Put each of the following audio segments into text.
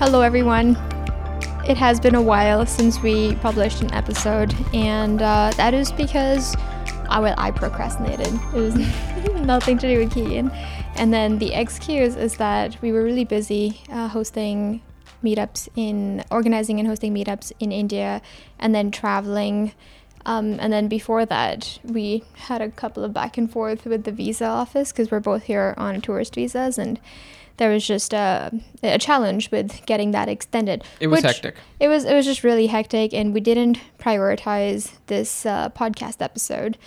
Hello, everyone. It has been a while since we published an episode, and uh, that is because, uh, well, I procrastinated. It was nothing to do with Keegan. And then the excuse is that we were really busy uh, hosting meetups in, organizing and hosting meetups in India, and then traveling. Um, and then before that, we had a couple of back and forth with the visa office because we're both here on tourist visas, and there was just a, a challenge with getting that extended. It was hectic. It was it was just really hectic, and we didn't prioritize this uh, podcast episode.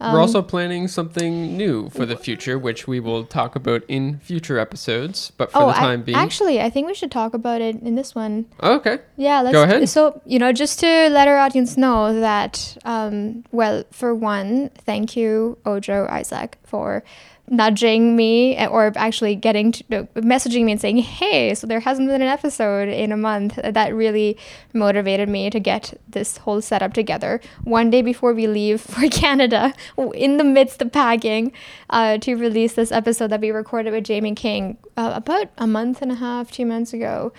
Um, We're also planning something new for the future, which we will talk about in future episodes. But for oh, the I- time being, actually, I think we should talk about it in this one. Oh, okay. Yeah, let's Go ahead. So, you know, just to let our audience know that, um, well, for one, thank you, Ojo Isaac, for nudging me eh, or actually getting to, messaging me and saying, hey, so there hasn't been an episode in a month. That really motivated me to get this whole setup together. One day before we leave for Canada, in the midst of packing, uh, to release this episode that we recorded with Jamie King uh, about a month and a half, two months ago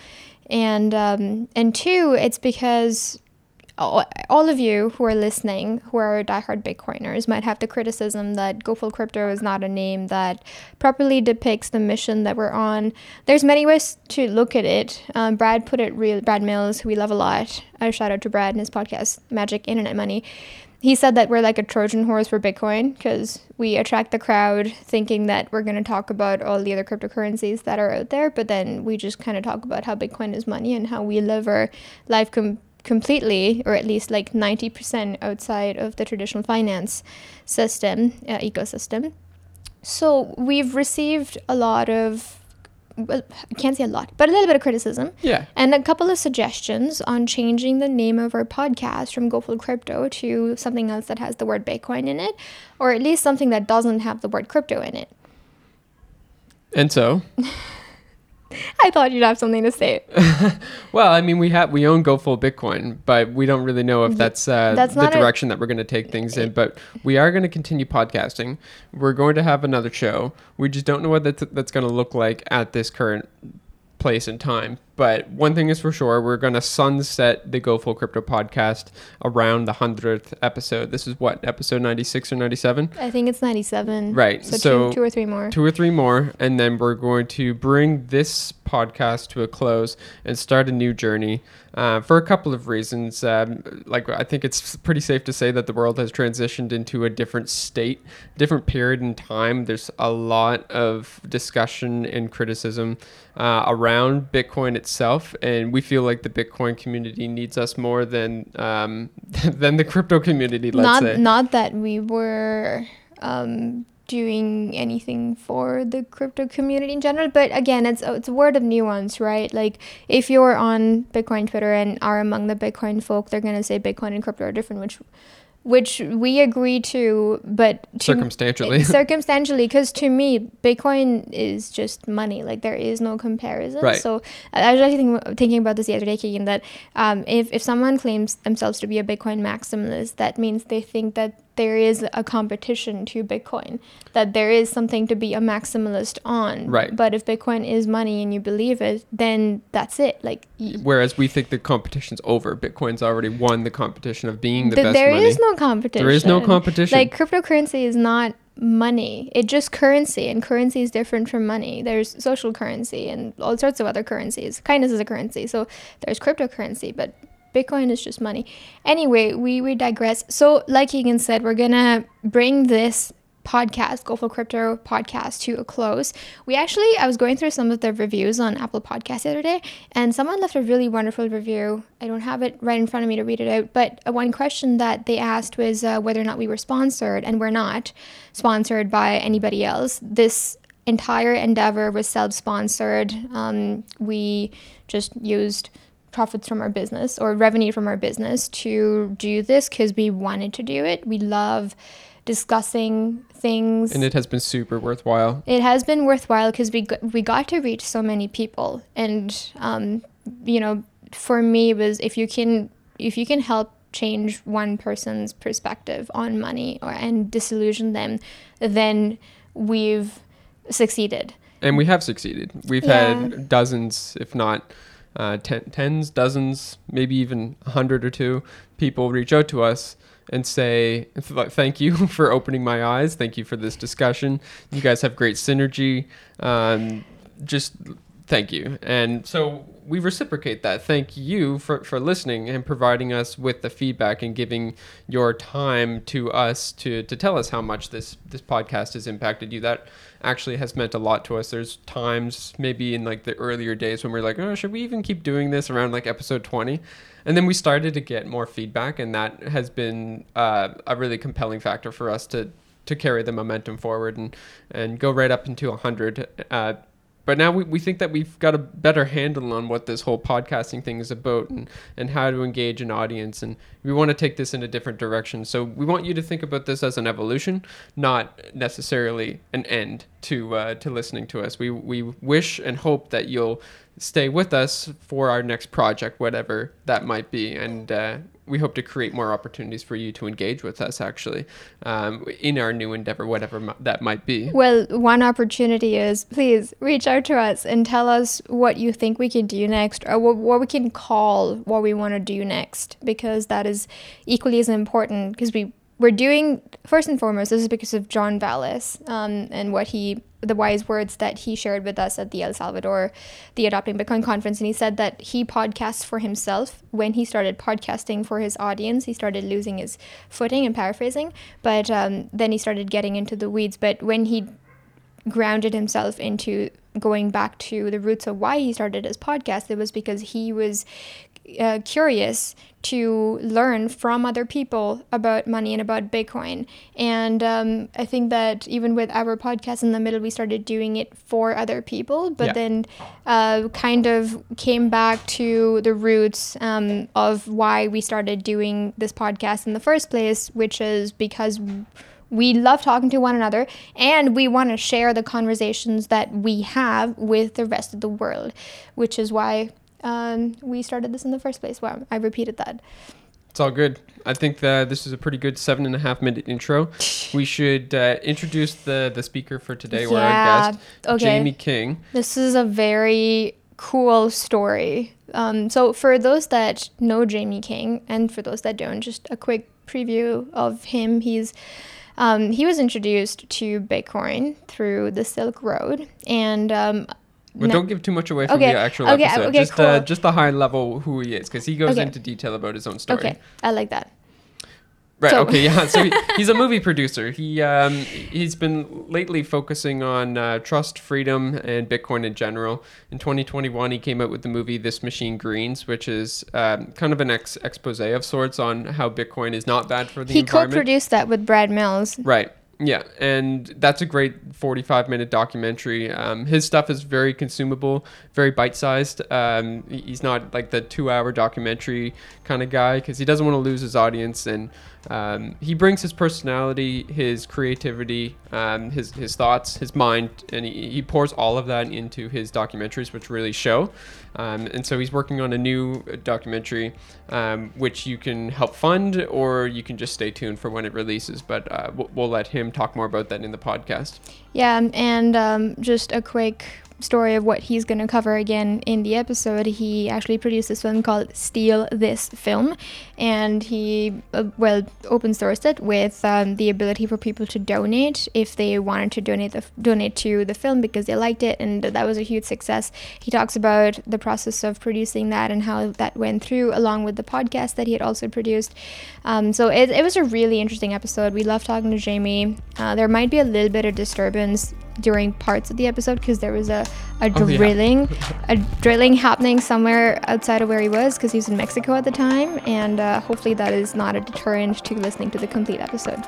and um, and two, it's because all, of you who are listening, who are diehard Bitcoiners, might have the criticism that GoFull Crypto is not a name that properly depicts the mission that we're on. There's many ways to look at it. Um, Brad put it real. Brad Mills, who we love a lot. A shout out to Brad and his podcast, Magic Internet Money. He said that we're like a Trojan horse for Bitcoin because we attract the crowd thinking that we're going to talk about all the other cryptocurrencies that are out there, but then we just kind of talk about how Bitcoin is money and how we live our life completely, or at least like 90% outside of the traditional finance system, uh, ecosystem. So we've received a lot of, well, I can't say a lot, but a little bit of criticism Yeah. and a couple of suggestions on changing the name of our podcast from GoFull Crypto to something else that has the word Bitcoin in it, or at least something that doesn't have the word crypto in it. And so, I thought you'd have something to say. well, I mean, we have we own Go Full Bitcoin, but we don't really know if that's, uh, That's the not a- direction that we're going to take things in. But we are going to continue podcasting. We're going to have another show. We just don't know what that's, that's going to look like at this current place and time. But one thing is for sure, we're going to sunset the Go Full Crypto podcast around the hundredth episode. This is what episode ninety six or ninety seven. I think it's 97. Right, So, so- two, two or three more. two or three more, and then we're going to bring this podcast to a close and start a new journey uh, for a couple of reasons. Um, like, I think it's pretty safe to say that the world has transitioned into a different state, different period in time. There's a lot of discussion and criticism uh, around Bitcoin itself, and we feel like the Bitcoin community needs us more than um, than the crypto community. Let's not say. not that we were um, doing anything for the crypto community in general, but again, it's it's a word of nuance, right? Like if you're on Bitcoin Twitter and are among the Bitcoin folk, they're gonna say Bitcoin and crypto are different, which which we agree to, but to, Circumstantially. circumstantially, because to me, Bitcoin is just money. Like there is no comparison. Right. So I was actually think, thinking about this the other day, Keegan, that um, if if someone claims themselves to be a Bitcoin maximalist, that means they think that there is a competition to Bitcoin, that there is something to be a maximalist on. Right. But if Bitcoin is money and you believe it, then that's it. Like Whereas we think the competition's over. Bitcoin's already won the competition of being the th- best there money. is no competition. There is no competition. Like cryptocurrency is not money. It's just currency, and currency is different from money. There's social currency and all sorts of other currencies. Kindness is a currency, so there's cryptocurrency, but Bitcoin is just money. Anyway, we we digress. So, like Keegan said, we're gonna bring this podcast, Go Full Crypto podcast, to a close. We actually, I was going through some of the reviews on Apple Podcasts the other day, and someone left a really wonderful review. I don't have it right in front of me to read it out, but uh, one question that they asked was uh, whether or not we were sponsored, and we're not sponsored by anybody else. This entire endeavor was self-sponsored. Um, we just used profits from our business or revenue from our business to do this because we wanted to do it. We love discussing things. and it has been super worthwhile. It has been worthwhile because we got, we got to reach so many people, and um, you know, for me it was if you can if you can help change one person's perspective on money or and disillusion them, then we've succeeded. And we have succeeded. We've Yeah. had dozens, if not uh, ten, tens, dozens, maybe even a hundred or two people reach out to us and say thank you for opening my eyes. Thank you for this discussion. You guys have great synergy. Um, just thank you. And so we reciprocate that. Thank you for, for listening and providing us with the feedback and giving your time to us to, to tell us how much this, this podcast has impacted you. That actually has meant a lot to us. There's times maybe in like the earlier days when we are like, oh, should we even keep doing this around like episode 20? And then we started to get more feedback, and that has been uh, a really compelling factor for us to to carry the momentum forward and and go right up into 100 uh, but now we, we think that we've got a better handle on what this whole podcasting thing is about and, and how to engage an audience. And we want to take this in a different direction. So we want you to think about this as an evolution not necessarily an end to uh, to listening to us. We we wish and hope that you'll stay with us for our next project whatever that might be. And uh, we hope to create more opportunities for you to engage with us actually um, in our new endeavor, whatever that might be. Well, one opportunity is please reach out to us and tell us what you think we can do next or what, what we can call what we want to do next because that is equally as important because we we're doing first and foremost this is because of john vallis um, and what he the wise words that he shared with us at the el salvador the adopting bitcoin conference and he said that he podcasts for himself. When he started podcasting for his audience he started losing his footing and paraphrasing but um, then he started getting into the weeds. But when he grounded himself into going back to the roots of why he started his podcast it was because he was uh, curious to learn from other people about money and about Bitcoin. And um, I think that even with our podcast in the middle, we started doing it for other people, but yeah. then uh, kind of came back to the roots um, of why we started doing this podcast in the first place, which is because we love talking to one another and we want to share the conversations that we have with the rest of the world, which is why um, we started this in the first place. Wow, I repeated that. It's all good. I think that this is a pretty good seven and a half minute intro. we should uh, introduce the the speaker for today, yeah. or our guest, okay. Jamie King. This is a very cool story. Um, so for those that know Jamie King, and for those that don't, just a quick preview of him. He's um, he was introduced to Bitcoin through the Silk Road, and um, well, no. don't give too much away from okay. the actual okay, episode. Okay, just, cool. uh, just the high level who he is, because he goes okay. into detail about his own story. Okay, I like that. Right. So. Okay. Yeah. So he, he's a movie producer. He um, he's been lately focusing on uh, trust, freedom, and Bitcoin in general. In 2021, he came out with the movie "This Machine Greens," which is um, kind of an ex- expose of sorts on how Bitcoin is not bad for the he environment. He co-produced that with Brad Mills. Right. Yeah, and that's a great 45 minute documentary. Um, his stuff is very consumable, very bite sized. Um, he's not like the two hour documentary kind of guy because he doesn't want to lose his audience. And um, he brings his personality, his creativity, um, his, his thoughts, his mind, and he, he pours all of that into his documentaries, which really show. Um, and so he's working on a new documentary, um, which you can help fund or you can just stay tuned for when it releases. But uh, we'll, we'll, let him talk more about that in the podcast. Yeah, and um, just a quick story of what he's going to cover again in the episode, he actually produced this film called Steal This Film. And he, uh, well, open sourced it with um, the ability for people to donate if they wanted to donate the, donate to the film because they liked it. And that was a huge success. He talks about the process of producing that and how that went through, along with the podcast that he had also produced. Um, so it, it was a really interesting episode. We love talking to Jamie. Uh, there might be a little bit of disturbance during parts of the episode because there was a, a oh, drilling yeah. a drilling happening somewhere outside of where he was because he was in Mexico at the time and uh, hopefully that is not a deterrent to listening to the complete episode.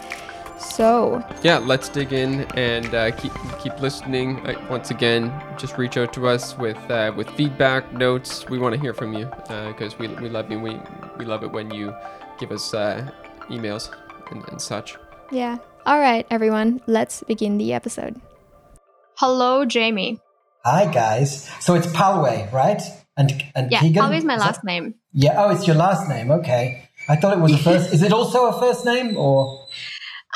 So yeah let's dig in and uh, keep keep listening. Uh, once again just reach out to us with uh, with feedback notes. We want to hear from you because uh, we, we love you. We, we love it when you give us uh, emails and, and such. Yeah. All right everyone. Let's begin the episode Hello, Jamie. Hi, guys. So it's Palway, right? And and yeah, Keegan? Palway is my is last that... name. Yeah. Oh, it's your last name. Okay. I thought it was a first. is it also a first name or?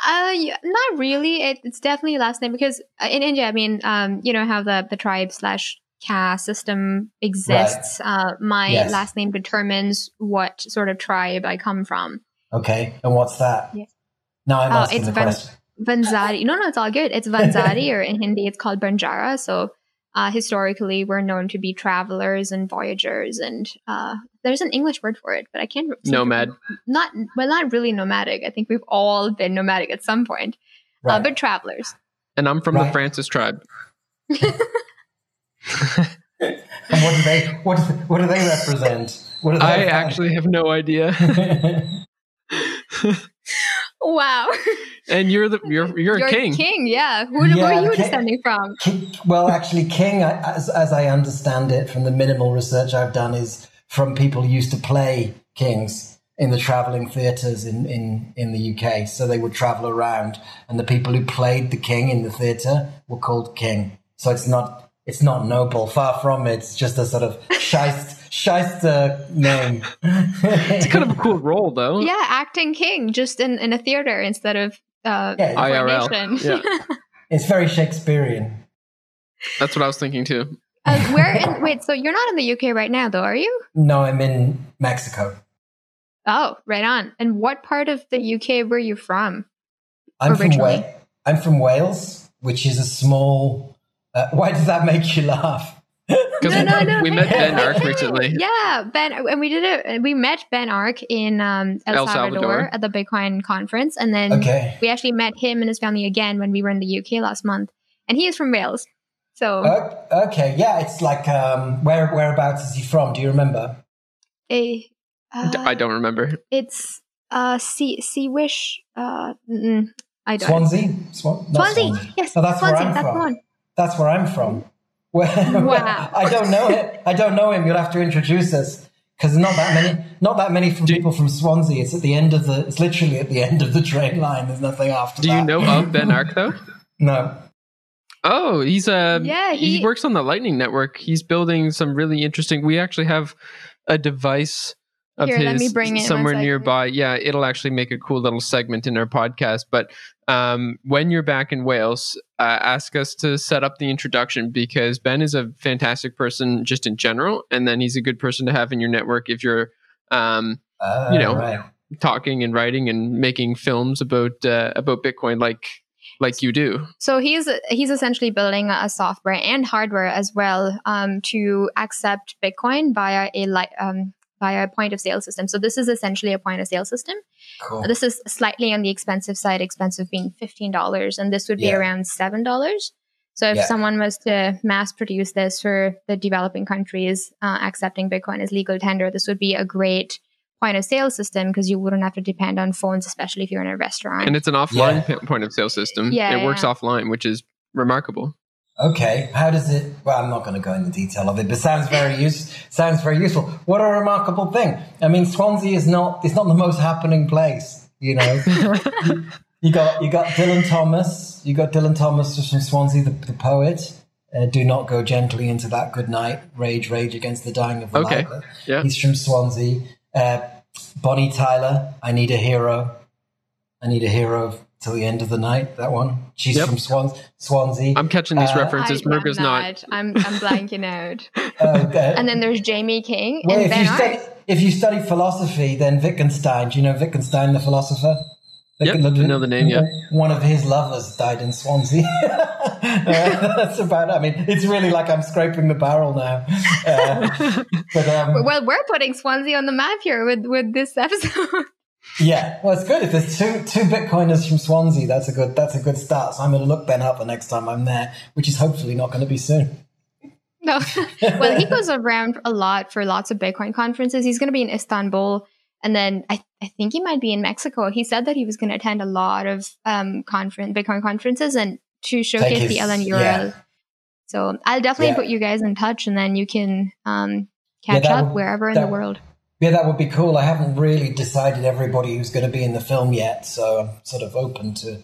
Uh, not really. It, it's definitely a last name because uh, in India, I mean, um, you know how the the tribe slash caste system exists. Uh, my Yes. last name determines what sort of tribe I come from. Okay, and what's that? Yeah. Now I'm Oh, asking it's the Van- question. Vanzari. No, no, it's all good. It's Vanzari, or in Hindi, it's called Banjara. So uh, historically, we're known to be travelers and voyagers, and uh, there's an English word for it, but I can't. Nomad. Not well, not really nomadic. I think we've all been nomadic at some point, uh, but travelers. And I'm from the Francis tribe. and what do they what do, what do they represent? What do they I actually have no idea. Wow, and you're the you're you're, you're a king. king. Yeah, who, where Yeah, are you king. descending from? Ki- well, actually, king, as, as I understand it from the minimal research I've done, is from people who used to play kings in the traveling theatres in, in, in the UK. So they would travel around, and the people who played the king in the theatre were called king. So it's not it's not noble, far from it. It's just a sort of shyst shyster name. It's kind of a cool role, though. Yeah, acting king, just in, in a theater instead of uh, Yeah, IRL. Yeah, it's very Shakespearean. that's what I was thinking too. Uh, where in, wait, so you're not in the UK right now, though, are you? No, I'm in Mexico. Oh, right on. And what part of the UK were you from? I'm from Originally. Wa- I'm from Wales, which is a small. Uh, why does that make you laugh? Because No, no, no. we met Ben Arc recently. Yeah, Ben, and we did it. We met Ben Arc in um, El, El Salvador, Salvador. at the Bitcoin conference, and then Okay. we actually met him and his family again when we were in the UK last month. And he is from Wales, so O- okay. Yeah, it's like um, where whereabouts is he from? Do you remember? a, uh, D- I don't remember. It's uh, Sea Seawish. Uh, mm, I don't. Swansea. Swan- not Swansea. Yes, Oh, that's where I'm that's from. the one. That's where I'm from. Where, Wow. I don't know it. I don't know him. You'll have to introduce us because not that many. Not that many from people from Swansea. It's at the end of the. It's literally at the end of the train line. There's nothing after. Do you know of Ben Arc though? No. Oh, he's uh Yeah, he, he- works on the Lightning Network. He's building some really interesting. We actually have a device of Here, his let me bring it somewhere nearby. Yeah, it'll actually make a cool little segment in our podcast. But um, when you're back in Wales, uh, ask us to set up the introduction because Ben is a fantastic person just in general, and then he's a good person to have in your network if you're um, Uh, You know, Right. talking and writing and making films about uh, about Bitcoin like like you do. So he's he's essentially building a software and hardware as well um, to accept Bitcoin via a li- um, via a point of sale system. So this is essentially a point of sale system. Cool. This is slightly on the expensive side, expensive being fifteen dollars, and this would be Yeah. around seven dollars. So if Yeah. someone was to mass produce this for the developing countries uh, accepting Bitcoin as legal tender, this would be a great point of sale system because you wouldn't have to depend on phones, especially if you're in a restaurant. And it's an offline Yeah. p- point of sale system. Yeah, it works offline, which is remarkable. Okay, how does it? Well, I'm not going to go into detail of it, but sounds very use sounds very useful. What a remarkable thing! I mean, Swansea is not it's not the most happening place, you know. you got you got Dylan Thomas. You got Dylan Thomas from Swansea, the, the poet. Uh, do not go gently into that good night. Rage, rage against the dying of the Okay, light. yeah. He's from Swansea. Uh, Bonnie Tyler. I need a hero. I need a hero till the end of the night. That one. She's Yep. from Swans, Swansea. I'm catching these Uh, references. I- Murga's I'm not. I'm, I'm blanking out. Uh, And then there's Jamie King Well, and if Ben you, study, if you study philosophy, then Wittgenstein, do you know Wittgenstein, the philosopher? Yep, I know the name, yeah. One of his lovers died in Swansea. Uh, that's about it. I mean, it's really like I'm scraping the barrel now. Uh, but um, Well, we're putting Swansea on the map here with, with this episode. Yeah, well, it's good. If there's two two Bitcoiners from Swansea, that's a good that's a good start. So I'm going to look Ben up the next time I'm there, which is hopefully not going to be soon. no. well, he goes around a lot for lots of Bitcoin conferences. He's going to be in Istanbul. And then I, I think he might be in Mexico. He said that he was going to attend a lot of um, conference, Bitcoin conferences and to showcase his- the LNURL. yeah. So I'll definitely Yeah. put you guys in touch and then you can um, catch that up would- wherever in that- the world. Yeah, that would be cool. I haven't really decided everybody who's going to be in the film yet, so I'm sort of open to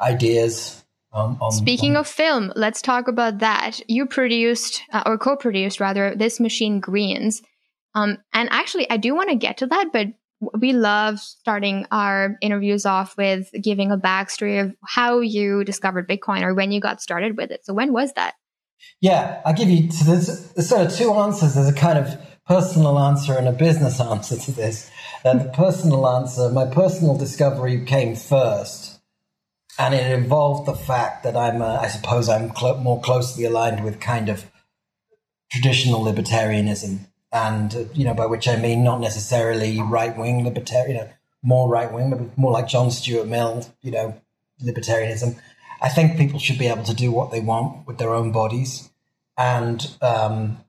ideas. On, on Speaking on, of film, let's talk about that. You produced uh, or co-produced rather this machine Greens, um, and actually I do want to get to that, but we love starting our interviews off with giving a backstory of how you discovered Bitcoin or when you got started with it. So when was that? Yeah, I give you so there's, there's sort of two answers. There's a kind of personal answer and a business answer to this. And the personal answer, my personal discovery came first, and it involved the fact that I'm, uh, I suppose, I'm cl- more closely aligned with kind of traditional libertarianism, and uh, you know, by which I mean not necessarily right wing libertarian, you know, more right wing, more like John Stuart Mill, you know, libertarianism. I think people should be able to do what they want with their own bodies, and um,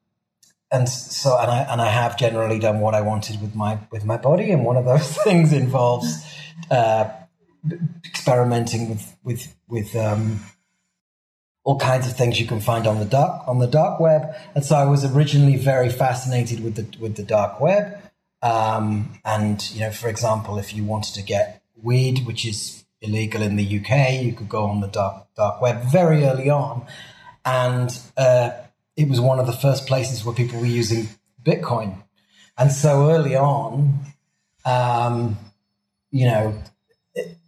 and so and I and I have generally done what I wanted with my with my body, and one of those things involves uh, experimenting with with with um, all kinds of things you can find on the dark on the dark web. And so I was originally very fascinated with the with the dark web. Um, and you know, for example, if you wanted to get weed, which is illegal in the UK, you could go on the dark dark web very early on, and uh, it was one of the first places where people were using Bitcoin. And so early on, um, you know,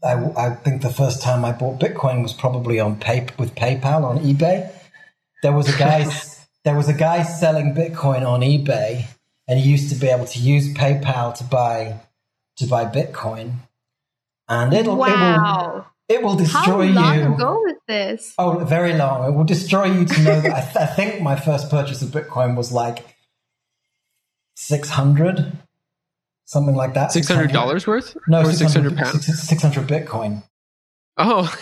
I, I, think the first time I bought Bitcoin was probably on pay, with PayPal on eBay. There was a guy, there was a guy selling Bitcoin on eBay, and he used to be able to use PayPal to buy to buy Bitcoin. And it'll, wow. It will it will destroy How long you. ago was this? Oh, very long. It will destroy you to know that I, th- I think my first purchase of Bitcoin was like six hundred something like that. Six hundred dollars worth? No, six hundred pounds. Six hundred Bitcoin. Oh,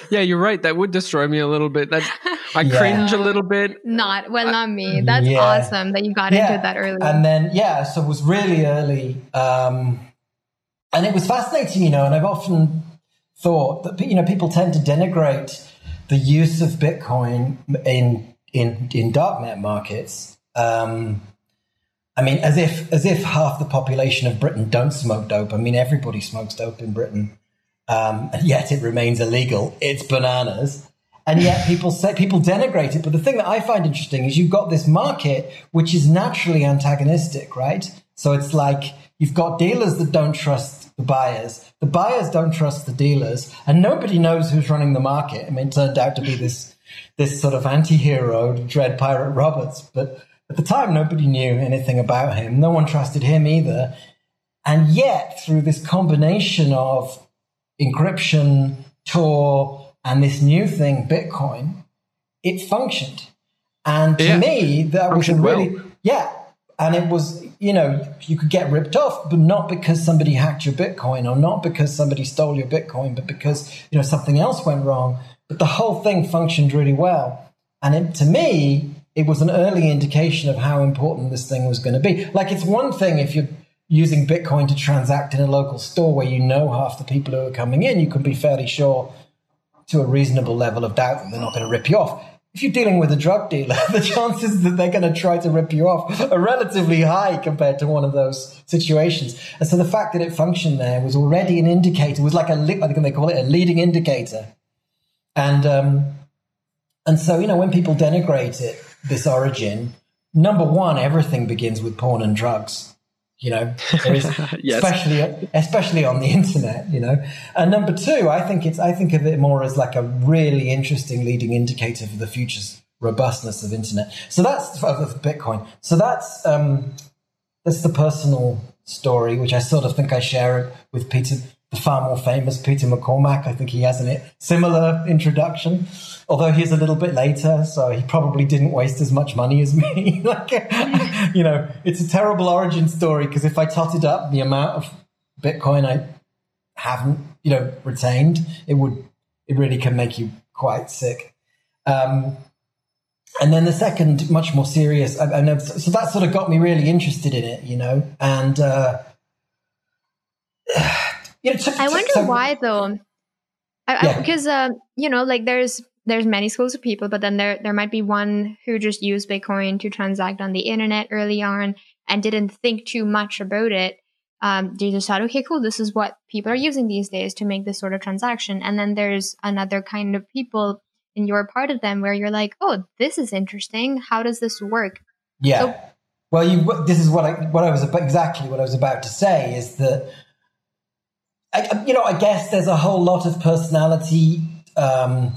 yeah, you're right. That would destroy me a little bit. That I yeah. cringe a little bit. Not well, not me. That's yeah. awesome that you got yeah. into that early. And then yeah, so it was really early, um, and it was fascinating, you know. And I've often thought that you know people tend to denigrate the use of Bitcoin in in in darknet markets. Um, I mean, as if as if half the population of Britain don't smoke dope. I mean, everybody smokes dope in Britain, um, and yet it remains illegal. It's bananas, and yet people say people denigrate it. But the thing that I find interesting is you've got this market which is naturally antagonistic, right? So it's like you've got dealers that don't trust the buyers, the buyers don't trust the dealers, and nobody knows who's running the market. I mean, it turned out to be this this sort of anti-hero, Dread Pirate Roberts, but at the time, nobody knew anything about him. No one trusted him either. And yet, through this combination of encryption, Tor, and this new thing, Bitcoin, it functioned. And to yeah. me, that was really, well. yeah. And it was, you know, you could get ripped off, but not because somebody hacked your Bitcoin or not because somebody stole your Bitcoin, but because, you know, something else went wrong. But the whole thing functioned really well. And it, to me, it was an early indication of how important this thing was going to be. Like, it's one thing if you're using Bitcoin to transact in a local store where you know half the people who are coming in, you can be fairly sure to a reasonable level of doubt that they're not going to rip you off. If you're dealing with a drug dealer, the chances that they're going to try to rip you off are relatively high compared to one of those situations. And so the fact that it functioned there was already an indicator, was like a, I think they call it a leading indicator. And, um, and so, you know, when people denigrate it, this origin, number one, everything begins with porn and drugs. You know, yes. especially especially on the internet. You know, and number two, I think it's I think of it more as like a really interesting leading indicator for the future's robustness of internet. So that's of Bitcoin. So that's um, that's the personal story, which I sort of think I share with Peter the far more famous Peter McCormack. I think he has a similar introduction, although he's a little bit later, so he probably didn't waste as much money as me. like, you know, it's a terrible origin story because if I totted up the amount of Bitcoin I haven't, you know, retained, it would, it really can make you quite sick. Um, and then the second, much more serious, I, I know, so that sort of got me really interested in it, you know, and, uh, you know, I wonder why though. I, yeah. because uh, you know, like there's there's many schools of people, but then there there might be one who just used Bitcoin to transact on the internet early on and didn't think too much about it. Um, they just thought, okay, cool, this is what people are using these days to make this sort of transaction. And then there's another kind of people, and you're part of them, where you're like, oh, this is interesting. How does this work? Yeah. So, well, you. This is what I what I was about, exactly what I was about to say is that I, you know, I guess there's a whole lot of personality um,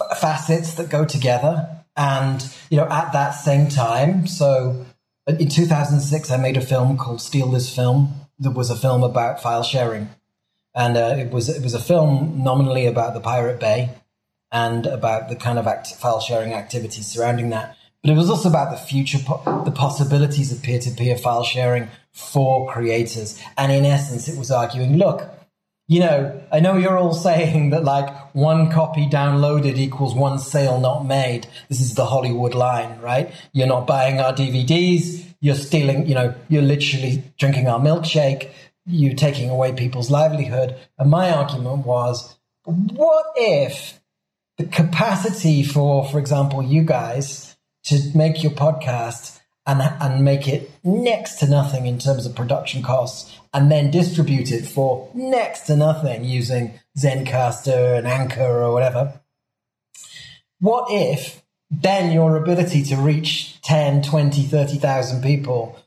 f- facets that go together. And, you know, at that same time, so in 2006, I made a film called Steal This Film. That was a film about file sharing. And uh, it was it was a film nominally about the Pirate Bay and about the kind of act- file sharing activities surrounding that. But it was also about the future, po- the possibilities of peer to peer file sharing for creators. And in essence, it was arguing, look, you know, I know you're all saying that like one copy downloaded equals one sale not made. This is the Hollywood line, right? You're not buying our DVDs. You're stealing, you know, you're literally drinking our milkshake. You're taking away people's livelihood. And my argument was, what if the capacity for, for example, you guys to make your podcast and, and make it next to nothing in terms of production costs and then distribute it for next to nothing using Zencastr and Anchor or whatever. What if then your ability to reach 10, 20, 30,000 people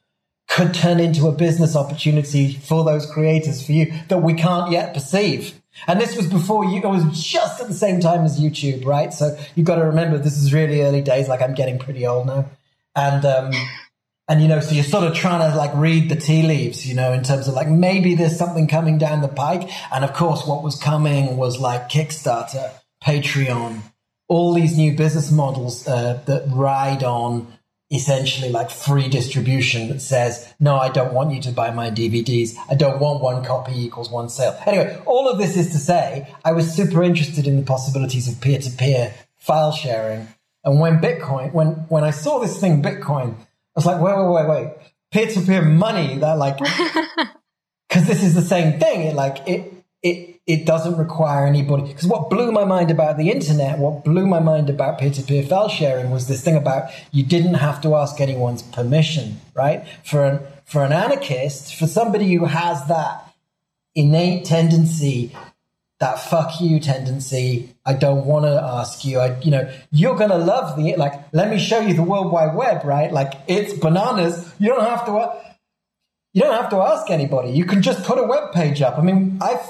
could turn into a business opportunity for those creators for you that we can't yet perceive? And this was before you, it was just at the same time as YouTube, right? So you've got to remember this is really early days. Like I'm getting pretty old now. And, um, and you know, so you're sort of trying to like read the tea leaves, you know, in terms of like maybe there's something coming down the pike. And of course, what was coming was like Kickstarter, Patreon, all these new business models uh, that ride on essentially like free distribution that says, no, I don't want you to buy my DVDs. I don't want one copy equals one sale. Anyway, all of this is to say, I was super interested in the possibilities of peer to peer file sharing. And when Bitcoin, when, when I saw this thing, Bitcoin, I was like, wait, wait, wait, wait. Peer to peer money, that like, because this is the same thing. It like, it, it, it doesn't require anybody. Because what blew my mind about the internet, what blew my mind about peer to peer file sharing was this thing about you didn't have to ask anyone's permission, right? For an, for an anarchist, for somebody who has that innate tendency that fuck you tendency. I don't want to ask you. I, you know, you're going to love the, like, let me show you the World Wide Web, right? Like, it's bananas. You don't have to, you don't have to ask anybody. You can just put a web page up. I mean, I've,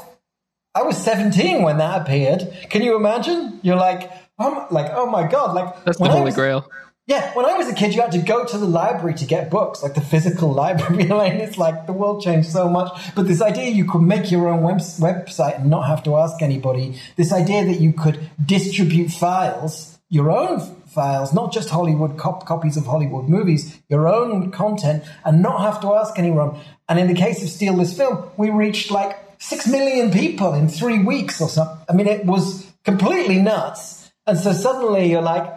I was 17 when that appeared. Can you imagine? You're like, I'm like, oh my God. Like, that's the holy was, grail. Yeah, when I was a kid, you had to go to the library to get books, like the physical library. And it's like the world changed so much. But this idea you could make your own web- website and not have to ask anybody, this idea that you could distribute files, your own files, not just Hollywood cop- copies of Hollywood movies, your own content, and not have to ask anyone. And in the case of Steal This Film, we reached like six million people in three weeks or something. I mean, it was completely nuts. And so suddenly you're like,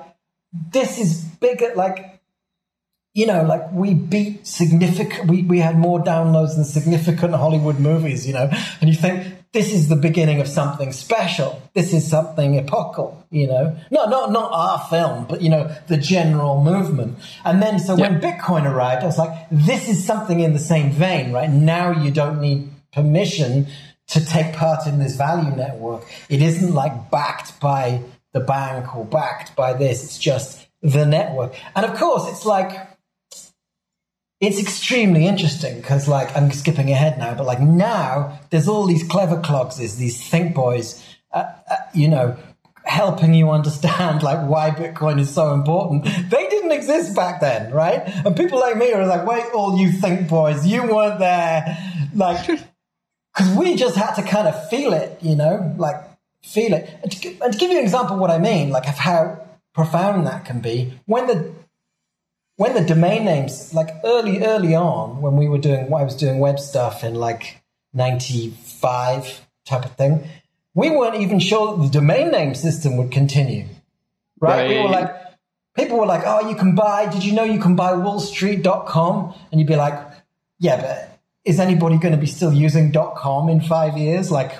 this is bigger. Like, you know, like we beat significant, we, we had more downloads than significant Hollywood movies, you know, and you think this is the beginning of something special. This is something epochal, you know, no, not, not our film, but, you know, the general movement. And then, so when Bitcoin arrived, I was like, this is something in the same vein, right? Now you don't need permission to take part in this value network. It isn't like backed by the bank or backed by this. It's just the network. And of course, it's like, it's extremely interesting because, like, I'm skipping ahead now, but like now there's all these clever clogses, these think boys, uh, uh, you know, helping you understand like why Bitcoin is so important. They didn't exist back then, right? And people like me are like, wait, all you think boys, you weren't there, like, because we just had to kind of feel it, you know, like feel it. And to, and to give you an example of what I mean, like of how profound that can be, when the when the domain names, like early, early on, when we were doing, I was doing web stuff in like 95 type of thing, we weren't even sure that the domain name system would continue. Right? right. We were like, people were like, oh, you can buy, did you know you can buy wallstreet.com? And you'd be like, yeah, but is anybody going to be still using .com in five years? Like,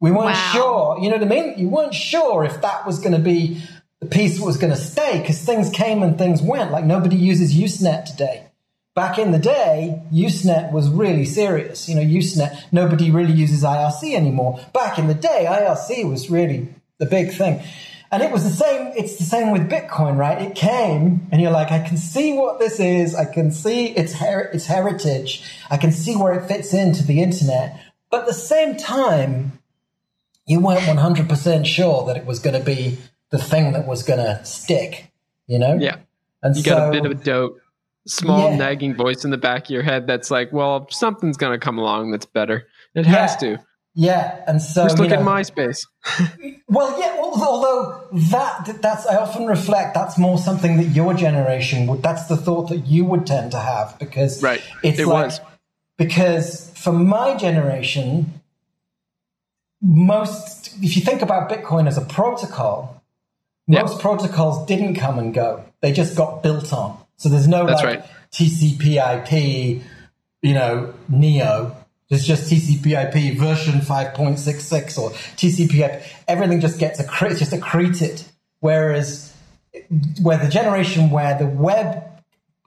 we weren't wow. sure, you know what I mean? You weren't sure if that was going to be the piece was going to stay because things came and things went. Like nobody uses Usenet today. Back in the day, Usenet was really serious. You know, Usenet, nobody really uses IRC anymore. Back in the day, IRC was really the big thing. And it was the same, it's the same with Bitcoin, right? It came and you're like, I can see what this is. I can see its, her- its heritage. I can see where it fits into the internet. But at the same time, you weren't 100% sure that it was going to be the thing that was going to stick. You know? Yeah. And You so, got a bit of a doubt, small Yeah. nagging voice in the back of your head that's like, well, something's going to come along that's better. It has to. yeah, and so Just you look at MySpace. Well, yeah. Although that that's I often reflect that's more something that your generation would. That's the thought that you would tend to have because Right. It's It like, was. because for my generation, most if you think about Bitcoin as a protocol, Most protocols didn't come and go. They just got built on. So there's no That's like right. TCP/IP, you know, Neo. There's just TCP/IP version 5.66 or TCP/IP. Everything just gets accre- it's just accreted. Whereas, where the generation where the web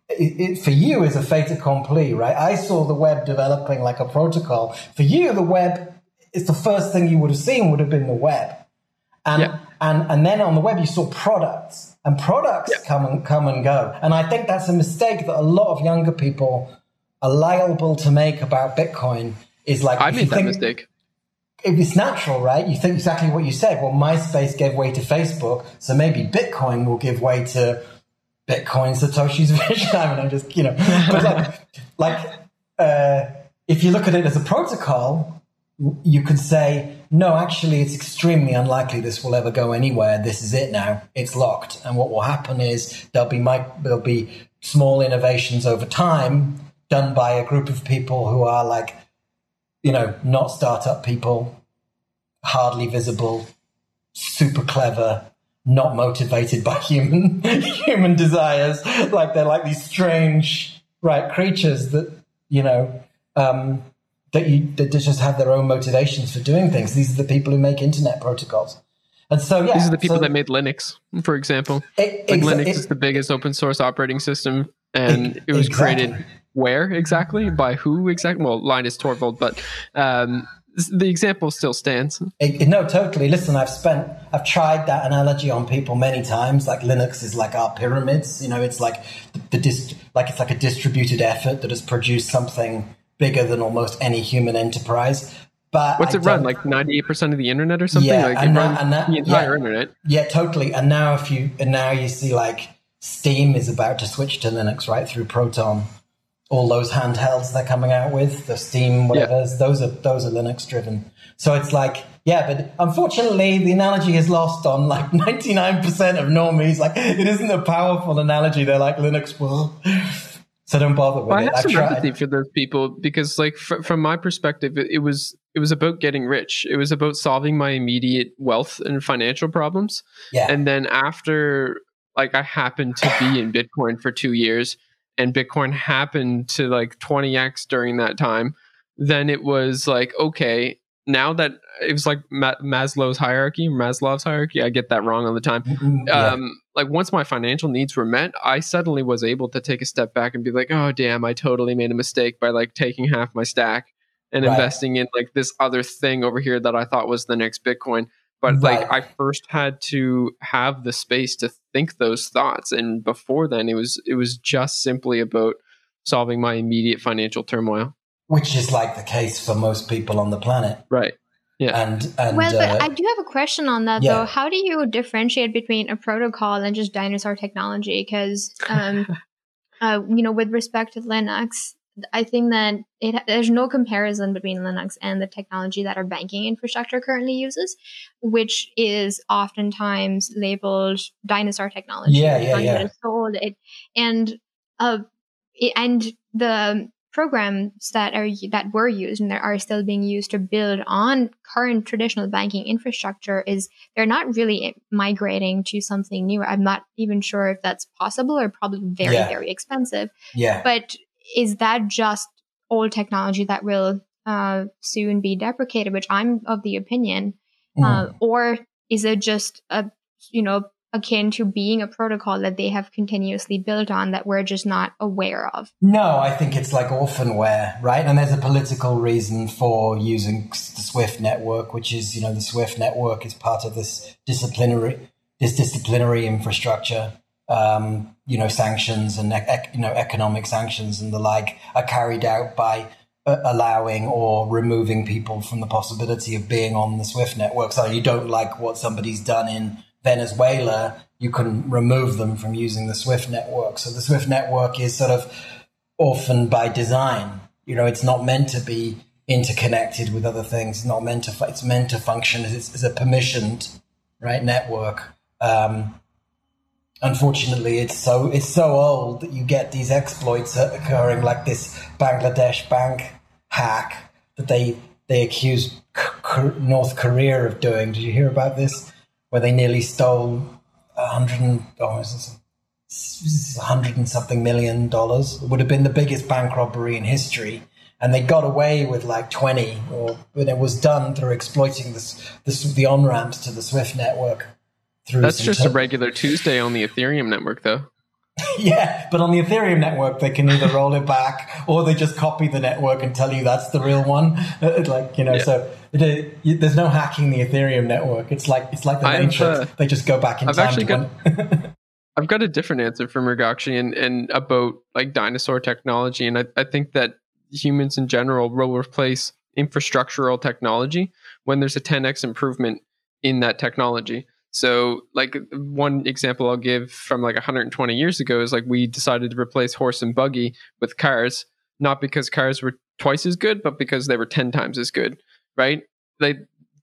it, it, for you is a fait accompli, right? I saw the web developing like a protocol. For you, the web is the first thing you would have seen would have been the web, and Yeah. And and then on the web you saw products, and products Yeah. come and come and go. And I think that's a mistake that a lot of younger people are liable to make about Bitcoin. Is like I made that think- mistake. it's natural, right? You think exactly what you said. Well, MySpace gave way to Facebook, so maybe Bitcoin will give way to Bitcoin Satoshi's vision. I mean, I'm just, you know, but like, like uh, if you look at it as a protocol, you could say, no, actually, it's extremely unlikely this will ever go anywhere. This is it now. It's locked. And what will happen is there'll be there'll be small innovations over time done by a group of people who are like, you know, not startup people, hardly visible, super clever, not motivated by human human desires. Like they're like these strange, right, creatures that you know um, that you that just have their own motivations for doing things. These are the people who make internet protocols, and so yeah, These are the people so that made Linux, for example. it- Like exa- Linux it- is the biggest open source operating system, and E- it was exactly. created where exactly by who exactly? Well, Linus Torvald, but um, the example still stands. It, it- no, totally. Listen, I've spent, I've tried that analogy on people many times. Like Linux is like our pyramids. You know, it's like the, the dist, like it's like a distributed effort that has produced something bigger than almost any human enterprise. But What's I it run? Like ninety eight percent of the internet or something? Yeah, like and it that- runs and that- the entire yeah. internet. Yeah, totally. And now if you and now you see like Steam is about to switch to Linux right through Proton. All those handhelds they're coming out with, the Steam, whatever, those are those are Linux driven. So it's like, yeah, but unfortunately the analogy is lost on like ninety nine percent of normies. Like it isn't a powerful analogy. They're like Linux will so don't bother with Well, I have some empathy for those people because, like, fr- from my perspective, it, it was it was about getting rich. It was about solving my immediate wealth and financial problems. Yeah. And then after, like, I happened to be in Bitcoin for two years, and Bitcoin happened to like twenty x during that time. Then it was like, okay, now that it was like Ma- Maslow's hierarchy, Maslow's hierarchy. I get that wrong all the time Mm, yeah. um, like once my financial needs were met, I suddenly was able to take a step back and be like, oh damn, I totally made a mistake by like taking half my stack and Right. investing in like this other thing over here that I thought was the next Bitcoin. But like I first had to have the space to think those thoughts, and before then, it was it was just simply about solving my immediate financial turmoil. Which is like the case for most people on the planet. Right. Yeah. And and well, but uh, I do have a question on that yeah. though. How do you differentiate between a protocol and just dinosaur technology? Because, um, uh, you know, with respect to Linux, I think that it there's no comparison between Linux and the technology that our banking infrastructure currently uses, which is oftentimes labeled dinosaur technology. Yeah, yeah, yeah. sold it and uh, it, and the programs that are that were used and that are still being used to build on current traditional banking infrastructure is they're not really migrating to something new. I'm not even sure if that's possible or probably very Yeah. very expensive. yeah. But is that just old technology that will uh, soon be deprecated? Which I'm of the opinion, Mm. uh, or is it just a you know akin to being a protocol that they have continuously built on that we're just not aware of? No, I think it's like orphanware, right? And there's a political reason for using the Swift network, which is, you know, the Swift network is part of this disciplinary, this disciplinary infrastructure. Um, you know, sanctions and you know economic sanctions and the like are carried out by uh, allowing or removing people from the possibility of being on the Swift network. So you don't like what somebody's done in Venezuela, you couldn't remove them from using the Swift network. So the Swift network is sort of orphaned by design. You know, it's not meant to be interconnected with other things. It's not meant to. It's meant to function as, as a permissioned right network. Um, unfortunately, it's so it's so old that you get these exploits occurring, like this Bangladesh bank hack that they they accused North Korea of doing. Did you hear about this? Where they nearly stole a hundred oh, is a hundred and something million dollars. It would have been the biggest bank robbery in history. And they got away with like 20, or it was done through exploiting this, this the on ramps to the Swift network. Through That's just a regular Tuesday on the Ethereum network, though. yeah, but on the Ethereum network, they can either roll it back or they just copy the network and tell you that's the real one. like you know, yeah. so it, it, there's no hacking the Ethereum network. It's like it's like the Matrix. Uh, they just go back in I've time. Actually got, I've got a different answer from Mrugakshi and, and about like dinosaur technology, and I, I think that humans in general will replace infrastructural technology when there's a 10x improvement in that technology. So, like one example I'll give from like 120 years ago is like we decided to replace horse and buggy with cars, not because cars were twice as good, but because they were 10 times as good, right? They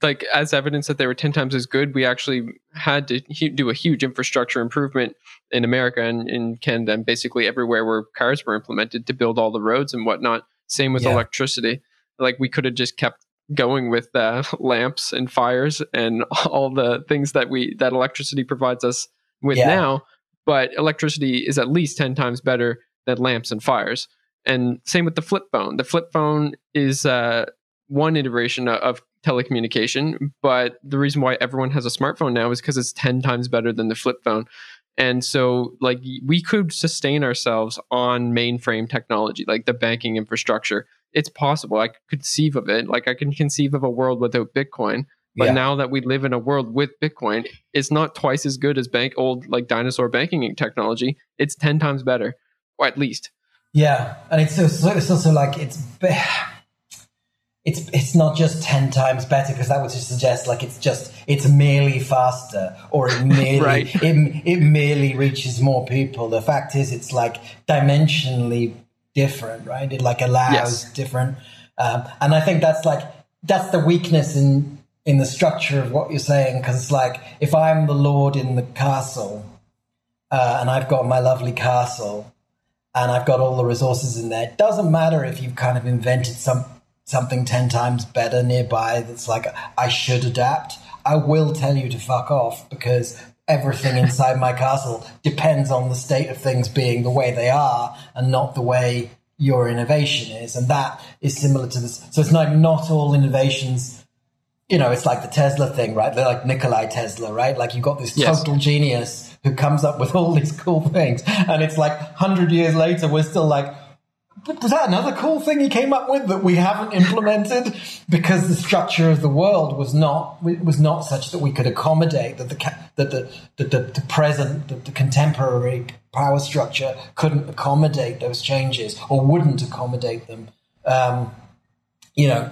like as evidence that they were 10 times as good, we actually had to do a huge infrastructure improvement in America and in Canada and basically everywhere where cars were implemented to build all the roads and whatnot. Same with yeah. electricity. Like we could have just kept going with uh, lamps and fires and all the things that we that electricity provides us with yeah. now but electricity is at least 10 times better than lamps and fires and same with the flip phone the flip phone is uh, one iteration of telecommunication but the reason why everyone has a smartphone now is because it's 10 times better than the flip phone and so like we could sustain ourselves on mainframe technology like the banking infrastructure it's possible. I could conceive of it. Like I can conceive of a world without Bitcoin. But yeah. now that we live in a world with Bitcoin, it's not twice as good as bank old like dinosaur banking technology. It's ten times better, or at least. Yeah, and it's also, it's also like it's it's it's not just ten times better because that would just suggest like it's just it's merely faster or it merely right. it, it merely reaches more people. The fact is, it's like dimensionally different, right? It like allows yes. different, um, and I think that's like that's the weakness in in the structure of what you're saying because it's like if I'm the lord in the castle uh, and I've got my lovely castle and I've got all the resources in there, it doesn't matter if you've kind of invented some something ten times better nearby that's like I should adapt. I will tell you to fuck off because everything inside my castle depends on the state of things being the way they are and not the way your innovation is. And that is similar to this. So it's like not all innovations, you know, it's like the Tesla thing, right? They're like Nikolai Tesla, right? Like you've got this yes. total genius who comes up with all these cool things. And it's like 100 years later, we're still like, was that another cool thing he came up with that we haven't implemented? Because the structure of the world was not was not such that we could accommodate that the that the the, the, the present the, the, contemporary power structure couldn't accommodate those changes or wouldn't accommodate them. Um, you know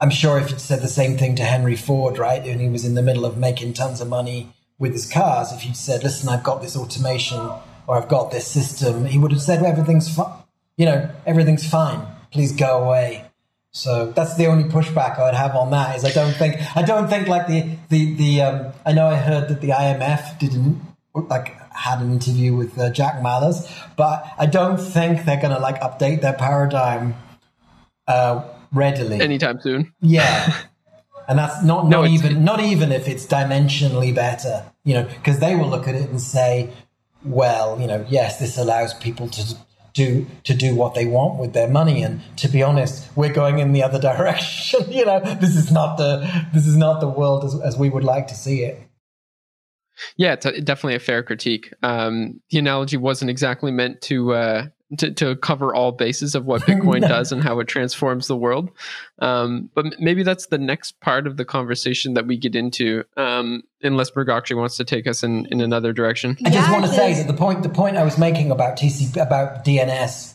i'm sure if you'd said the same thing to henry ford right and he was in the middle of making tons of money with his cars if you'd said listen i've got this automation or i've got this system he would have said well, everything's fine you know, everything's fine. Please go away. So that's the only pushback I would have on that. Is I don't think I don't think like the the the um, I know I heard that the IMF didn't like had an interview with uh, Jack Mallers, but I don't think they're gonna like update their paradigm uh, readily anytime soon. Yeah. and that's not, not no, even not even if it's dimensionally better, you know, because they will look at it and say, well, you know, yes, this allows people to do to do what they want with their money. And to be honest, we're going in the other direction. you know, this is not the this is not the world as, as we would like to see it. Yeah, it's a, definitely a fair critique. Um, the analogy wasn't exactly meant to uh, to, to cover all bases of what Bitcoin no. does and how it transforms the world. Um, but maybe that's the next part of the conversation that we get into, um, unless Mrugakshi wants to take us in, in another direction. I just want to say that the point the point I was making about TCP about DNS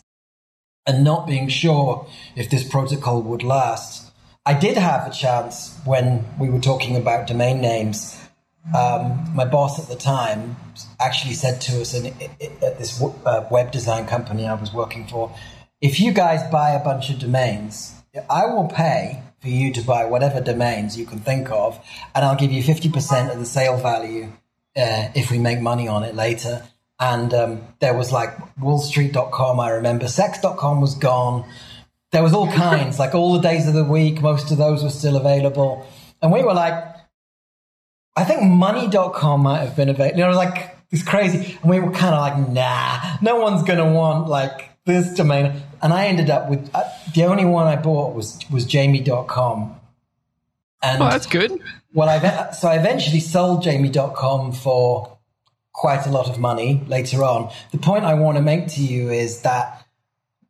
and not being sure if this protocol would last. I did have a chance when we were talking about domain names um, my boss at the time actually said to us in, at this uh, web design company I was working for, if you guys buy a bunch of domains, I will pay for you to buy whatever domains you can think of, and I'll give you 50% of the sale value uh, if we make money on it later. And um, there was like wallstreet.com, I remember. Sex.com was gone. There was all kinds, like all the days of the week, most of those were still available. And we were like, I think money.com might have been available. You know, like it's crazy. And we were kind of like, nah, no one's going to want like this domain. And I ended up with uh, the only one I bought was, was jamie.com. And oh, that's good. Well, I, so I eventually sold jamie.com for quite a lot of money later on. The point I want to make to you is that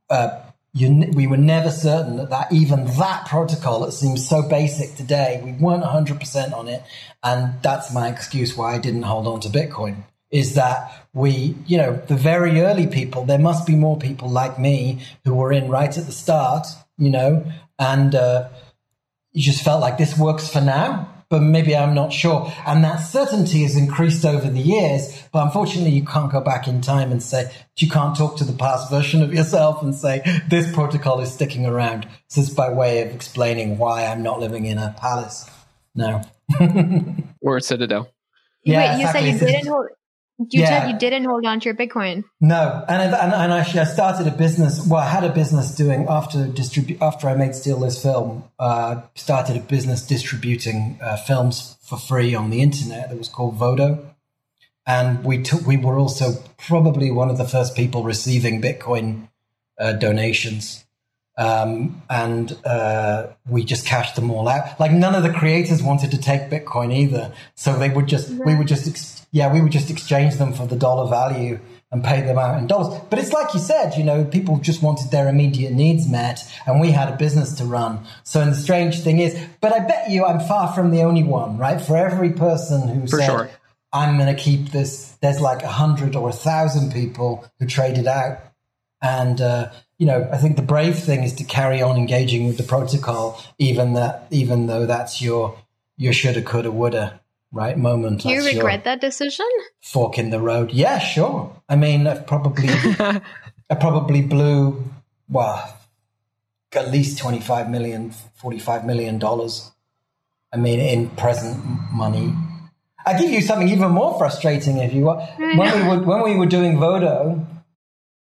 uh, you, we were never certain that, that even that protocol that seems so basic today, we weren't 100% on it. And that's my excuse why I didn't hold on to Bitcoin is that we, you know, the very early people, there must be more people like me who were in right at the start, you know, and uh, you just felt like this works for now but maybe I'm not sure. And that certainty has increased over the years. But unfortunately, you can't go back in time and say, you can't talk to the past version of yourself and say, this protocol is sticking around. So it's by way of explaining why I'm not living in a palace now. or a citadel. Yeah, Wait, you exactly. said you didn't hold, you yeah. said you didn't hold on to your Bitcoin. No, and, and and actually, I started a business. Well, I had a business doing after distribu- after I made Steal This Film. Uh, started a business distributing uh, films for free on the internet. That was called Vodo, and we took. We were also probably one of the first people receiving Bitcoin uh, donations. Um, and uh, we just cashed them all out. Like none of the creators wanted to take Bitcoin either, so they would just right. we would just ex- yeah, we would just exchange them for the dollar value and pay them out in dollars. But it's like you said, you know, people just wanted their immediate needs met and we had a business to run. So, and the strange thing is, but I bet you I'm far from the only one, right? For every person who For said, sure. I'm going to keep this, there's like a hundred or a thousand people who traded out. And, uh, you know, I think the brave thing is to carry on engaging with the protocol, even that, even though that's your, your shoulda, coulda, woulda right moment. Do you regret that decision? Fork in the road. Yeah, sure. I mean, I've probably, I probably blew, well, at least 25 million, 45 million dollars. I mean, in present money. I give you something even more frustrating if you want. When we were when we were doing Vodo,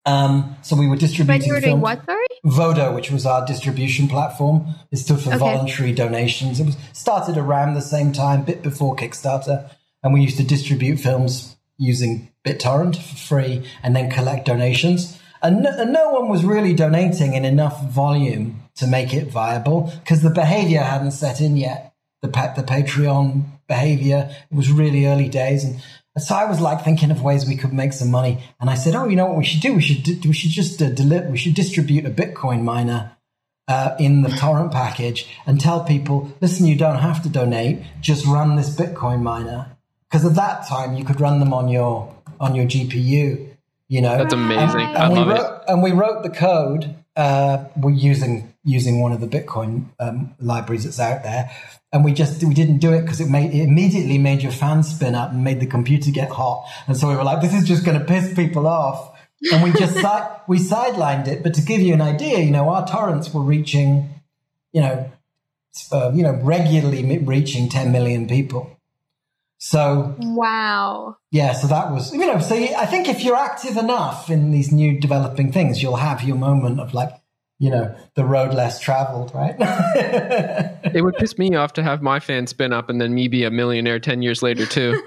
um, so we were distributing. But you were doing what? Sorry. Vodo, which was our distribution platform, it stood for okay. voluntary donations. It was started around the same time, bit before Kickstarter, and we used to distribute films using BitTorrent for free and then collect donations. And no, and no one was really donating in enough volume to make it viable because the behavior hadn't set in yet. The the Patreon behavior it was really early days, and so I was like thinking of ways we could make some money, and I said, "Oh, you know what we should do? We should we should just uh, deli- we should distribute a Bitcoin miner uh, in the torrent package and tell people, listen, you don't have to donate, just run this Bitcoin miner because at that time you could run them on your on your GPU. You know, that's amazing. And, and we wrote it. and we wrote the code. Uh, we're using using one of the Bitcoin um, libraries that's out there and we just we didn't do it because it made it immediately made your fan spin up and made the computer get hot. And so we were like this is just going to piss people off. And we just si- we sidelined it. But to give you an idea you know our torrents were reaching you know uh, you know regularly reaching 10 million people. So wow. Yeah so that was you know so i think if you're active enough in these new developing things you'll have your moment of like you know the road less traveled right? It would piss me off to have my fan spin up and then me be a millionaire 10 years later too.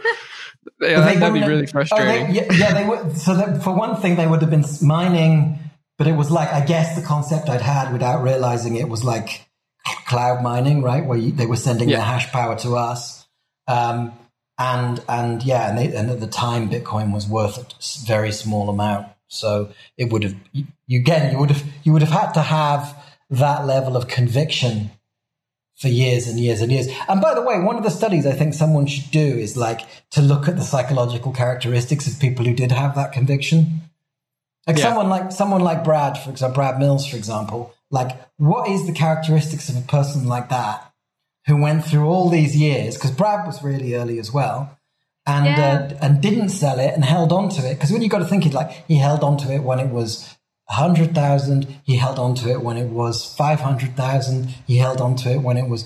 Yeah, that, would be really frustrating oh, they, yeah, yeah, they would so that, for one thing they would have been mining but it was like i guess the concept i'd had without realizing it was like cloud mining right? Where you, they were sending yeah. their hash power to us. Um, and and yeah and, they, and at the time bitcoin was worth a very small amount so it would have you, again you would have you would have had to have that level of conviction for years and years and years. And by the way, one of the studies I think someone should do is like to look at the psychological characteristics of people who did have that conviction. Like yeah. someone like someone like Brad, for example, Brad Mills, for example. Like, what is the characteristics of a person like that who went through all these years because Brad was really early as well. And, Yeah. uh, and didn't sell it and held on to it. Because when you got to think it like he held on to it when it was 100,000 he held on to it when it was 500,000 he held on to it when it was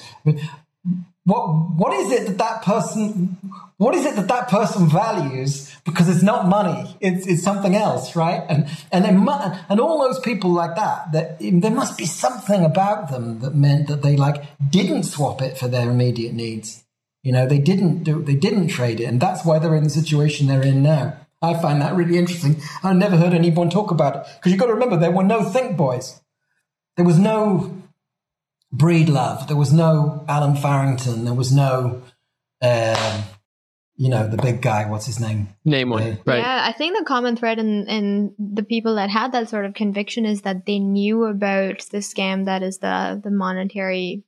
what what is it that that person what is it that that person values? Because it's not money it's, it's something else right? And and and all those people like that that there must be something about them that meant that they like didn't swap it for their immediate needs you know they didn't do they didn't trade it and that's why they're in the situation they're in now i find that really interesting i've never heard anyone talk about it because you've got to remember there were no think boys there was no Breedlove. There was no Allen Farrington. There was no, um, you know, the big guy. What's his name? Name one, Yeah. right? Yeah, I think the common thread in, in the people that had that sort of conviction is that they knew about the scam that is the the monetary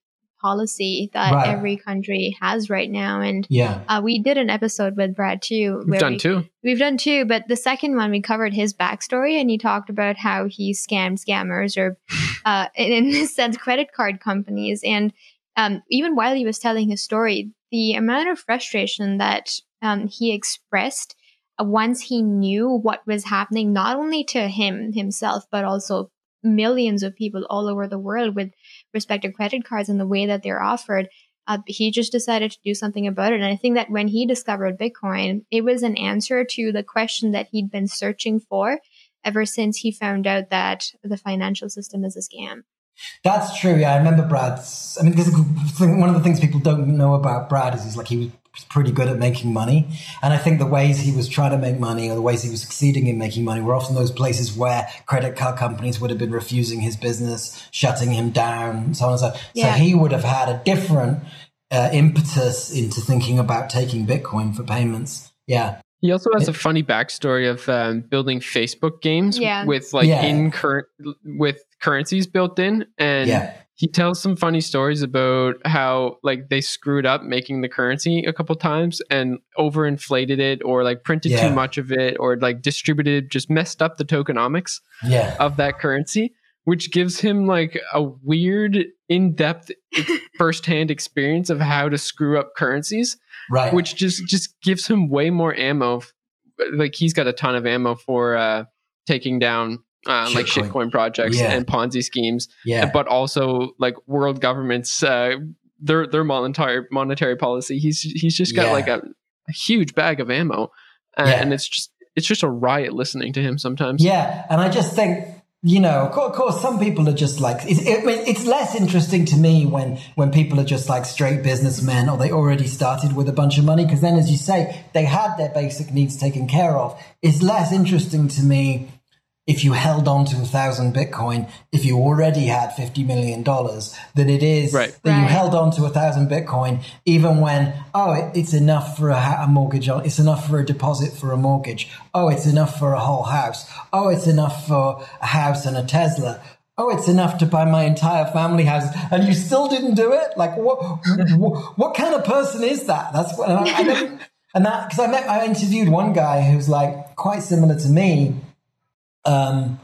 policy that Right. every country has right now. And Yeah, uh, we did an episode with Brad too. We've done we, two. We've done two, but the second one we covered his backstory and he talked about how he scammed scammers or, uh, in, in this sense, credit card companies. And um, even while he was telling his story, the amount of frustration that um, he expressed uh, once he knew what was happening, not only to him himself, but also millions of people all over the world with respective credit cards and the way that they're offered uh, he just decided to do something about it. And I think that when he discovered Bitcoin, it was an answer to the question that he'd been searching for ever since he found out that the financial system is a scam. that's true. Yeah, I remember Brad's. I mean, because one of the things people don't know about Brad is he's like he was pretty good at making money, and I think the ways he was trying to make money or the ways he was succeeding in making money were often those places where credit card companies would have been refusing his business, shutting him down, so on and so. Yeah. So he would have had a different uh, impetus into thinking about taking Bitcoin for payments. Yeah. He also has a funny backstory of um, building Facebook games Yeah. with like Yeah. in current with currencies built in, and Yeah. He tells some funny stories about how like they screwed up making the currency a couple times and overinflated it, or like printed Yeah. too much of it, or like distributed just messed up the tokenomics Yeah. of that currency, which gives him like a weird, in-depth, first-hand experience of how to screw up currencies Right. which just just gives him way more ammo. Like he's got a ton of ammo for uh, taking down uh, like Shitcoin. shitcoin projects Yeah. and Ponzi schemes, yeah. but also like world governments uh, their their monetary monetary policy. He's he's just got Yeah. like a, a huge bag of ammo, uh, and it's just it's just a riot listening to him sometimes. Yeah, and I just think you know, of course, of course some people are just like it's, it, it's less interesting to me when when people are just like straight businessmen or they already started with a bunch of money because then, as you say, they had their basic needs taken care of. It's less interesting to me if you held on to a thousand Bitcoin if you already had fifty million dollars than it is Right. that you held on to a thousand Bitcoin even when oh it, it's enough for a, a mortgage on it's enough for a deposit for a mortgage. Oh it's enough for a whole house. Oh it's enough for a house and a Tesla. Oh it's enough to buy my entire family house. And you still didn't do it? Like what what, what kind of person is that? That's what and I, I and that because I met I interviewed one guy who's like quite similar to me um,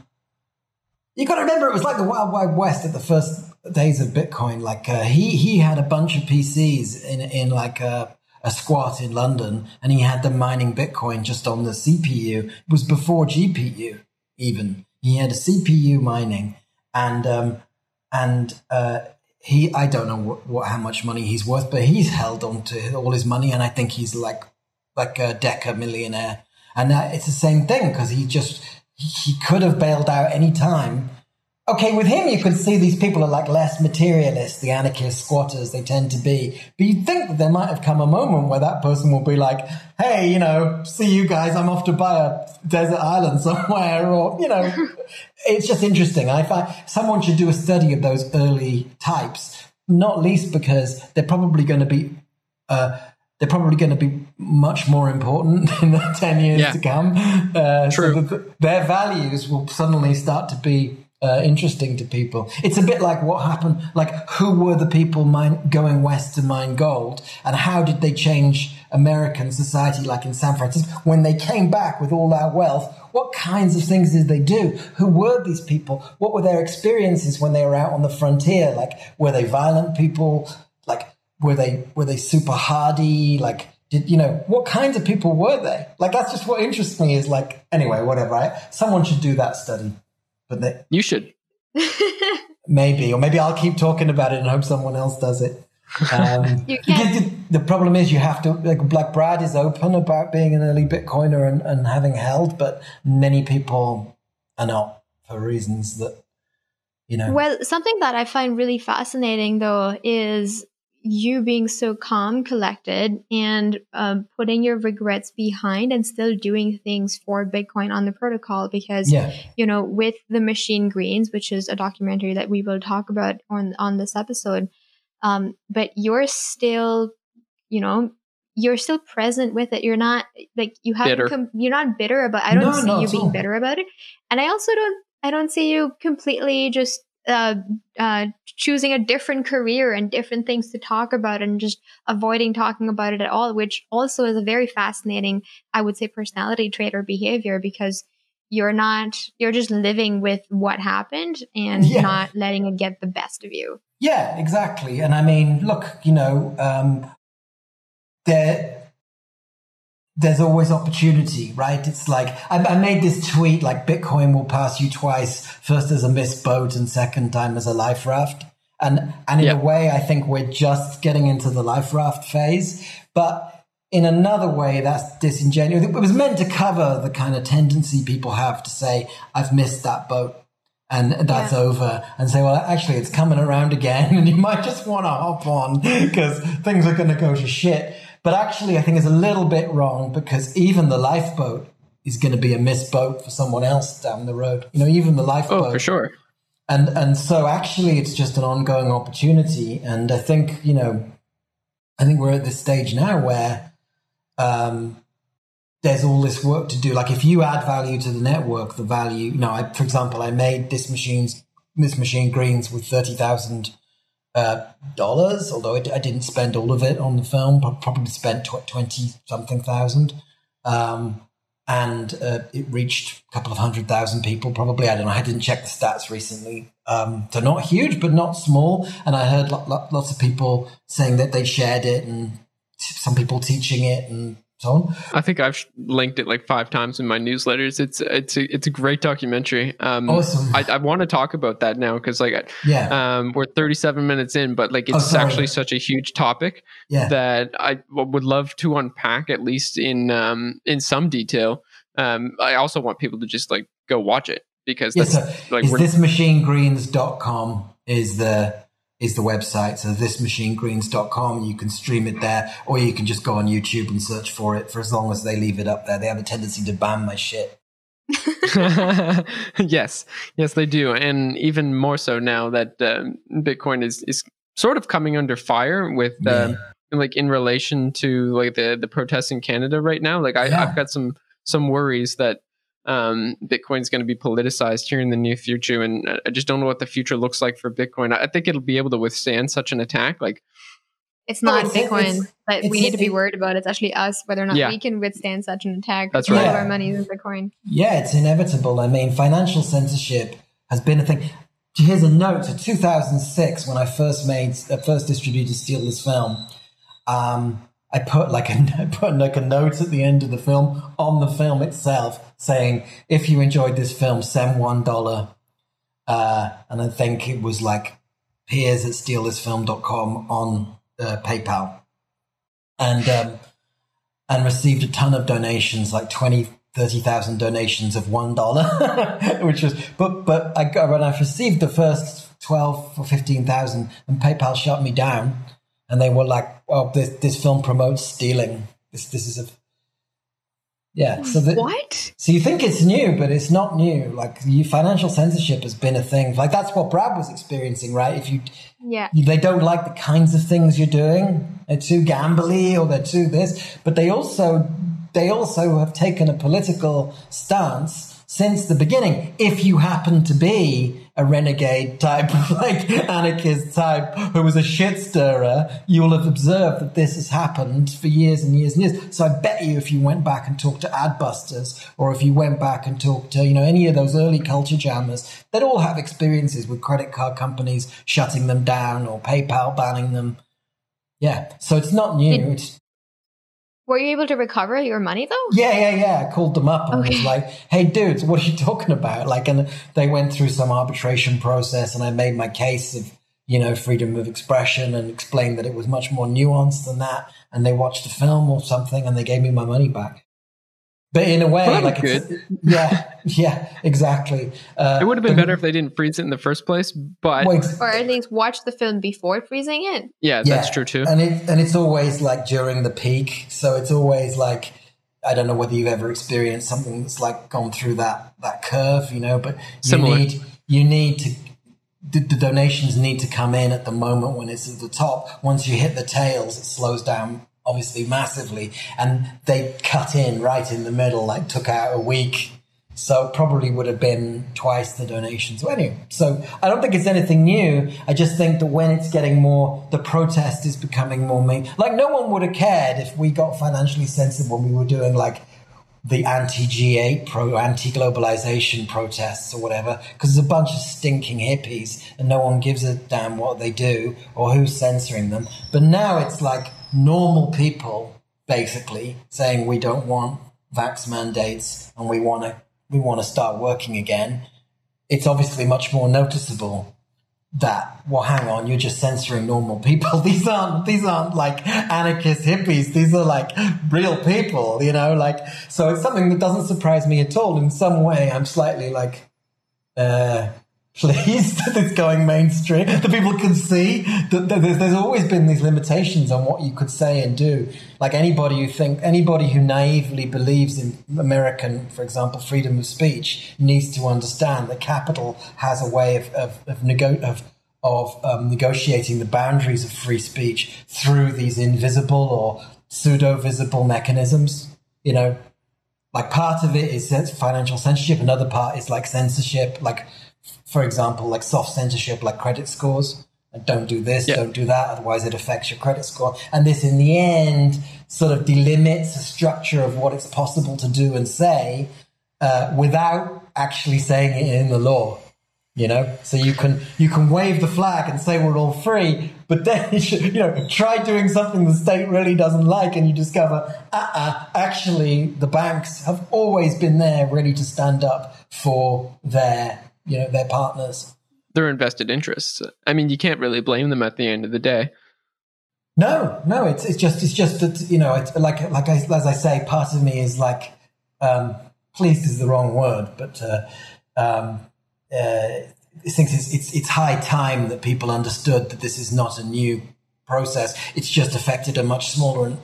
you got to remember it was like the wild wild west at the first days of bitcoin. Like uh, he he had a bunch of pcs in in like a, a squat in london and he had them mining bitcoin just on the cpu it was before gpu even. He had a cpu mining and um and uh he i don't know what, what how much money he's worth but he's held on to all his money and i think he's like like a deca millionaire. And that, it's the same thing because he just he, could have bailed out any time. Okay with him you could see these people are like less materialist the anarchist squatters they tend to be. But you'd think that there might have come a moment where that person will be like hey you know see you guys i'm off to buy a desert island somewhere or you know it's just interesting. I find someone should do a study of those early types not least because they're probably going to be uh, they're probably going to be much more important in the 10 years Yeah. to come. Uh, True. So that their values will suddenly start to be uh, interesting to people. It's a bit like what happened, like who were the people mine, going west to mine gold and how did they change American society, like in San Francisco? When they came back with all that wealth, what kinds of things did they do? Who were these people? What were their experiences when they were out on the frontier? Like, were they violent people? Like, were they were they super hardy? Like, did you know what kinds of people were they? Like, that's just what interests me. Is like, anyway, whatever. Right? Someone should do that study, but they, you should maybe, or maybe I'll keep talking about it and hope someone else does it. Um, You can't- because the, the problem is you have to like Black Brad is open about being an early Bitcoiner and, and having held, but many people are not for reasons that you know. Well, something that I find really fascinating though is you being so calm, collected, and um, putting your regrets behind and still doing things for Bitcoin on the protocol because yeah, you know with the machine greens which is a documentary that we will talk about on on this episode um but you're still you know you're still present with it. You're not like you haven't com- you're not bitter about i don't No, see not you being all. bitter about it. And i also don't i don't see you completely just uh, uh, choosing a different career and different things to talk about and just avoiding talking about it at all, which also is a very fascinating, I would say, personality trait or behavior because you're not, you're just living with what happened and Yeah. not letting it get the best of you. yeah, exactly. And I mean, look, you know, um, there. There's always opportunity, right? It's like I, I made this tweet like Bitcoin will pass you twice, first as a missed boat and second time as a life raft. And and in Yeah. a way, I think we're just getting into the life raft phase. But in another way, that's disingenuous. It was meant to cover the kind of tendency people have to say, "I've missed that boat." and that's Yeah. over and say, well, actually, it's coming around again, and you might just want to hop on because things are going to go to shit. But actually, I think it's a little bit wrong because even the lifeboat is going to be a missed boat for someone else down the road. You know, even the lifeboat. Oh, for sure. And and so actually, it's just an ongoing opportunity. And I think you know, I think we're at this stage now where um, there's all this work to do. Like if you add value to the network, the value. You know, I, for example, I made this machine's this machine greens with thirty thousand uh, dollars. Although I didn't spend all of it on the film, probably spent tw- twenty something thousand. Um, and uh, it reached a couple of hundred thousand people probably i don't know i didn't check the stats recently um, so not huge but not small and i heard lo- lo- lots of people saying that they shared it and t- some people teaching it and on I think I've linked it like five times in my newsletters. It's it's a, it's a great documentary. Um, Awesome. I, I want to talk about that now because like yeah um, we're 37 minutes in, but like Oh, it's sorry. actually such a huge topic yeah that I would love to unpack at least in um, in some detail. Um, I also want people to just like go watch it because yeah that's so like is we're, thismachinegreens.com is the is the website so thismachinegreens.com you can stream it there or you can just go on youtube and search for it for as long as they leave it up there they have a tendency to ban my shit yes, yes, they do, and even more so now that um, Bitcoin is is sort of coming under fire with um, like in relation to like the the protests in Canada right now. Like I, Yeah. I've got some some worries that um, Bitcoin's going to be politicized here in the near future, and I- I just don't know what the future looks like for Bitcoin. I I think it'll be able to withstand such an attack. Like It's not it's- Bitcoin it's- that we need to be worried about. It's actually us, whether or not Yeah. we can withstand such an attack. That's All right. of our money is in Bitcoin. Yeah, it's inevitable. I mean, financial censorship has been a thing. Here's a note to 2006 when I first made, uh, first distributed Steal This Film. Um, I put like a, I put like a note at the end of the film on the film itself saying, if you enjoyed this film, send one dollar. Uh, and I think it was like peers at stealthisfilm.com on uh, PayPal. And, um, and received a ton of donations, like 20, 30,000 donations of $1, which was, but, but I got, when I received the first 12 or 15,000 and PayPal shut me down and they were like, well, this, this film promotes stealing. This, this is a, yeah. So the, What? so you think it's new, but it's not new. Like you, financial censorship has been a thing. Like that's what Brad was experiencing, right? If you, Yeah. they don't like the kinds of things you're doing. They're too gambly or they're too this, but they also they also have taken a political stance since the beginning. If you happen to be a renegade type, like anarchist type, who was a shit stirrer, you will have observed that this has happened for years and years and years. So I bet you, if you went back and talked to Adbusters, or if you went back and talked to you know any of those early culture jammers, they'd all have experiences with credit card companies shutting them down or PayPal banning them. Yeah. So it's not new. Did- it's, Were you able to recover your money though? yeah, yeah, yeah. I called them up and was like, "Hey, dudes, what are you talking about?" Like, and they went through some arbitration process, and I made my case of you know freedom of expression and explained that it was much more nuanced than that. And they watched a film or something, and they gave me my money back. But in a way, Well, like, that's it's, yeah, yeah, exactly. Uh, It would have been the- better if they didn't freeze it in the first place, but well, ex- Or at least watch the film before freezing it? yeah, that's true too. And it and it's always like during the peak, so it's always like I don't know whether you've ever experienced something that's like gone through that that curve, you know. But you Similar. need you need to the, the donations need to come in at the moment when it's at the top. Once you hit the tails, it slows down obviously massively, and they cut in right in the middle, like took out a week. So it probably would have been twice the donations. Well, anyway, so I don't think it's anything new. I just think that when it's getting more, the protest is becoming more main. Like no one would have cared if we got financially sensitive when we were doing like the anti G8 pro anti globalization protests or whatever, because there's a bunch of stinking hippies and no one gives a damn what they do or who's censoring them. But now it's like normal people basically saying we don't want vax mandates and we want to we want to start working again. It's obviously much more noticeable that well hang on you're just censoring normal people these aren't these aren't like anarchist hippies these are like real people you know like so it's something that doesn't surprise me at all in some way i'm slightly like uh pleased that it's going mainstream that people can see that there's, there's always been these limitations on what you could say and do. Like anybody who think anybody who naively believes in american for example freedom of speech needs to understand that capital has a way of of of, nego- of of um, negotiating the boundaries of free speech through these invisible or pseudo visible mechanisms you know? Like part of it is financial censorship another part is like censorship like for example like soft censorship like credit scores. Like don't do this Yeah. don't do that otherwise it affects your credit score. And this in the end sort of delimits the structure of what it's possible to do and say uh, without actually saying it in the law you know? So you can you can wave the flag and say we're all free but then you should you know try doing something the state really doesn't like and you discover uh-uh actually the banks have always been there ready to stand up for their you know their partners Their invested interests. I mean, you can't really blame them at the end of the day. No, no, it's it's just it's just that you know it's like like I, as I say, part of me is like um, pleased is the wrong word, but uh, um, uh, I think it's, it's it's high time that people understood that this is not a new process. It's just affected a much smaller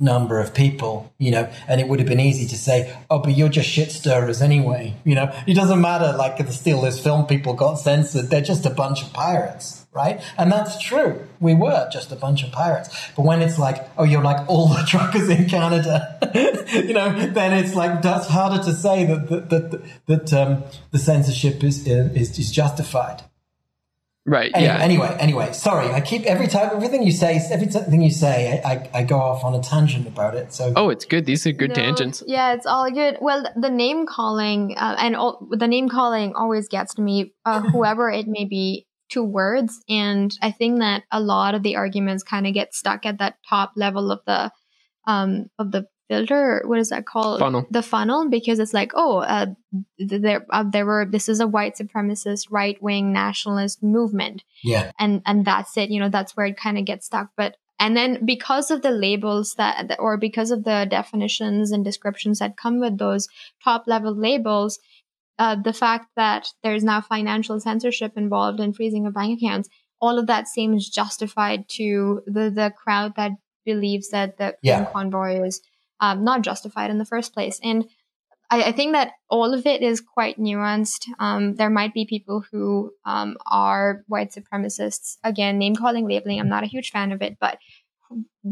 number of people, you know, and it would have been easy to say, oh, but you're just shit stirrers anyway, you know. It doesn't matter, like the Steal This Film people got censored. They're just a bunch of pirates, right? And that's true. We were just a bunch of pirates. But when it's like, oh, you're like all the truckers in Canada, you know, then it's like, that's harder to say that, that, that, that um, the censorship is, is, is justified. Right. Anyway, yeah. anyway, anyway, sorry. I keep every time everything you say, everything you say, I, I, I go off on a tangent about it. So Oh, it's good. These are good No, tangents. Yeah, it's all good. Well, the name calling uh, and all, the name calling always gets to me, uh, whoever it may be, to words. And I think that a lot of the arguments kind of get stuck at that top level of the um of the filter. What is that called? Funnel. The funnel, because it's like, oh, uh, there uh, there were this is a white supremacist right wing nationalist movement yeah, and and that's it you know that's where it kind of gets stuck but and then because of the labels that that- or because of the definitions and descriptions that come with those top level labels uh, the fact that there's now financial censorship involved in freezing of bank accounts all of that seems justified to the the crowd that believes that the Yeah. convoy is um, not justified in the first place and I, I think that all of it is quite nuanced. Um, there might be people who um, are white supremacists. Again, name calling, labeling, I'm not a huge fan of it, but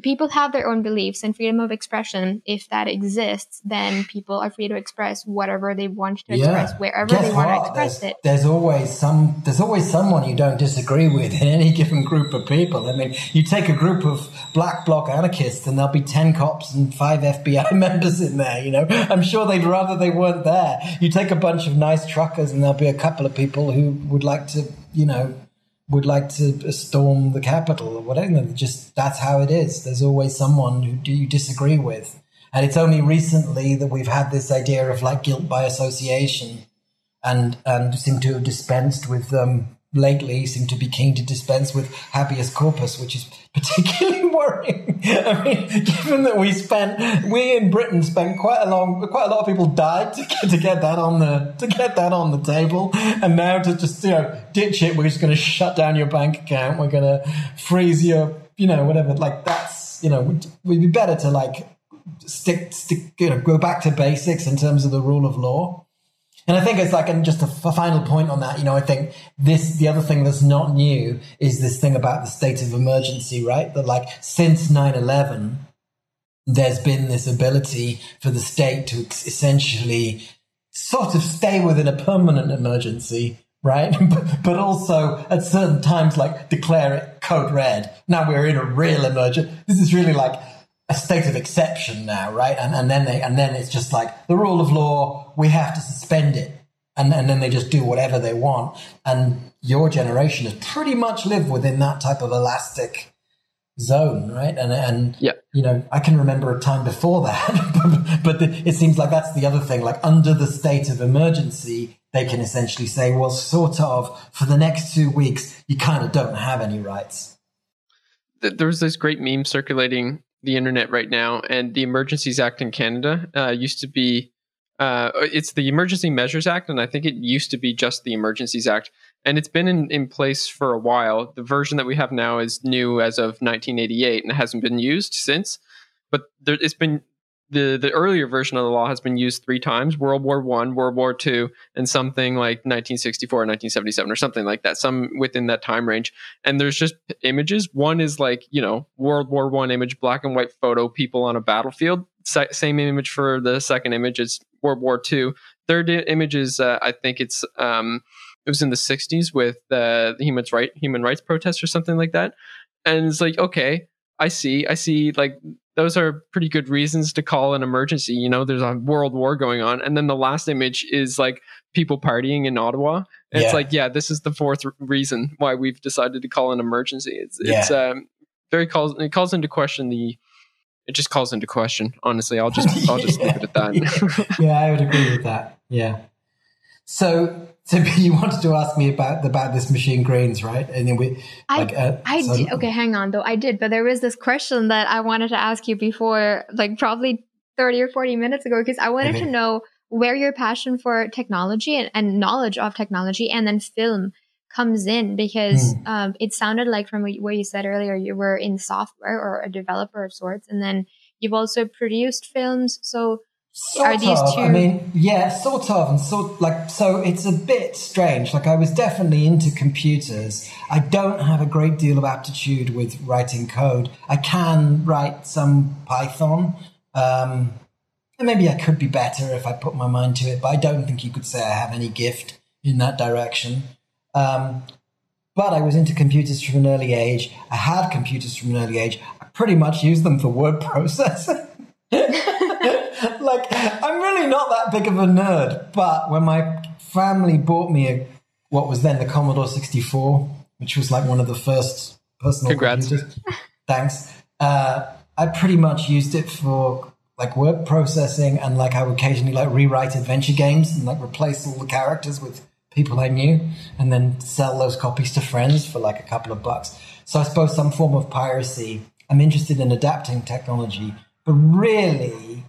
people have their own beliefs and freedom of expression. If that exists, then people are free to express whatever they want to express, wherever Guess they want to express there's, it. There's always some. There's always someone you don't disagree with in any given group of people. I mean, you take a group of black bloc anarchists, and there'll be ten cops and five FBI members in there. You know, I'm sure they'd rather they weren't there. You take a bunch of nice truckers, and there'll be a couple of people who would like to, you know, would like to storm the capital or whatever. Just that's how it is. There's always someone who you disagree with. And it's only recently that we've had this idea of like guilt by association and, and seem to have dispensed with um, lately seem to be keen to dispense with habeas corpus, which is particularly worrying. I mean, given that we spent, we in Britain spent quite a long, quite a lot of people died to get, to get that on the, to get that on the table. And now to just, you know, ditch it, we're just going to shut down your bank account. We're going to freeze your, you know, whatever. Like that's, you know, would, would be better to like stick, stick, you know, go back to basics in terms of the rule of law. And I think it's like, and just a, a, final point on that, you know, I think this, the other thing that's not new is this thing about the state of emergency, right? That like since 9 11, there's been this ability for the state to essentially sort of stay within a permanent emergency, right? but also at certain times, like declare it code red. Now we're in a real emergency. This is really like a state of exception now, right? And and then they and then it's just like the rule of law, we have to suspend it. And, and then they just do whatever they want. And your generation has pretty much lived within that type of elastic zone, right? And and yeah. you know, I can remember a time before that, but, the, it seems like that's the other thing. Like under the state of emergency, they can essentially say, well, sort of, for the next two weeks, you kind of don't have any rights. There's this great meme circulating the internet right now, and the Emergencies Act in Canada uh, used to be. Uh, it's the Emergency Measures Act, and I think it used to be just the Emergencies Act, and it's been in, in place for a while. The version that we have now is new as of 1988, and it hasn't been used since. But there, it's been the the earlier version of the law has been used three times world war one world war two and something like 1964 or 1977 or something like that some within that time range and there's just images one is like you know world war one image black and white photo people on a battlefield same image for the second image is world war two third image is uh, i think it's um it was in the 60s with uh, the human rights human rights protests or something like that and it's like okay I see. I see. Like those are pretty good reasons to call an emergency. You know, there's a world war going on, and then the last image is like people partying in Ottawa. Yeah. It's like, yeah, this is the fourth reason why we've decided to call an emergency. It's, yeah. it's um, very calls it calls into question the. It just calls into question. Honestly, I'll just I'll just yeah. leave it at that. yeah, I would agree with that. Yeah. So so you wanted to ask me about about this machine greens, right? And then we, I, like, uh, I so, did. Okay, hang on though. I did, but there was this question that I wanted to ask you before, like probably thirty or forty minutes ago, because I wanted to know where your passion for technology and, and, knowledge of technology and then film comes in, because mm. um, it sounded like from what you said earlier, you were in software or a developer of sorts, and then you've also produced films. So Sort Are these of. two? I mean, yeah, sort of, and sort like so. It's a bit strange. Like I was definitely into computers. I don't have a great deal of aptitude with writing code. I can write some Python. Um, and maybe I could be better if I put my mind to it, but I don't think you could say I have any gift in that direction. Um, but I was into computers from an early age. I had computers from an early age. I pretty much used them for word processing. like, I'm really not that big of a nerd, but when my family bought me a, what was then the Commodore 64, which was like one of the first personal Congrats. computers. Thanks. Uh, I pretty much used it for like word processing and like I would occasionally like rewrite adventure games and like replace all the characters with people I knew and then sell those copies to friends for like a couple of bucks. So I suppose some form of piracy. I'm interested in adapting technology, but really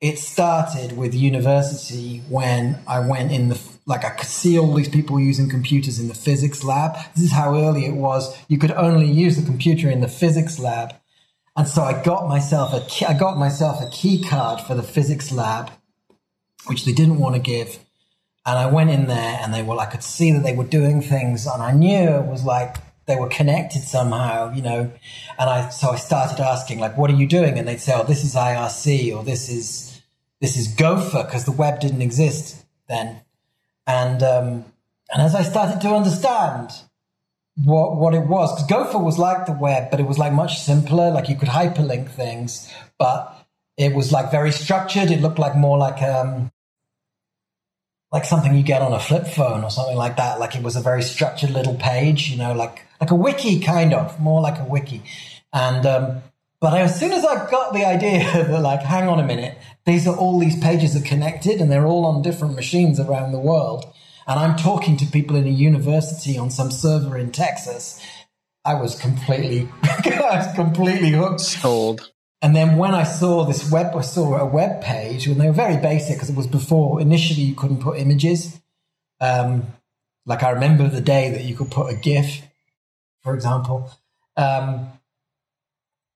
it started with university when I went in the like I could see all these people using computers in the physics lab. This is how early it was. You could only use the computer in the physics lab, and so I got myself a key, I got myself a key card for the physics lab, which they didn't want to give. And I went in there, and they were. I could see that they were doing things, and I knew it was like they were connected somehow, you know. And I so I started asking, like, what are you doing? And they'd say, oh, this is IRC, or this is this is Gopher because the web didn't exist then. And um, and as I started to understand what what it was, because Gopher was like the web, but it was like much simpler. Like you could hyperlink things, but it was like very structured. It looked like more like um, like something you get on a flip phone or something like that. Like it was a very structured little page, you know, like like a wiki kind of, more like a wiki. And um, but as soon as I got the idea that like, hang on a minute, these are all these pages are connected and they're all on different machines around the world, and I'm talking to people in a university on some server in Texas. I was completely, I was completely hooked. Sold. And then when I saw this web, I saw a web page, and they were very basic because it was before initially you couldn't put images. Um, like I remember the day that you could put a GIF, for example. Um,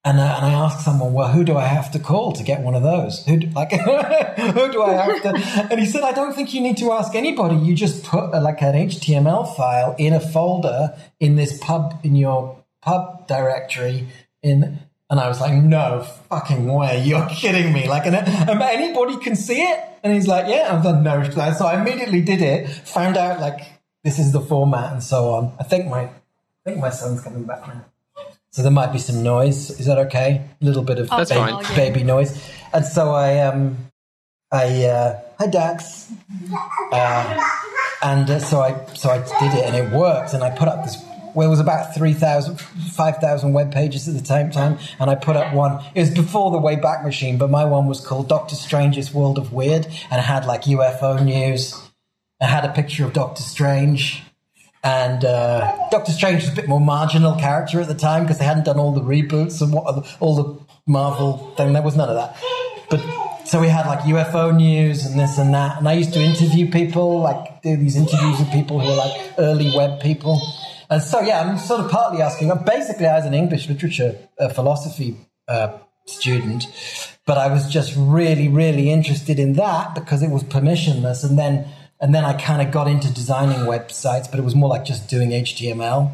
and, uh, and I asked someone, well, who do I have to call to get one of those? Who do, like, who do I have to? And he said, I don't think you need to ask anybody. You just put a, like an HTML file in a folder in this pub in your pub directory in and I was like, no fucking way. You're kidding me. Like, and, and anybody can see it. And he's like, yeah, I've done no. So I immediately did it, found out like this is the format and so on. I think my, I think my son's coming back now. So there might be some noise. Is that okay? A little bit of That's baby, fine. baby noise. And so I, um, I, uh, hi Dax. Uh, and uh, so I, so I did it and it worked. And I put up this well, it was about 3,000, 5,000 web pages at the same time. And I put up one, it was before the Wayback Machine, but my one was called Doctor Strange's World of Weird. And it had like UFO news. I had a picture of Doctor Strange. And uh, Doctor Strange was a bit more marginal character at the time because they hadn't done all the reboots and what, all the Marvel thing. There was none of that. But so we had like UFO news and this and that. And I used to interview people, like do these interviews with people who were like early web people. And so, yeah, I'm sort of partly asking. Basically, I was an English literature uh, philosophy uh, student, but I was just really, really interested in that because it was permissionless. And then, and then I kind of got into designing websites, but it was more like just doing HTML,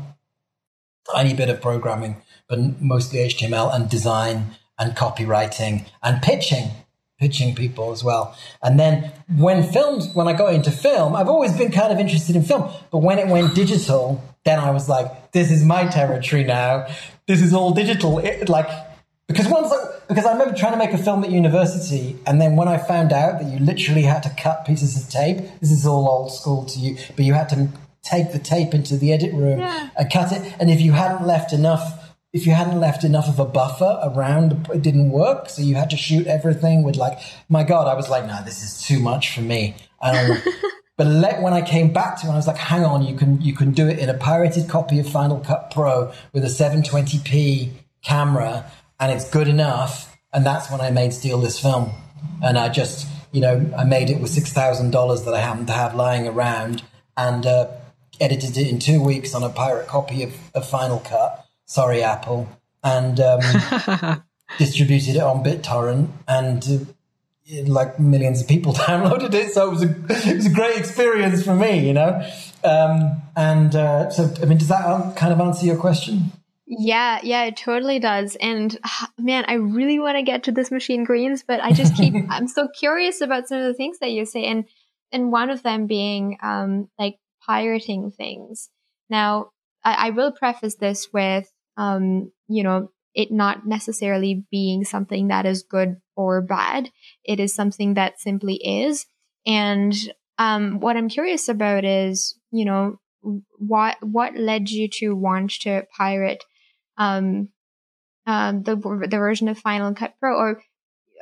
tiny bit of programming, but mostly HTML and design and copywriting and pitching pitching people as well. And then when films, when I got into film, I've always been kind of interested in film, but when it went digital, then I was like, this is my territory now. This is all digital. It, like, because once, I, because I remember trying to make a film at university, and then when I found out that you literally had to cut pieces of tape, this is all old school to you, but you had to take the tape into the edit room Yeah. and cut it. And if you hadn't left enough, if you hadn't left enough of a buffer around, it didn't work. So you had to shoot everything with like, my God, I was like, no, this is too much for me. I. Um, but when I came back to it, I was like, hang on, you can you can do it in a pirated copy of Final Cut Pro with a 720p camera, and it's good enough. And that's when I made Steal This Film. And I just, you know, I made it with six thousand dollars that I happened to have lying around, and uh, edited it in two weeks on a pirate copy of, of Final Cut. Sorry, Apple, and um, distributed it on BitTorrent, and uh, like millions of people downloaded it. So it was a it was a great experience for me, you know. Um, and uh, so, I mean, does that kind of answer your question? Yeah, yeah, it totally does. And man, I really want to get to this machine greens, but I just keep I'm so curious about some of the things that you say and and one of them being um like pirating things. Now, I, I will preface this with um, you know, it not necessarily being something that is good or bad. It is something that simply is. And um what I'm curious about is, you know, what what led you to want to pirate um, um, the the version of Final Cut Pro, or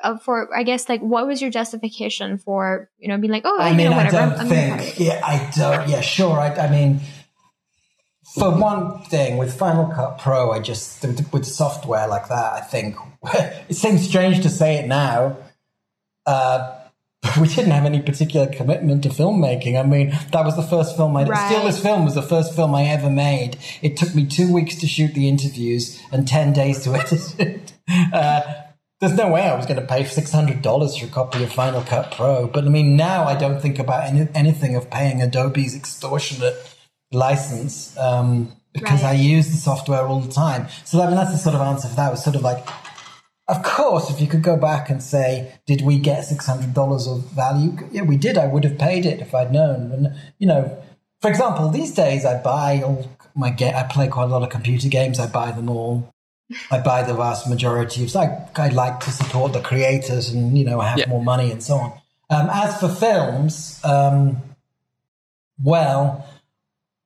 uh, for I guess like what was your justification for you know being like oh I you mean, know I whatever I'm, don't I'm think. Yeah, I don't. Yeah, sure. I, I mean, for one thing, with Final Cut Pro, I just with software like that, I think it seems strange to say it now. Uh, we didn't have any particular commitment to filmmaking. I mean, that was the first film I did. Right. Steal, this film was the first film I ever made. It took me two weeks to shoot the interviews and 10 days to edit it. Uh, there's no way I was going to pay $600 for a copy of Final Cut Pro. But I mean, now I don't think about any, anything of paying Adobe's extortionate license um, because Right. I use the software all the time. So, I mean, that's the sort of answer for that. It was sort of like, of course, if you could go back and say, did we get $600 of value? Yeah, we did. I would have paid it if I'd known. And, you know, for example, these days I buy all my get. I play quite a lot of computer games. I buy them all. I buy the vast majority of. I, I like to support the creators, and you know, I have Yeah. more money and so on. Um, as for films, um, Well,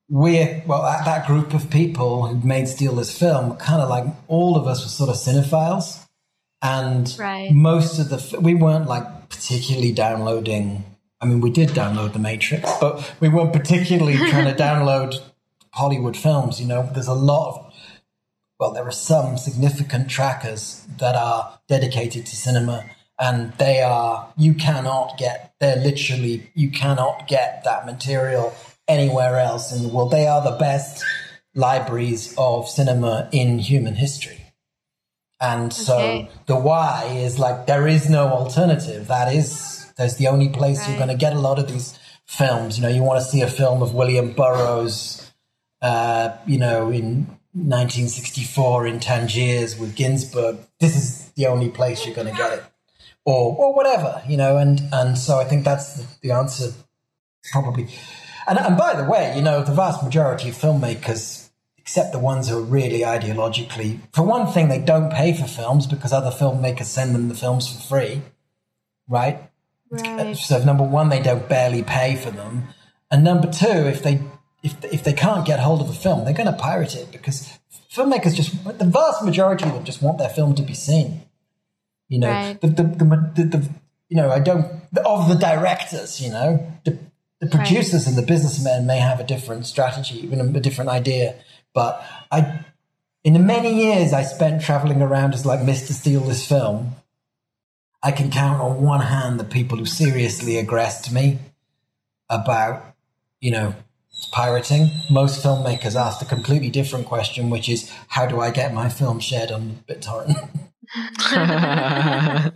we're well that, that group of people who made steal this film kind of like all of us were sort of cinephiles and Right. most of the we weren't like particularly downloading i mean we did download the matrix but we weren't particularly trying to download hollywood films you know? There's a lot of well there are some significant trackers that are dedicated to cinema and they are you cannot get they're literally you cannot get that material anywhere else in the world. They are the best libraries of cinema in human history and so Okay. the why is like there is no alternative. That is there's the only place you're going to get a lot of these films. You know, you want to see a film of William Burroughs, uh, you know, in 1964 in Tangiers with Ginsberg. This is the only place you're going to get it, or or whatever. You know, and and so I think that's the, the answer, probably. And and by the way, you know, the vast majority of filmmakers except the ones who are really ideologically. For one thing, they don't pay for films because other filmmakers send them the films for free, right? Right. So number one, they don't barely pay for them, and number two, if they if if they can't get hold of a film, they're going to pirate it because filmmakers just the vast majority of them just want their film to be seen. You know, Right. the, the, the, the, the you know I don't of the directors, you know, the, the producers and the businessmen may have a different strategy, even a different idea, but I. In the many years I spent traveling around as like Mr. Steal this film, I can count on one hand the people who seriously aggressed me about, you know, pirating. Most filmmakers asked a completely different question, which is, how do I get my film shared on BitTorrent?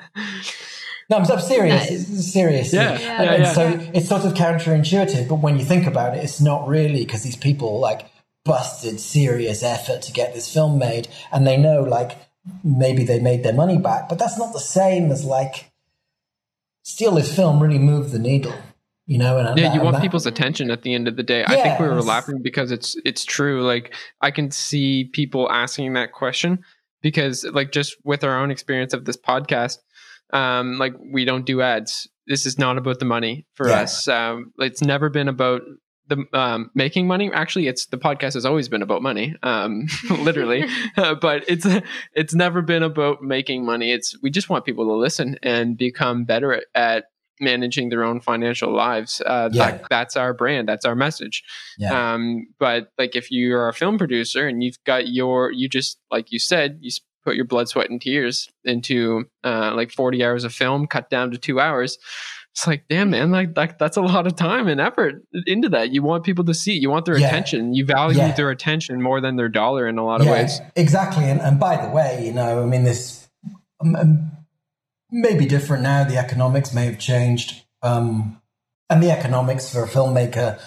no, I'm, I'm serious. Nice. It's serious. Yeah, yeah, and yeah. so it's sort of counterintuitive, but when you think about it, it's not really because these people like busted serious effort to get this film made, and they know like maybe they made their money back, but that's not the same as like steal this film really moved the needle, you know. And yeah and you want that- people's attention at the end of the day i think we were laughing because it's it's true like i can see people asking that question because like just with our own experience of this podcast um like we don't do ads. This is not about the money for Yeah. us. Um it's never been about the um, making money. Actually it's the podcast has always been about money um literally. Uh, but it's it's never been about making money. It's we just want people to listen and become better at, at managing their own financial lives. Uh Yeah. that, that's our brand. That's our message. Yeah. um but like if you're a film producer and you've got your you just like you said you put your blood sweat and tears into uh like 40 hours of film cut down to two hours it's like damn man like, like that's a lot of time and effort into that you want people to see you want their Yeah. attention you value Yeah. their attention more than their dollar in a lot of ways Exactly. And, and by the way, you know, I mean, this um, um, may be different now. The economics may have changed. Um, and the economics for a filmmaker,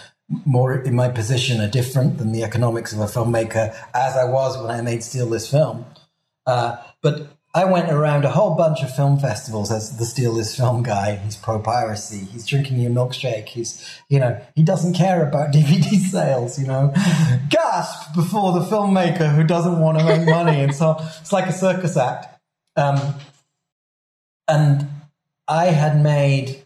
more in my position, are different than the economics of a filmmaker as I was when I made Steal This Film. Uh, but I went around a whole bunch of film festivals as the Steal This Film guy. He's pro piracy. He's drinking your milkshake. He's, you know, he doesn't care about DVD sales, you know. Gasp before the filmmaker who doesn't want to make money. And so it's like a circus act. Um, and I had made,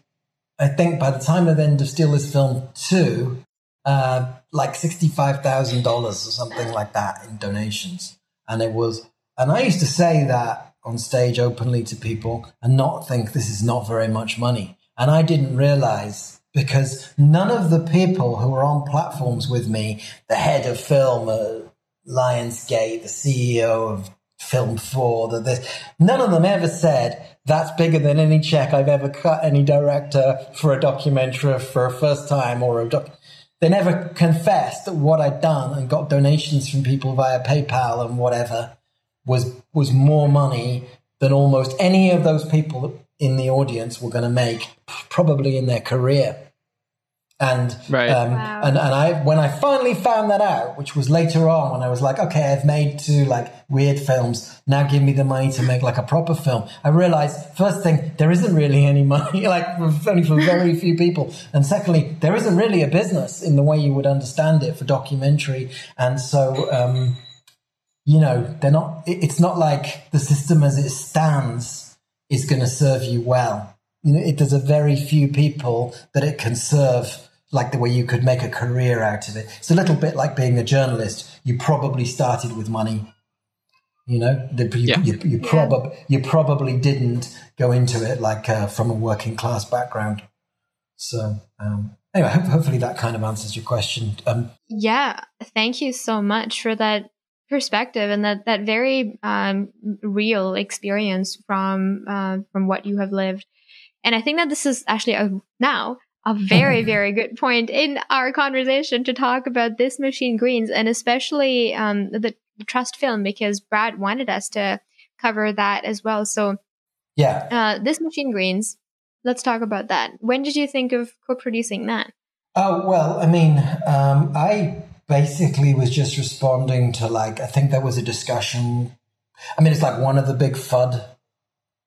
I think by the time of the end of Steal This Film 2, uh, like $65,000 or something like that in donations. And it was, and I used to say that on stage openly to people and not think this is not very much money. And I didn't realize because none of the people who were on platforms with me, the head of film, uh, Lionsgate, the CEO of Film 4, the, this, none of them ever said, that's bigger than any check I've ever cut any director for a documentary for a first time or a doc. They never confessed what I'd done and got donations from people via PayPal and whatever was was more money than almost any of those people in the audience were going to make probably in their career. And Right. um, Wow. and and I when I finally found that out, which was later on when I was like, okay, I've made two like weird films. Now give me the money to make like a proper film. I realized first thing there isn't really any money, like for, only for very few people, and secondly there isn't really a business in the way you would understand it for documentary. And so um, you know they're not. It's not like the system as it stands is going to serve you well. You know, it, there's a very few people that it can serve like the way you could make a career out of it. It's a little bit like being a journalist. You probably started with money. You know, the, you, Yeah. you, you, probab- you probably didn't go into it like uh, from a working class background. So, um, anyway, hopefully that kind of answers your question. Um, Yeah, thank you so much for that perspective and that that very um, real experience from uh, from what you have lived. And I think that this is actually a, now a very very good point in our conversation to talk about this machine greens and especially um, the, the trust film because Brad wanted us to cover that as well. So yeah. uh, this machine greens, let's talk about that. When did you think of co-producing that? Oh, well, I mean, um, I basically was just responding to like, I think there was a discussion. I mean, it's like one of the big FUD,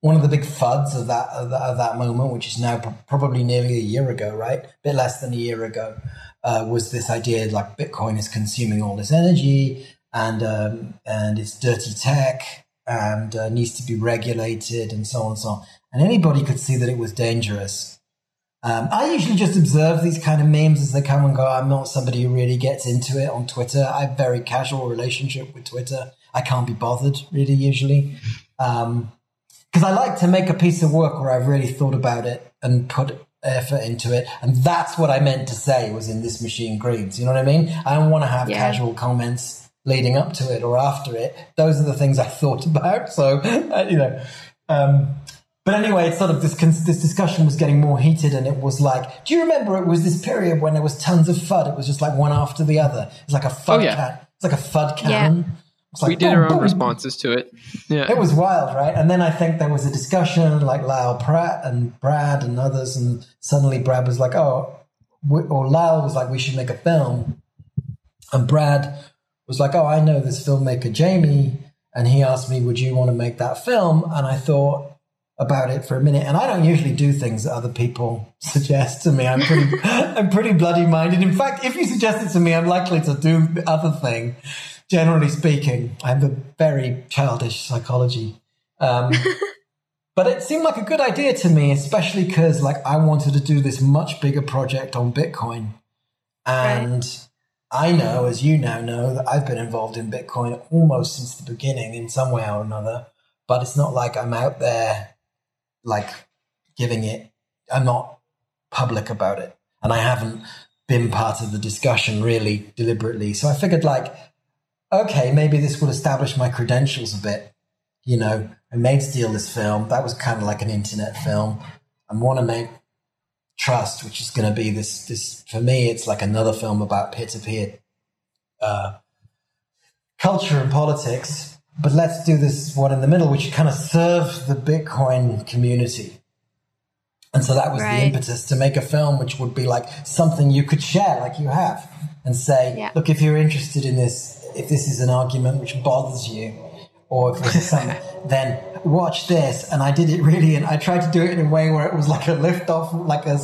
one of the big FUDs of that, of that, of that moment, which is now pro- probably nearly a year ago, right? A bit less than a year ago, uh, was this idea like Bitcoin is consuming all this energy and, um, and it's dirty tech and uh, needs to be regulated and so on and so on. And anybody could see that it was dangerous. Um, I usually just observe these kind of memes as they come and go. I'm not somebody who really gets into it on Twitter. I have a very casual relationship with Twitter. I can't be bothered really usually. Um, because I like to make a piece of work where I've really thought about it and put effort into it. And that's what I meant to say was in this machine greens. You know what I mean? I don't want to have Yeah. casual comments leading up to it or after it. Those are the things I thought about. So, uh, you know, um, but anyway, it's sort of this this discussion was getting more heated, and it was like, do you remember? It was this period when there was tons of FUD. It was just like one after the other. It's like a FUD Oh, yeah. can- It's like a FUD cannon. It's like, we did boom, our oh, own boom. responses to it. Yeah. It was wild, right? And then I think there was a discussion like Lyle Pratt and Brad and others, and suddenly Brad was like, "Oh," we- or Lyle was like, "We should make a film," and Brad was like, "Oh, I know this filmmaker Jamie," and he asked me, "Would you want to make that film?" And I thought about it for a minute, and I don't usually do things that other people suggest to me. I'm pretty, I'm pretty bloody minded. In fact, if you suggest it to me, I'm likely to do the other thing. Generally speaking, I have a very childish psychology. Um, but it seemed like a good idea to me, especially because like I wanted to do this much bigger project on Bitcoin, and I know, as you now know, that I've been involved in Bitcoin almost since the beginning in some way or another. But it's not like I'm out there like giving it. I'm not public about it, and I haven't been part of the discussion really deliberately. So I figured like, okay, maybe this will establish my credentials a bit. You know, I made Steal this film. That was kind of like an internet film. I want to make Trust, which is going to be this. This for me, it's like another film about peer to peer culture and politics. But let's do this one in the middle, which kind of serve the Bitcoin community. And so that was Right. the impetus to make a film which would be like something you could share, like you have, and say, Yeah. look, if you're interested in this, if this is an argument which bothers you, or if this is something, then watch this. And I did it really, and I tried to do it in a way where it was like a lift off, like a,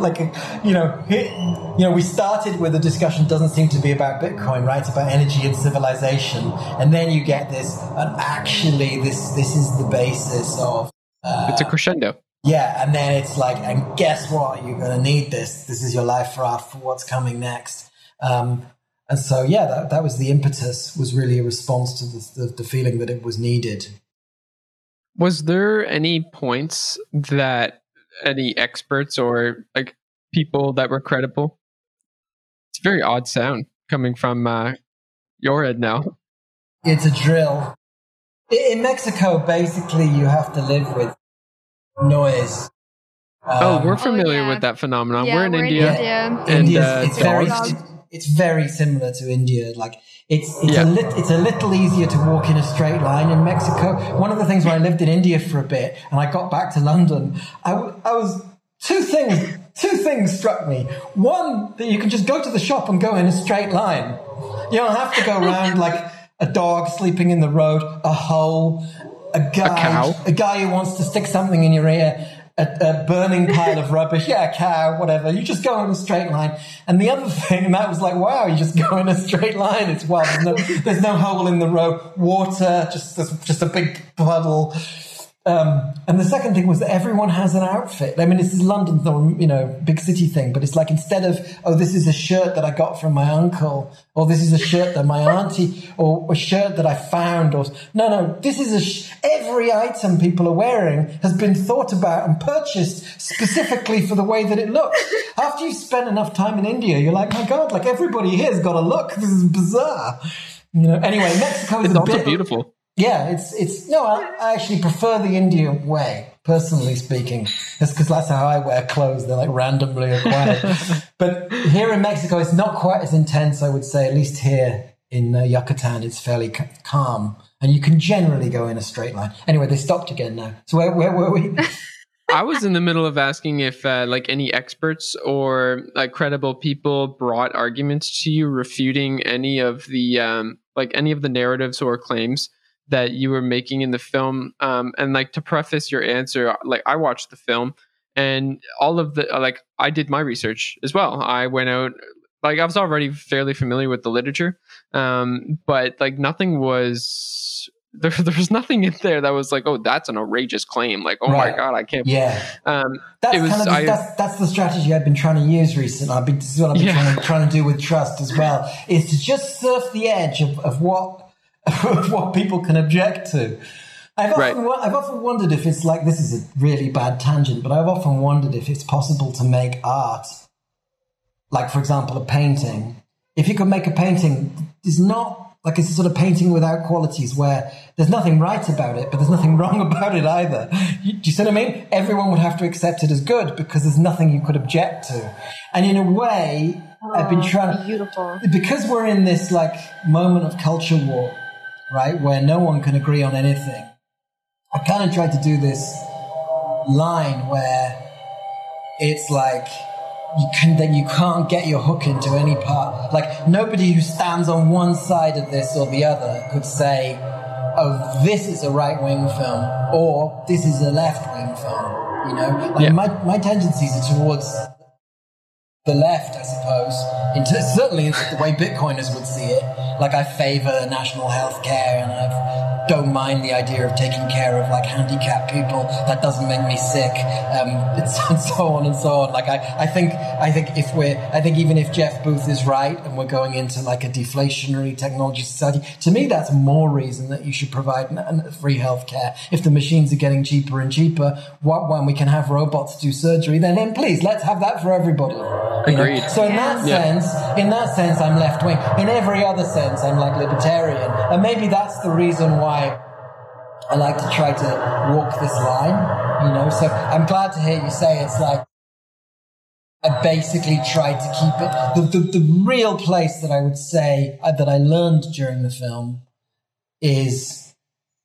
like a, you know, hit, you know, we started with a discussion doesn't seem to be about Bitcoin, right? It's about energy and civilization, and then you get this, and actually, this this is the basis of it's a crescendo. yeah, and then it's like, and guess what? You're going to need this. This is your life raft for what's coming next. Um, and so, yeah, that, that was the impetus. Was really a response to the, the, the feeling that it was needed. Was there any points that any experts or like people that were credible? It's a very odd sound coming from uh, your head now. It's a drill. In Mexico, basically, you have to live with noise. oh, Um, we're familiar yeah. with that phenomenon. Yeah, we're in we're in India. India. And, uh, it's very dogs. It's very similar to India. Like it's it's Yeah. a lit, it's a little easier to walk in a straight line in Mexico. One of the things when I lived in India for a bit and I got back to London, I, w- I was two things two things struck me. One that you can just go to the shop and go in a straight line. You don't have to go around like a dog sleeping in the road, a hole, a guy, cow. a guy who wants to stick something in your ear, a, a burning pile of rubbish, yeah, a cow, whatever. You just go in a straight line. And the other thing, that was like, wow, you just go in a straight line. It's wild. There's no, there's no hole in the road. Water, just just a big puddle. Um, and the second thing was that everyone has an outfit. I mean, this is London's not, you know, big city thing, but it's like instead of, oh, this is a shirt that I got from my uncle, or this is a shirt that my auntie, or a shirt that I found, or no, no, this is a, sh- every item people are wearing has been thought about and purchased specifically for the way that it looks. After you've spent enough time in India, you're like, my God, like everybody here's got a look. This is bizarre. You know, anyway, Mexico is It's a also bit, beautiful. Yeah, it's it's no. I, I actually prefer the Indian way, personally speaking. It's because that's how I wear clothes. They're like randomly acquired. but here in Mexico, it's not quite as intense. I would say, at least here in uh, Yucatan, it's fairly c- calm, and you can generally go in a straight line. Anyway, they stopped again now. So where where were we? I was in the middle of asking if uh, like any experts or like credible people brought arguments to you refuting any of the um, like any of the narratives or claims that you were making in the film. Um, and like to preface your answer, like I watched the film and all of the like I did my research as well. I went out like I was already fairly familiar with the literature, um, but like nothing was there. There was nothing in there that was like, oh, that's an outrageous claim. Like, oh Right. my god, I can't. yeah, Um, that's It was- kind of I- that's that's the strategy I've been trying to use recently. I've been this is what I've been Yeah. trying, to, trying to do with trust as well. Is to just surf the edge of, of what of what people can object to. I've often, Right. I've often wondered if it's like this is a really bad tangent, but I've often wondered if it's possible to make art, like for example a painting. If you could make a painting, it's not like it's a sort of painting without qualities where there's nothing right about it, but there's nothing wrong about it either. You, do you see what I mean? Everyone would have to accept it as good because there's nothing you could object to. And in a way, I've been Oh, trying Beautiful. because we're in this like moment of culture war, right, where no one can agree on anything. I kind of tried to do this line where it's like you can that you can't get your hook into any part. Like nobody who stands on one side of this or the other could say, "Oh, this is a right wing film" or "This is a left wing film." You know, like Yeah. my my tendencies are towards the left, I suppose. Certainly the way Bitcoiners would see it. Like I favor national health care and I don't mind the idea of taking care of like handicapped people. That doesn't make me sick. Um, and so on and so on. Like I, I think I think if we're I think even if Jeff Booth is right and we're going into like a deflationary technology society, to me that's more reason that you should provide free health care. If the machines are getting cheaper and cheaper, what when we can have robots do surgery, then then please let's have that for everybody. Agreed. So in that Yeah. sense, in that sense, I'm left wing. In every other sense, I'm like libertarian, and maybe that's the reason why I like to try to walk this line. You know, so I'm glad to hear you say it's like. I basically tried to keep it. The, the, the real place that I would say uh, that I learned during the film is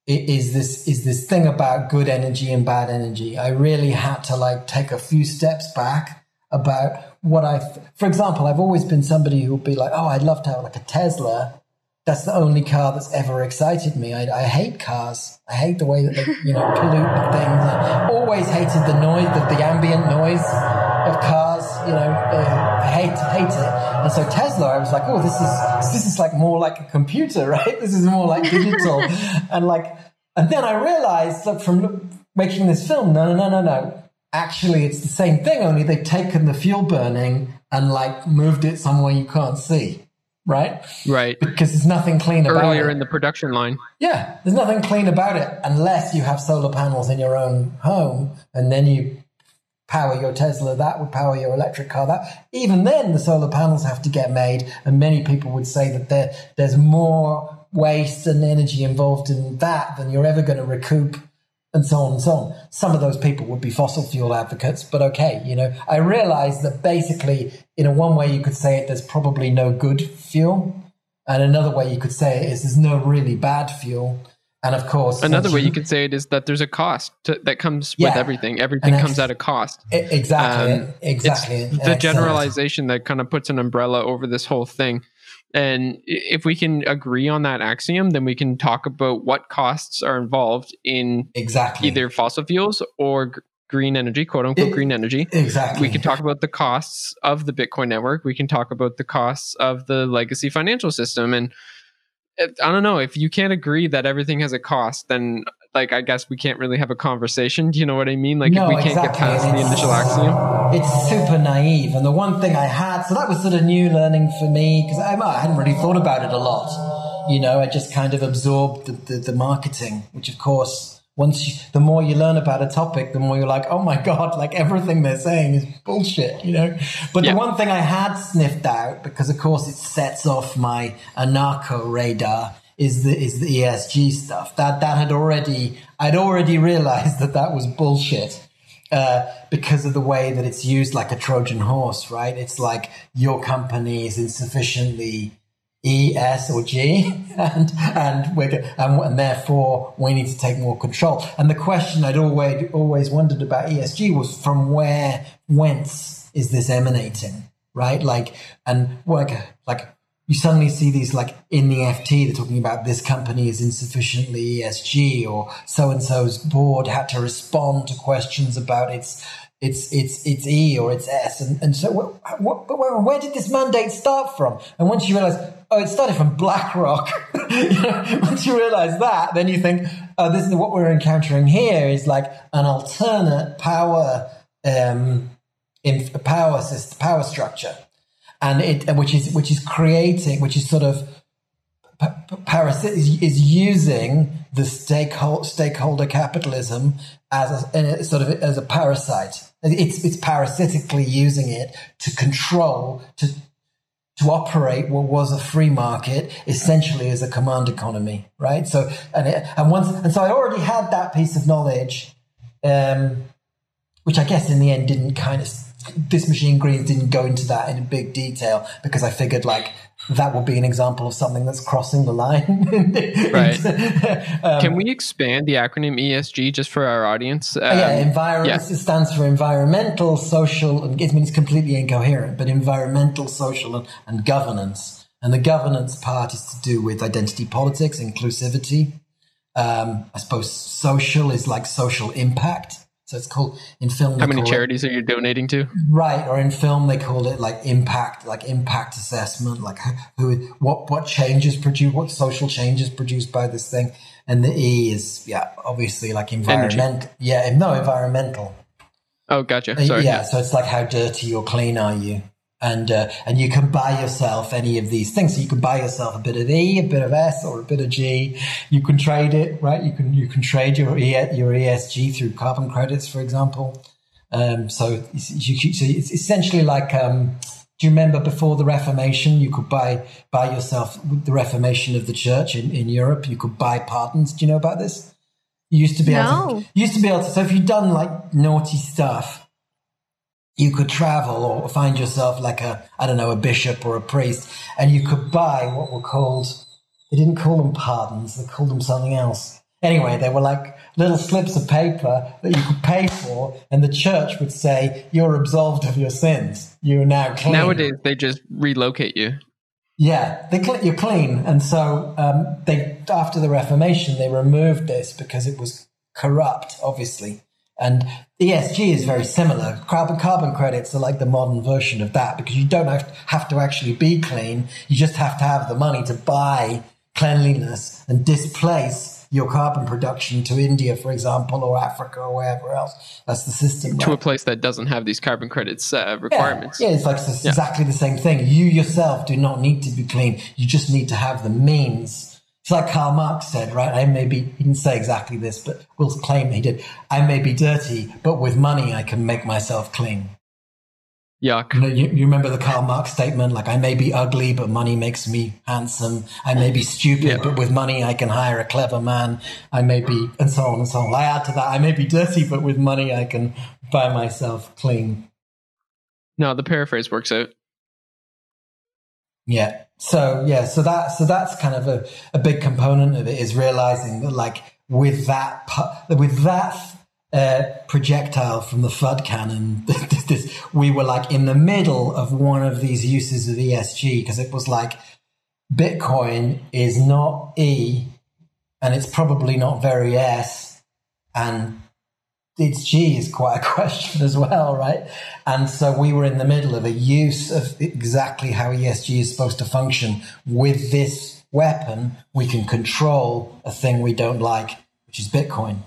is this is this thing about good energy and bad energy. I really had to like take a few steps back about what I. For example, I've always been somebody who would be like, "Oh, I'd love to have like a Tesla." That's the only car that's ever excited me. I, I hate cars. I hate the way that they, you know, pollute things. I always hated the noise, the, the ambient noise of cars. You know, I hate hate it. And so Tesla, I was like, oh, this is this is like more like a computer, right? This is more like digital, and like, and then I realized, look, from making this film, no, no, no, no, no. Actually, it's the same thing. Only they've taken the fuel burning and like moved it somewhere you can't see, right? right. Because there's nothing clean about Earlier it. in the production line. Yeah, there's nothing clean about it unless you have solar panels in your own home and then you power your Tesla, that would power your electric car. That even then the solar panels have to get made and many people would say that there there's more waste and energy involved in that than you're ever going to recoup and so on and so on. Some of those people would be fossil fuel advocates, but okay, you know, I realize that basically in a one way you could say it there's probably no good fuel. And another way you could say it is there's no really bad fuel. And of course, Another way you could say it is that there's a cost to, that comes with everything. Everything comes at a cost. E- exactly, Um, exactly. The generalization that kind of puts an umbrella over this whole thing. And if we can agree on that axiom, then we can talk about what costs are involved in Exactly. either fossil fuels or g- green energy, quote unquote It- green energy. Exactly. We can talk about the costs of the Bitcoin network. We can talk about the costs of the legacy financial system. And I don't know if you can't agree that everything has a cost, then like I guess we can't really have a conversation. Do you know what I mean? Like no, if we can't get past the initial axiom. It's super naive. And the one thing I had, so that was sort of new learning for me because I, I, hadn't really thought about it a lot. You know, I just kind of absorbed the, the, the marketing, which of course once you, the more you learn about a topic, the more you're like, oh my God, like everything they're saying is bullshit, you know? But yeah. the one thing I had sniffed out, because of course it sets off my anarcho radar, is the, is the ESG stuff. That, that had already, I'd already realized that that was bullshit. Uh, because of the way that it's used like a Trojan horse, right? It's like your company is insufficiently E, S, or G, and and we're and, and therefore we need to take more control. And the question I'd always always wondered about ESG was from where, whence is this emanating, right? Like, and like like you suddenly see these like in the FT, they're talking about this company is insufficiently ESG, or so and so's board had to respond to questions about its it's it's it's E or it's S, and and so what, what, where, where did this mandate start from? And once you realize, oh, it started from BlackRock. you know, once you realize that, then you think, oh, this is what we're encountering here is like an alternate power um, in power system, power structure, and it which is which is creating, which is sort of Paris is, is using the stakeholder, stakeholder capitalism as a, sort of as a parasite. It's, it's parasitically using it to control, to, to operate what was a free market essentially as a command economy, right? So, and, it, and once, and so I already had that piece of knowledge, um, which I guess in the end didn't kind of, this machine greens didn't go into that in a big detail because I figured like, that would be an example of something that's crossing the line. right. um, Can we expand the acronym ESG just for our audience? Um, yeah, environment yeah. It stands for environmental, social, and it means completely incoherent, but environmental, social, and, and governance. And the governance part is to do with identity politics, inclusivity. Um, I suppose social is like social impact. So it's called in film. How many charities it, are you donating to? Right, or in film they call it like impact, like impact assessment, like who, what, what changes produced, what social changes produced by this thing, and the E is yeah, obviously like environmental. Yeah, no, environmental. Oh, gotcha. Uh, Sorry. Yeah, so it's like how dirty or clean are you? And uh, and you can buy yourself any of these things. So you can buy yourself a bit of E, a bit of S, or a bit of G. You can trade it, right? You can you can trade your e, your ESG through carbon credits, for example. Um, so, you, so it's essentially like. Um, do you remember before the Reformation, you could buy buy yourself the Reformation of the Church in, in Europe? You could buy pardons. Do you know about this? You used to be no. able to, used to be able to. So if you've done like naughty stuff, you could travel or find yourself like a, I don't know, a bishop or a priest, and you could buy what were called, they didn't call them pardons, they called them something else. Anyway, they were like little slips of paper that you could pay for, and the church would say, You're absolved of your sins. You're now clean. Nowadays, they just relocate you. Yeah, they, you're clean. And so um, they, after the Reformation, they removed this because it was corrupt, obviously. And ESG is very similar. Carbon carbon credits are like the modern version of that because you don't have, have to actually be clean. You just have to have the money to buy cleanliness and displace your carbon production to India, for example, or Africa or wherever else. That's the system. To right? a place that doesn't have these carbon credits uh, requirements. Yeah, yeah it's like it's yeah. exactly the same thing. You yourself do not need to be clean. You just need to have the means it's like Karl Marx said, right? I may be, he didn't say exactly this, but we'll claim he did. I may be dirty, but with money I can make myself clean. Yuck. You, know, you, you, remember the Karl Marx statement, like, I may be ugly, but money makes me handsome. I may be stupid, yeah. but with money I can hire a clever man. I may be, and so on and so on. I add to that, I may be dirty, but with money I can buy myself clean. No, the paraphrase works out. Yeah. So yeah, so that so that's kind of a, a big component of it is realizing that like with that with that uh, projectile from the FUD cannon, this, we were like in the middle of one of these uses of ESG because it was like Bitcoin is not E and it's probably not very S and its G is quite a question as well, right? And so we were in the middle of a use of exactly how ESG is supposed to function. With this weapon, we can control a thing we don't like, which is Bitcoin.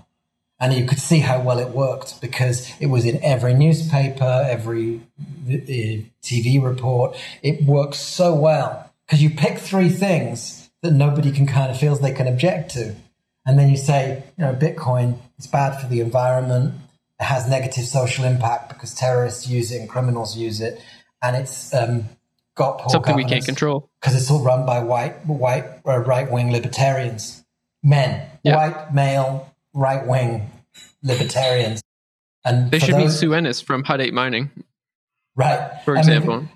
And you could see how well it worked because it was in every newspaper, every uh, TV report. It works so well because you pick three things that nobody can kind of feels they can object to. And then you say, you know, Bitcoin is bad for the environment. It has negative social impact because terrorists use it and criminals use it. And it's um, got poor something we can't control because it's all run by white, white, uh, right wing libertarians, men, Yeah. white male, right wing libertarians. And they should be Sue Ennis from Hut 8 Mining right, for I mean,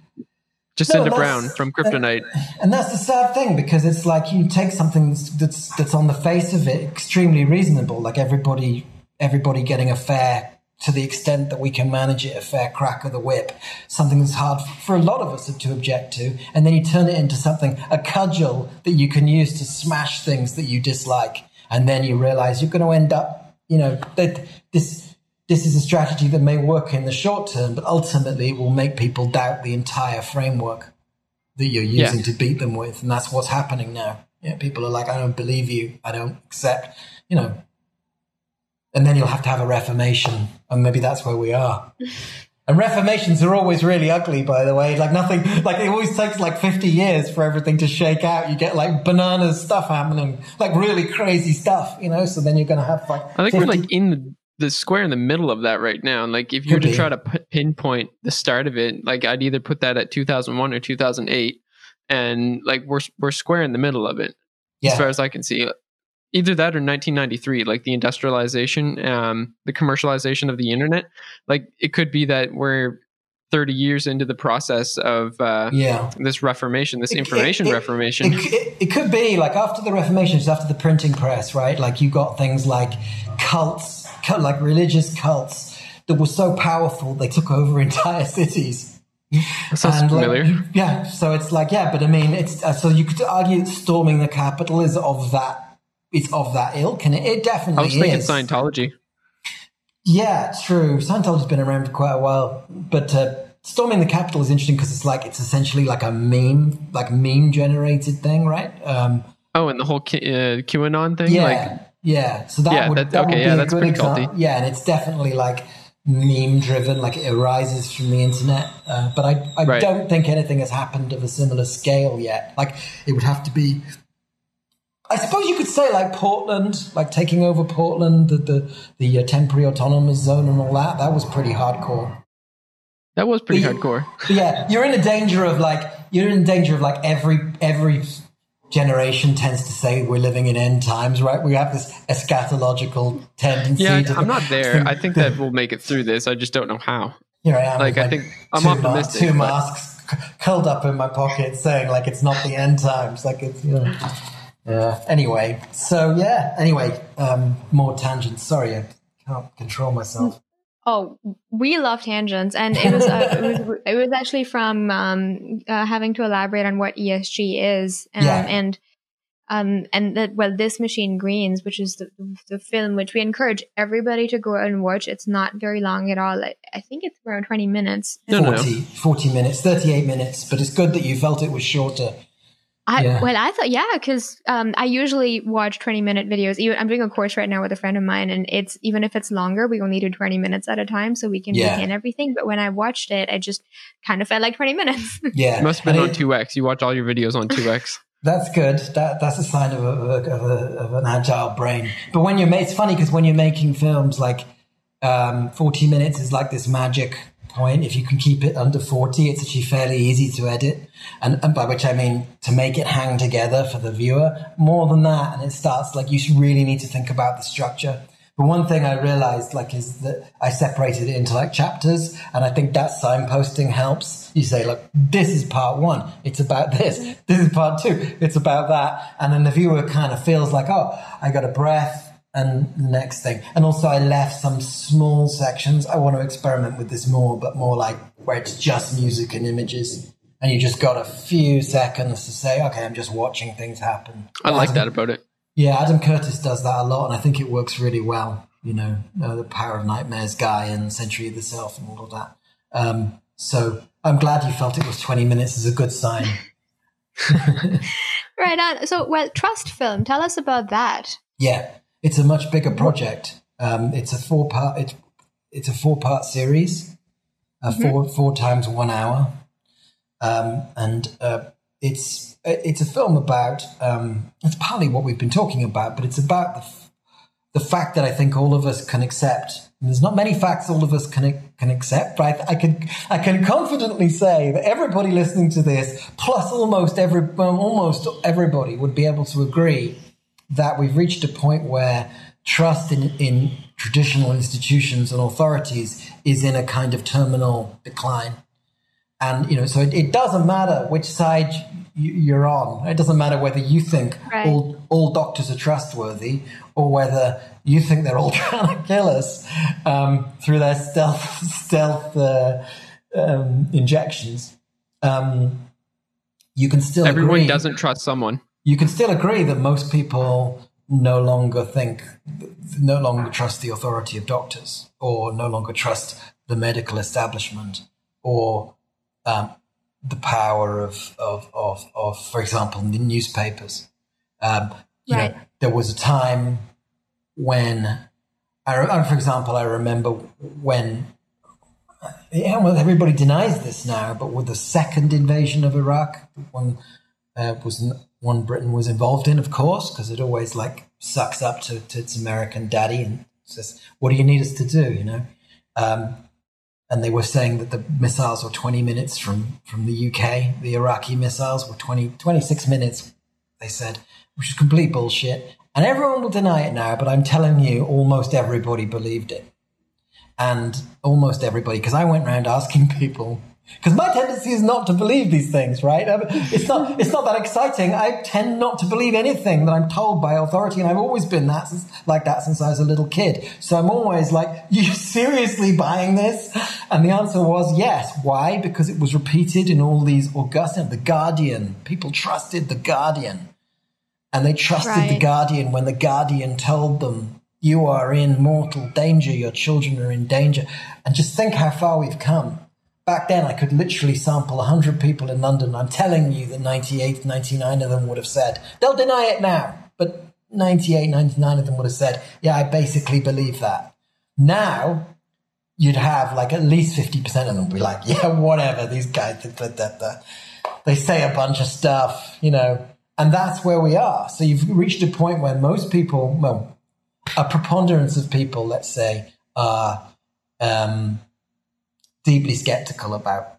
example No, Brown from Kryptonite. And that's the sad thing because it's like you take something that's, that's that's on the face of it extremely reasonable, like everybody everybody getting a fair to the extent that we can manage it, a fair crack of the whip, something that's hard for a lot of us to object to, and then you turn it into something a cudgel that you can use to smash things that you dislike, and then you realize you're going to end up, you know, that this this is a strategy that may work in the short term, but ultimately it will make people doubt the entire framework that you're Yeah. using to beat them with, and that's what's happening now. Yeah, people are like, I don't believe you, I don't accept, you know. And then you'll have to have a reformation, and maybe that's where we are. And reformations are always really ugly, by the way. Like nothing, like it always takes like 50 years for everything to shake out. You get like bananas stuff happening, like really crazy stuff, you know? So then you're going to have like. I think we're like in the, the square in the middle of that right now. And like, if you were to try to p- pinpoint the start of it, like I'd either put that at 2001 or 2008, and like we're we're square in the middle of it yeah. as far as I can see. Either that or 1993, like the industrialization, um, the commercialization of the internet. Like it could be that we're 30 years into the process of uh, yeah. this reformation, this It- information it- it- reformation. It, could be like after the Reformation, just after the printing press, right? Like you got things like cults, cult, like religious cults that were so powerful they took over entire cities. that sounds And, familiar. you- yeah, so it's like yeah, but I mean, it's uh, so you could argue that storming the capital is of that. It's of that ilk, and it, it I definitely was thinking is. Scientology. Yeah, true. Scientology's been around for quite a while, but uh, storming the capital is interesting because it's like it's essentially like a meme, like meme generated thing, right? Um, Oh, and the whole Q- uh, QAnon thing. yeah, Like, yeah. So that Yeah, would that- that okay, would be yeah, a good example. culty. Yeah, and it's definitely like meme driven, like it arises from the internet. Uh, but I I Right. don't think anything has happened of a similar scale yet. Like it would have to be. I suppose you could say like Portland, like taking over Portland, the the, the uh, temporary autonomous zone and all that. That was pretty hardcore. that was pretty Yeah. hardcore. But yeah, you're in a danger of like you're in danger of like every every generation tends to say we're living in end times, right? We have this eschatological tendency. Yeah, I'm not there. I think that we'll make it through this. I just don't know how. Here I am. like, I think I'm two optimistic, two masks c- curled up in my pocket, saying like it's not the end times. Like it's you know. Yeah. Anyway, so yeah. Anyway, um, more tangents. Sorry, I can't control myself. Oh, we love tangents, and it was uh, it was it was actually from um, uh, having to elaborate on what ESG is, um, Yeah. and um, and that well, this machine Greens, which is the, the film which we encourage everybody to go and watch. It's not very long at all. I, I think it's around twenty minutes. No, no, no. 40, 40 minutes, 38 minutes, but it's good that you felt it was shorter. I, Yeah. Well, I thought, yeah, because um, I usually watch 20 minute videos. Even I'm doing a course right now with a friend of mine, and it's even if it's longer, we only do 20 minutes at a time so we can Yeah. retain everything. But when I watched it, I just kind of felt like 20 minutes. Yeah. It must have been And on 2x. You watch all your videos on 2x. That's good. That that's a sign of, a, of, a, of, a, of an agile brain. But when you're, it's funny because when you're making films, like um, 40 minutes is like this magic point. If you can keep it under 40, it's actually fairly easy to edit, and, and by which I mean to make it hang together for the viewer. More than that, and it starts like you really need to think about the structure. But one thing I realized, like, is that I separated it into like chapters, and I think that signposting helps. You say, look, this is part one. It's about this. This is part two. It's about that. And then the viewer kind of feels like, oh, I got a breath and the next thing. And also, I left some small sections. I want to experiment with this more, but more like where it's just music and images. And you just got a few seconds to say, okay, I'm just watching things happen. I like Adam- that about it. yeah, Adam Curtis does that a lot, and I think it works really well. You know, uh, the Power of Nightmares guy and Century of the Self and all of that. Um, so I'm glad you felt it was 20 minutes is a good sign. right on. So, well, Trust Film, tell us about that. Yeah. It's a much bigger project. Um, it's a four part. It's it's a four part series, uh, mm-hmm. four four times one hour, um, and uh, it's it's a film about. Um, it's partly what we've been talking about, but it's about the the fact that I think all of us can accept. there's not many facts all of us can can accept, but I, I, can I can confidently say that everybody listening to this, plus almost every almost everybody, would be able to agree that we've reached a point where trust in in traditional institutions and authorities is in a kind of terminal decline. And you know, so it, it doesn't matter which side you're on. It doesn't matter whether you think right. all all doctors are trustworthy or whether you think they're all trying to kill us um, through their stealth stealth uh, um, injections. Um, you can still everyone agree, doesn't trust someone. You can still agree that most people no longer think, no longer trust the authority of doctors, or no longer trust the medical establishment, or um, the power of, of, of, of, for example, the newspapers. Um, you right. know, there was a time when, I, for example, I remember when, yeah, well, everybody denies this now, but with the second invasion of Iraq, one uh, was one Britain was involved in, of course, because it always like sucks up to, to, its American daddy and says, "What do you need us to do?" You know. Um, and they were saying that the missiles were 20 minutes from, from the UK. The Iraqi missiles were 20, 26 minutes, they said, which is complete bullshit. And everyone will deny it now, but I'm telling you, almost everybody believed it. And almost everybody, because I went around asking people, because my tendency is not to believe these things, right? It's not, it's not that exciting. I tend not to believe anything that I'm told by authority, and I've always been that since, like that since I was a little kid. So I'm always like, "You seriously buying this?" And the answer was yes. Why? Because it was repeated in all these Augustine, the Guardian. People trusted the Guardian, and they trusted right. the Guardian when the Guardian told them, "You are in mortal danger. Your children are in danger." And just think how far we've come back then I could literally sample 100 people in London. I'm telling you that 98, 99 of them would have said, they'll deny it now, but 98, 99 of them would have said, yeah, I basically believe that. Now, you'd have like at least 50% of them be like, yeah, whatever, these guys, they say a bunch of stuff, you know, and that's where we are. So you've reached a point where most people, well, a preponderance of people, let's say, are um, deeply skeptical about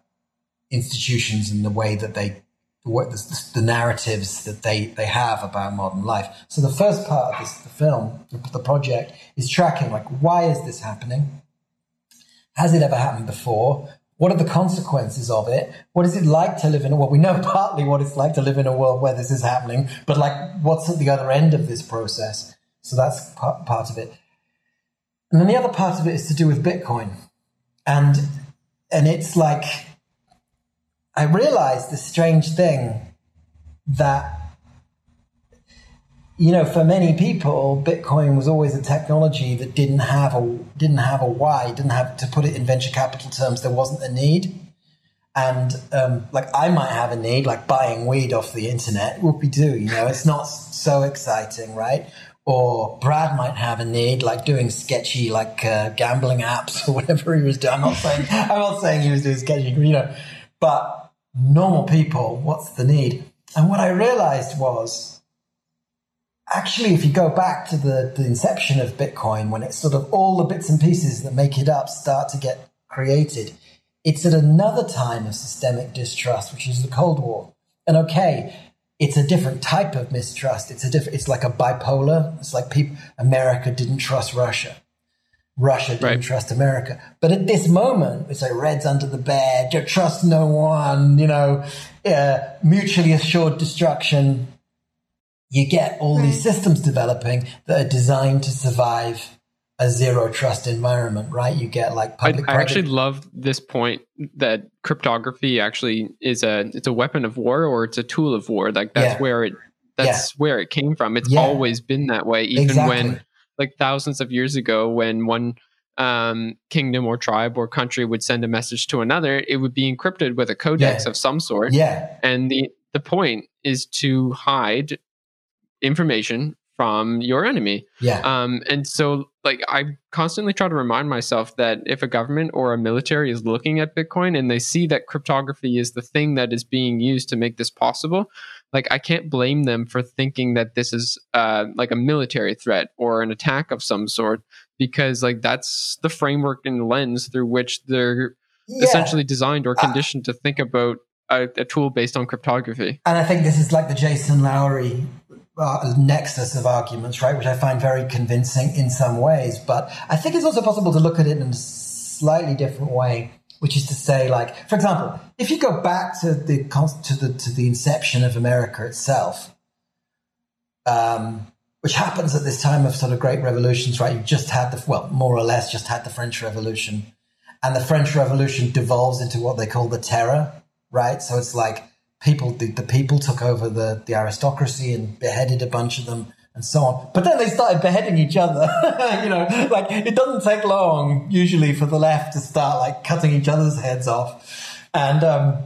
institutions and the way that they what the, the, narratives that they, they have about modern life. So the first part of this, the film, the, project, is tracking like why is this happening? Has it ever happened before? What are the consequences of it? What is it like to live in world? We know partly what it's like to live in a world where this is happening, but like what's at the other end of this process? So that's part, part of it. And then the other part of it is to do with Bitcoin. And and it's like I realized the strange thing that you know, for many people, Bitcoin was always a technology that didn't have a didn't have a why, didn't have to put it in venture capital terms. There wasn't a need, and um, like I might have a need, like buying weed off the internet. We do, you know, it's not so exciting, right? Or Brad might have a need, like doing sketchy, like uh, gambling apps or whatever he was doing. I'm not saying I'm not saying he was doing sketchy, you know, but normal people, what's the need? And what I realized was actually, if you go back to the, the inception of Bitcoin, when it's sort of all the bits and pieces that make it up start to get created, it's at another time of systemic distrust, which is the Cold War. And okay, it's a different type of mistrust. It's a different. It's like a bipolar. It's like people. America didn't trust Russia. Russia didn't right. trust America. But at this moment, it's like Reds under the bed. You trust no one. You know, uh, mutually assured destruction. You get all right. these systems developing that are designed to survive a zero trust environment, right? You get like public. I, I actually love this point that cryptography actually is a it's a weapon of war or it's a tool of war. Like that's yeah. where it that's yeah. where it came from. It's yeah. always been that way, even exactly. when like thousands of years ago, when one um, kingdom or tribe or country would send a message to another, it would be encrypted with a codex of some sort. Yeah, and the the point is to hide information from your enemy. Yeah. Um, and so, like, I constantly try to remind myself that if a government or a military is looking at Bitcoin and they see that cryptography is the thing that is being used to make this possible, like, I can't blame them for thinking that this is uh, like a military threat or an attack of some sort, because, like, that's the framework and lens through which they're yeah. essentially designed or conditioned uh, to think about a, a, tool based on cryptography. And I think this is like the Jason Lowery uh, nexus of arguments, right, which I find very convincing in some ways. But I think it's also possible to look at it in a slightly different way, which is to say, like, for example, if you go back to the to the to the inception of America itself, um, which happens at this time of sort of great revolutions, right? You just had the well, more or less, just had the French Revolution, and the French Revolution devolves into what they call the Terror, right? So it's like people the, the people took over the, the aristocracy and beheaded a bunch of them and so on. But then they started beheading each other. you know, like it doesn't take long usually for the left to start like cutting each other's heads off. And um,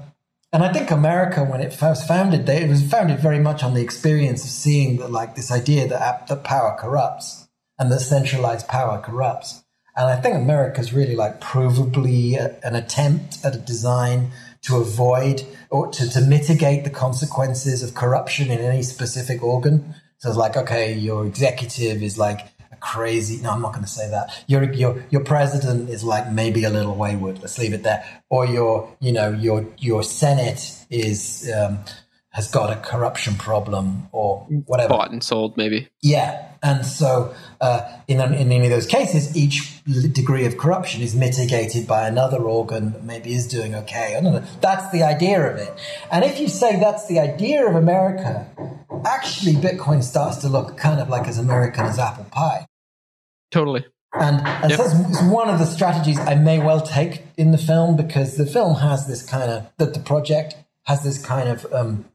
and I think America, when it first founded, they, it was founded very much on the experience of seeing that like this idea that that power corrupts and that centralized power corrupts. And I think America is really like provably an attempt at a design to avoid or to, to mitigate the consequences of corruption in any specific organ. So it's like, okay, your executive is like a crazy. No, I'm not going to say that. Your your your president is like maybe a little wayward. Let's leave it there. Or your you know your your senate is um, has got a corruption problem or whatever. Bought and sold, maybe. Yeah. And so uh, in, in any of those cases, each degree of corruption is mitigated by another organ that maybe is doing okay. I don't know. That's the idea of it. And if you say that's the idea of America, actually Bitcoin starts to look kind of like as American as apple pie. Totally. And, and yep. so it's one of the strategies I may well take in the film because the film has this kind of, that the project has this kind of um,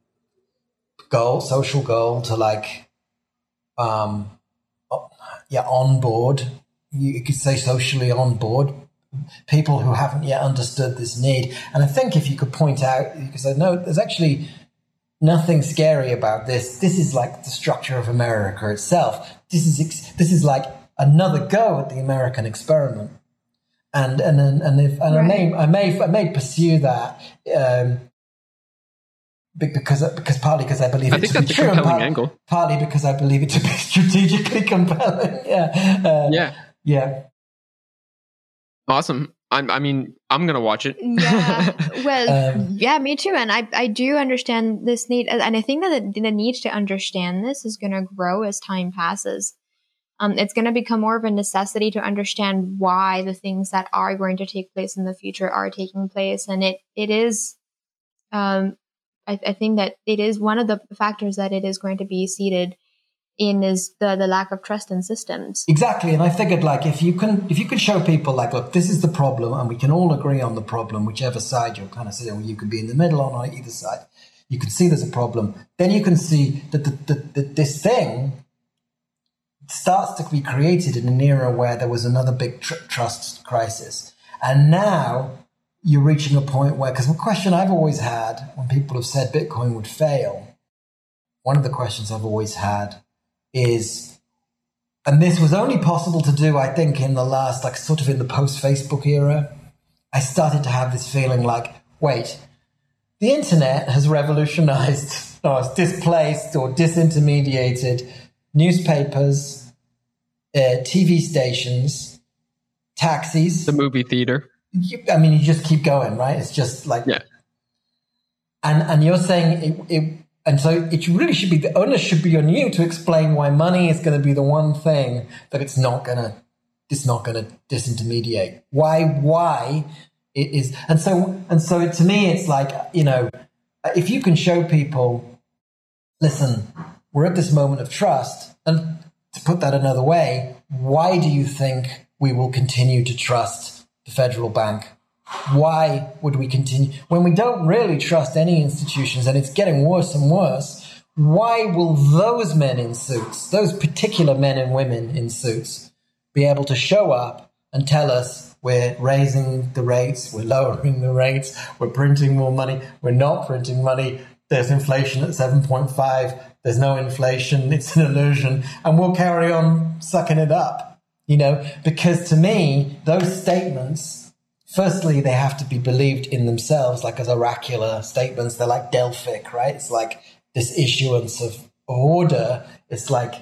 goal, social goal to like, um, yeah, on board. You could say socially on board people who haven't yet understood this need. And I think if you could point out, because I know there's actually nothing scary about this. This is like the structure of America itself. This is this is like another go at the American experiment. And and and if and right. I may I may I may pursue that um, because because partly because I believe I it think to that's be a true, compelling partly, angle. partly because I believe it to be strategically compelling. yeah, uh, yeah, yeah. Awesome. I'm, I mean, I'm gonna watch it. yeah. Well, um, yeah, me too. And I, I do understand this need, and I think that the, the need to understand this is gonna grow as time passes. Um, it's going to become more of a necessity to understand why the things that are going to take place in the future are taking place, and it it is um, I, I, think that it is one of the factors that it is going to be seated in is the the lack of trust in systems. Exactly, and I figured like if you can if you can show people like look this is the problem and we can all agree on the problem whichever side you're kind of saying or you could be in the middle on either side you can see there's a problem then you can see that, the, the, the, this thing starts to be created in an era where there was another big tr- trust crisis and now you're reaching a point where, because the question I've always had when people have said Bitcoin would fail, one of the questions I've always had is, and this was only possible to do, I think, in the last, like sort of in the post Facebook era. I started to have this feeling like, wait, the internet has revolutionized or has displaced or disintermediated newspapers, uh, TV stations, taxis, the movie theater you, I mean, you just keep going, right? It's just like, yeah. And and you're saying it, it, and so it really should be the onus should be on you to explain why money is going to be the one thing that it's not going to, it's not going to disintermediate. Why why it is, and so and so to me, it's like you know, if you can show people, listen, we're at this moment of trust, and to put that another way, why do you think we will continue to trust? The federal bank. Why would we continue when we don't really trust any institutions and it's getting worse and worse? Why will those men in suits, those particular men and women in suits, be able to show up and tell us we're raising the rates, we're lowering the rates, we're printing more money, we're not printing money, there's inflation at 7.5, there's no inflation, it's an illusion, and we'll carry on sucking it up. You know, because to me, those statements, firstly, they have to be believed in themselves, like as oracular statements. They're like Delphic, right? It's like this issuance of order. It's like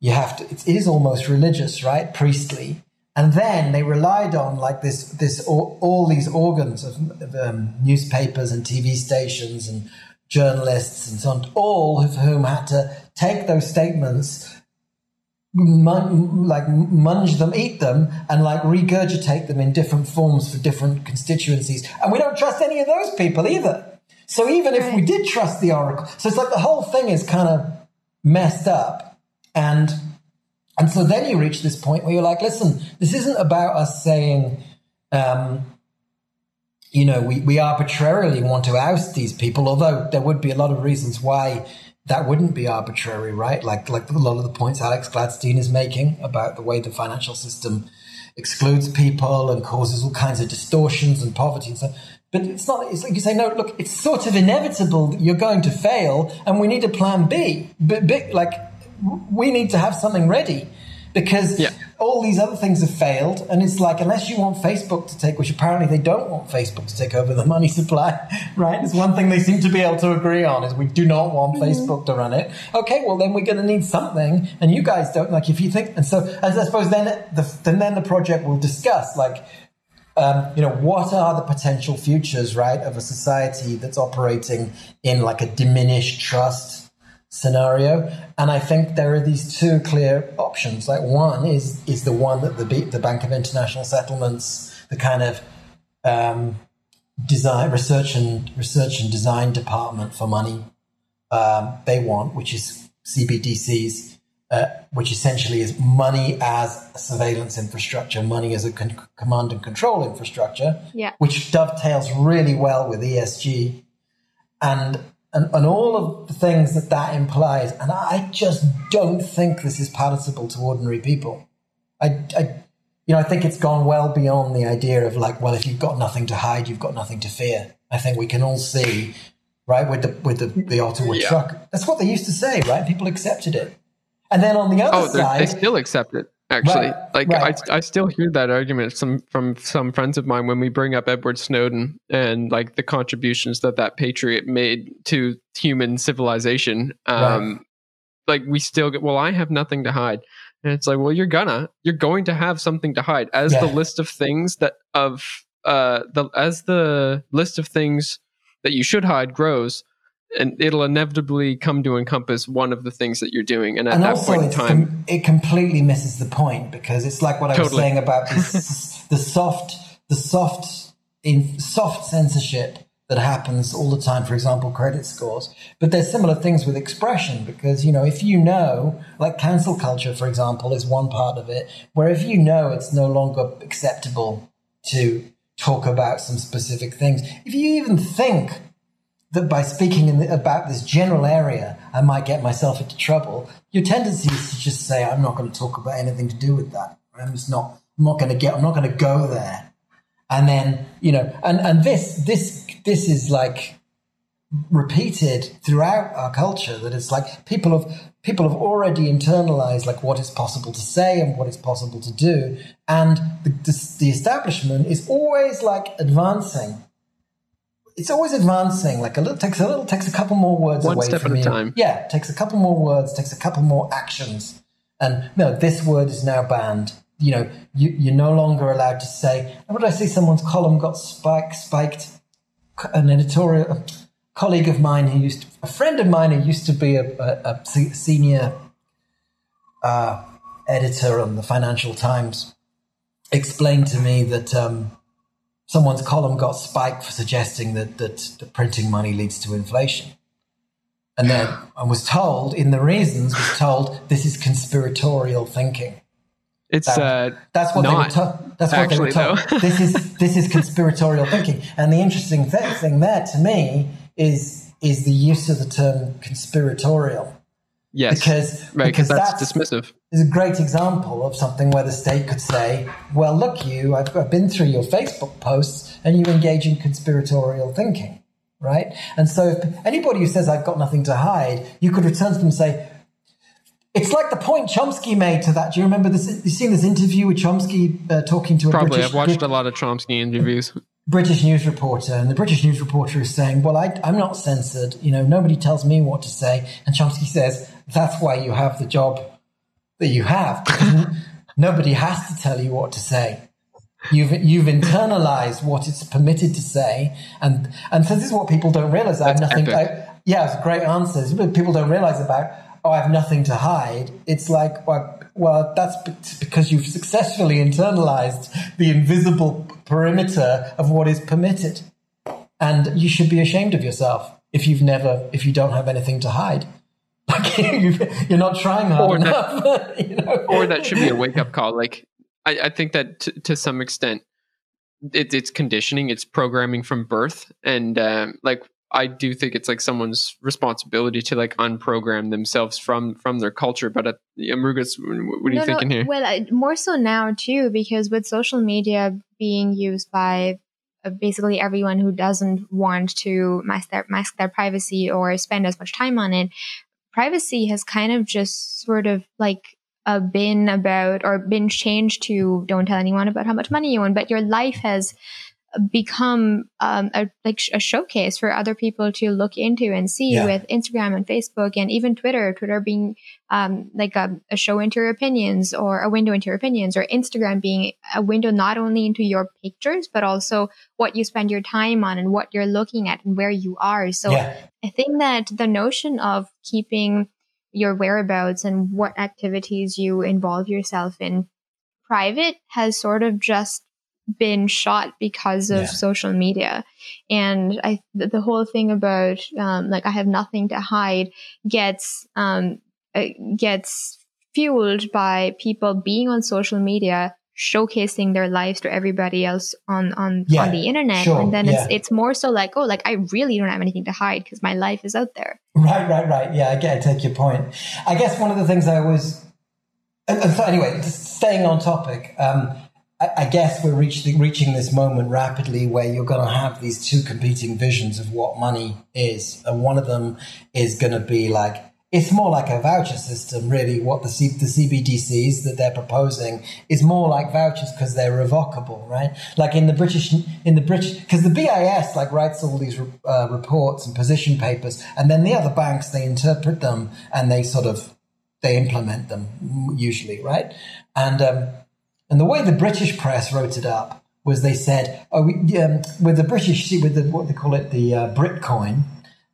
you have to, it is almost religious, right? Priestly. And then they relied on like this, this all, all these organs of, of um, newspapers and TV stations and journalists and so on, all of whom had to take those statements, mun- like munge them, eat them, and like regurgitate them in different forms for different constituencies. And we don't trust any of those people either. So even if we did trust the oracle, so it's like the whole thing is kind of messed up, and and so then you reach this point where you're like, listen, this isn't about us saying. Um, you know, we, we arbitrarily want to oust these people, although there would be a lot of reasons why that wouldn't be arbitrary, right? Like like a lot of the points Alex Gladstein is making about the way the financial system excludes people and causes all kinds of distortions and poverty and stuff. But it's not. It's like you say, no. Look, it's sort of inevitable that you're going to fail, and we need a plan B. But, like, we need to have something ready because Yeah. All these other things have failed. And it's like, unless you want Facebook to take, which apparently they don't want Facebook to take over the money supply, right? It's one thing they seem to be able to agree on is we do not want Facebook to run it. Okay, well then we're going to need something, and you guys don't like if you think. And so, as I suppose then the then then the project will discuss like. Um, you know what are the potential futures right of a society that's operating in like a diminished trust scenario. And I think there are these two clear options. Like one is is the one that the the Bank of International Settlements, the kind of um, design research and research and design department for money um, they want, which is CBDCs, uh, which essentially is money as a surveillance infrastructure, money as a con- command and control infrastructure, Yeah. which dovetails really well with ESG and, and and all of the things that that implies. And I just don't think this is palatable to ordinary people. I, I you know, I think it's gone well beyond the idea of like, well, if you've got nothing to hide, you've got nothing to fear. I think we can all see, right, with the with the, the Ottawa Yeah. truck. That's what they used to say, right? People accepted it. And then on the other Oh, side, they still accept it. Actually, Right, like right. I, I still hear that argument some from some friends of mine when we bring up Edward Snowden and like the contributions that that patriot made to human civilization. Um, Like we still get. Well, I have nothing to hide, and it's like, well, you're gonna, you're going to have something to hide as the list of things that of uh the as the list of things that you should hide grows. And it'll inevitably come to encompass one of the things that you're doing, and at and that point in time, com- it completely misses the point because it's like what I was saying about this, the soft, the soft, in soft censorship that happens all the time. For example, credit scores. But there's similar things with expression because you know if you know, like cancel culture, for example, is one part of it. Where if you know it's no longer acceptable to talk about some specific things, if you even think that by speaking in the, about this general area, I might get myself into trouble. Your tendency is to just say, "I'm not going to talk about anything to do with that. I'm just not. I'm not going to get. I'm not going to go there." And then you know, and and this this this is like repeated throughout our culture that it's like people have people have already internalized like what is possible to say and what is possible to do and the, the, the establishment is always like advancing it's always advancing like a little takes a little takes a couple more words One away step from at a you. time. yeah takes a couple more words takes a couple more actions and no this word is now banned you know you, you're no longer allowed to say what did i say someone's column got spiked spiked an editorial a colleague of mine who used to, a friend of mine who used to be a, a, a senior uh, editor on the Financial Times explained to me that um, someone's column got spiked for suggesting that that printing money leads to inflation. And then I was told in the reasons was told this is conspiratorial thinking. it's That- uh, That's what they were told. That's what they were told. this is this is conspiratorial thinking. And the interesting th- thing there to me is is the use of the term conspiratorial yes, because right, because because that's, that's dismissive. Is a great example of something where the state could say, "Well, look, you, I've, I've been through your Facebook posts, and you engage in conspiratorial thinking." right? And so if anybody who says I've got nothing to hide, you could return to them and say, it's like the point Chomsky made to that. Do you remember this? You've seen this interview with Chomsky uh, talking to a British Probably. British, I've watched a lot of Chomsky interviews. British news reporter, and the British news reporter is saying, "Well, I, I'm not censored. You know, nobody tells me what to say." And Chomsky says, "That's why you have the job that you have. nobody has to tell you what to say. You've you've internalized what it's permitted to say, and and so this is what people don't realize. I have That's nothing. I, yeah, it's great answers, what people don't realize about. Oh, I have nothing to hide. It's like, well, well, that's be- because you've successfully internalized the invisible perimeter of what is permitted, and you should be ashamed of yourself if you've never, if you don't have anything to hide. Like you, you're not trying hard Or that- enough. you know? or that should be a wake up call. Like, I, I think that t- to some extent, it, it's conditioning, it's programming from birth, and um, like I do think it's like someone's responsibility to like unprogram themselves from from their culture. But uh, yeah, Murugas, what what are you thinking here? Well, I- more so now too, because with social media being used by uh, basically everyone who doesn't want to mask their mask their privacy or spend as much time on it, privacy has kind of just sort of like uh, been about or been changed to don't tell anyone about how much money you own, but your life has become um, a like a showcase for other people to look into and see Yeah. with Instagram and Facebook and even Twitter. Twitter being um, like a, a show into your opinions or a window into your opinions, or Instagram being a window not only into your pictures but also what you spend your time on and what you're looking at and where you are. So yeah, I think that the notion of keeping your whereabouts and what activities you involve yourself in private has sort of just been shot because of Yeah. social media and i the, the whole thing about um, like i have nothing to hide gets um uh, gets fueled by people being on social media showcasing their lives to everybody else on on Yeah, on the internet sure, and then yeah. it's it's more so like oh like i really don't have anything to hide because my life is out there Right, right, right. Yeah, I get, I take your point. I guess one of the things I always, and, and so anyway, staying on topic. Um, I, guess we're reaching reaching this moment rapidly where you're going to have these two competing visions of what money is, and one of them is going to be like it's more like a voucher system, really. What the C, the CBDCs that they're proposing is more like vouchers because they're revocable, right? Like in the British, in the British, because the BIS like writes all these uh, reports and position papers, and then the other banks they interpret them and they sort of they implement them usually, right? And um, and the way the British press wrote it up was they said, oh, we, um, with the British, with the, what they call it, the uh, Britcoin,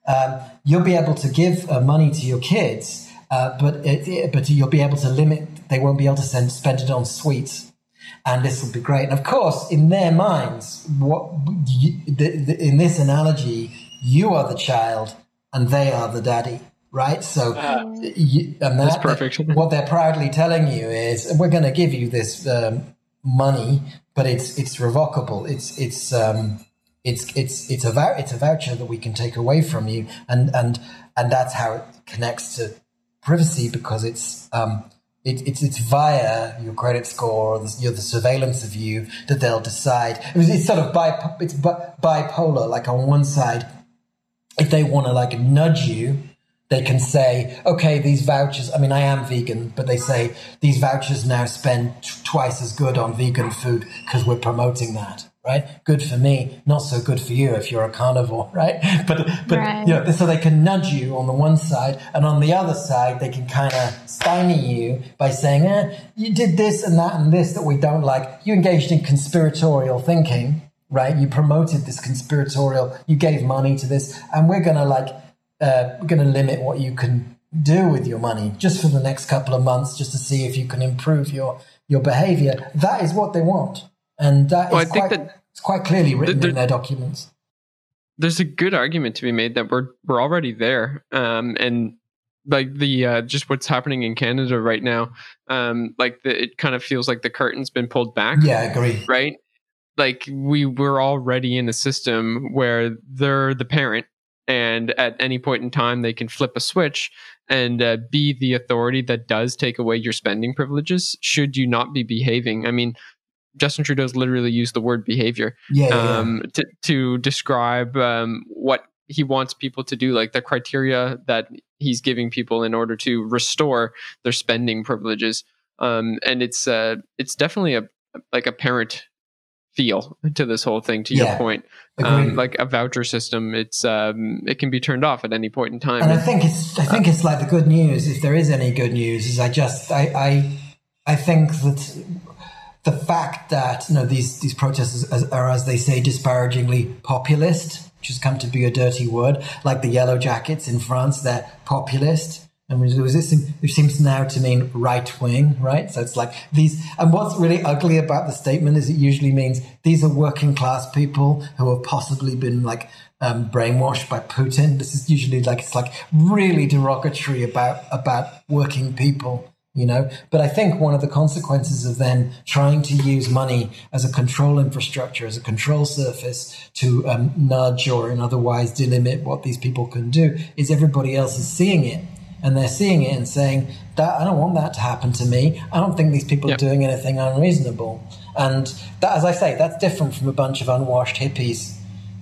um, you'll be able to give uh, money to your kids, uh, but it, it- but you'll be able to limit. They won't be able to send, spend it on sweets, and this will be great. And of course, in their minds, what you, the, the, in this analogy, you are the child and they are the daddy, right? So, you, and That's that- perfect. what they're proudly telling you is, we're going to give you this um, money, but it's it's revocable. It's it's um, it's it's it's a vou- it's a voucher that we can take away from you, and and and that's how it connects to privacy because it's um, it, it's it's via your credit score or the, you know, the surveillance of you that they'll decide. It's, it's sort of bi- it's bi- bipolar. Like on one side, if they want to like nudge you, they can say, okay, these vouchers. I mean, I am vegan, but they say these vouchers now spend t- twice as good on vegan food because we're promoting that. Right? Good for me, not so good for you if you're a carnivore, right? But but Right. you know, so they can nudge you on the one side, and on the other side, they can kind of stymie you by saying, eh, you did this and that and this that we don't like. You engaged in conspiratorial thinking, right? You promoted this conspiratorial, you gave money to this, and we're going to like, uh, going to limit what you can do with your money just for the next couple of months, just to see if you can improve your your behavior. That is what they want, and that is Well, I think quite, that- it's quite clearly written there- in their documents. there's a good argument to be made that we're we're already there um and like the uh just what's happening in canada right now um like the, it kind of feels like the curtain's been pulled back Yeah, I agree. right like we were already in a system where they're the parent and at any point in time they can flip a switch and uh, be the authority that does take away your spending privileges should you not be behaving i mean justin trudeau's literally used the word behavior Yeah, yeah, yeah. um, to, to describe um, what he wants people to do, like the criteria that he's giving people in order to restore their spending privileges. Um, and it's uh, it's definitely a like a parent feel to this whole thing. To Yeah. your point, um, like a voucher system, it's um, it can be turned off at any point in time. And I think it's I think it's like the good news, if there is any good news, is I just I I, I think that the fact that you know these these protests are, are as they say disparagingly populist, which has come to be a dirty word, like the yellow jackets in France, they're populist. And which seems now to mean right wing, right? So it's like these. And what's really ugly about the statement is it usually means these are working class people who have possibly been like um, brainwashed by Putin. This is usually like it's like really derogatory about about working people, you know. But I think one of the consequences of them trying to use money as a control infrastructure, as a control surface to um, nudge or in otherwise delimit what these people can do, is everybody else is seeing it. And they're seeing it and saying that I don't want that to happen to me. I don't think these people Yeah. are doing anything unreasonable. And that, as I say, that's different from a bunch of unwashed hippies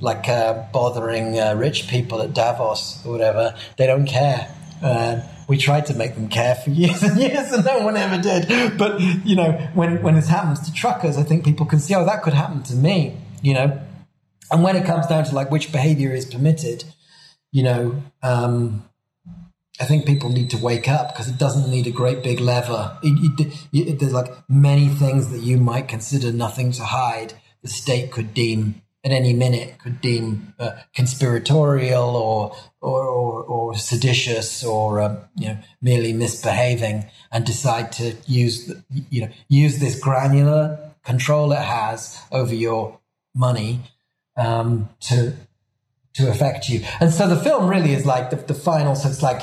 like uh, bothering uh, rich people at Davos or whatever. They don't care. Uh, we tried to make them care for years and years, and no one ever did. But you know, when when this happens to truckers, I think people can see, oh, that could happen to me. You know, and when it comes down to like which behavior is permitted, you know, um, I think people need to wake up because it doesn't need a great big lever. It, it, it, there's like many things that you might consider nothing to hide. The state could deem at any minute could deem uh, conspiratorial or or, or, or seditious or um, you know merely misbehaving and decide to use the, you know use this granular control it has over your money um, to to affect you. And so the film really is like the, the final. So it's like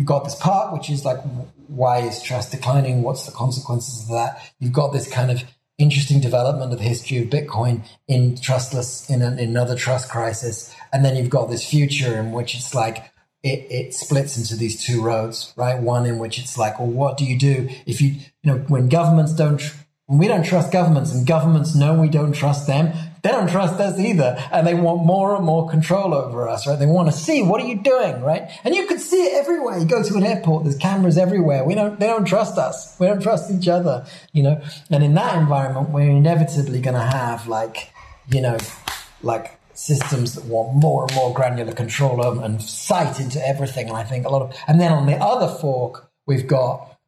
you've got this part which is like why is trust declining? What's the consequences of that? You've got this kind of interesting development of the history of Bitcoin in trustless in, an, in another trust crisis, and then you've got this future in which it's like. It, it splits into these two roads, right? One in which it's like, well, what do you do if you, you know, when governments don't, when we don't trust governments and governments know we don't trust them, they don't trust us either. And they want more and more control over us, right? They want to see, what are you doing, right? And you can see it everywhere. You go to an airport, there's cameras everywhere. We don't, they don't trust us. We don't trust each other, you know? And in that environment, we're inevitably going to have like, you know, like systems that want more and more granular control over and sight into everything. And I think a lot of, and then on the other fork, we've got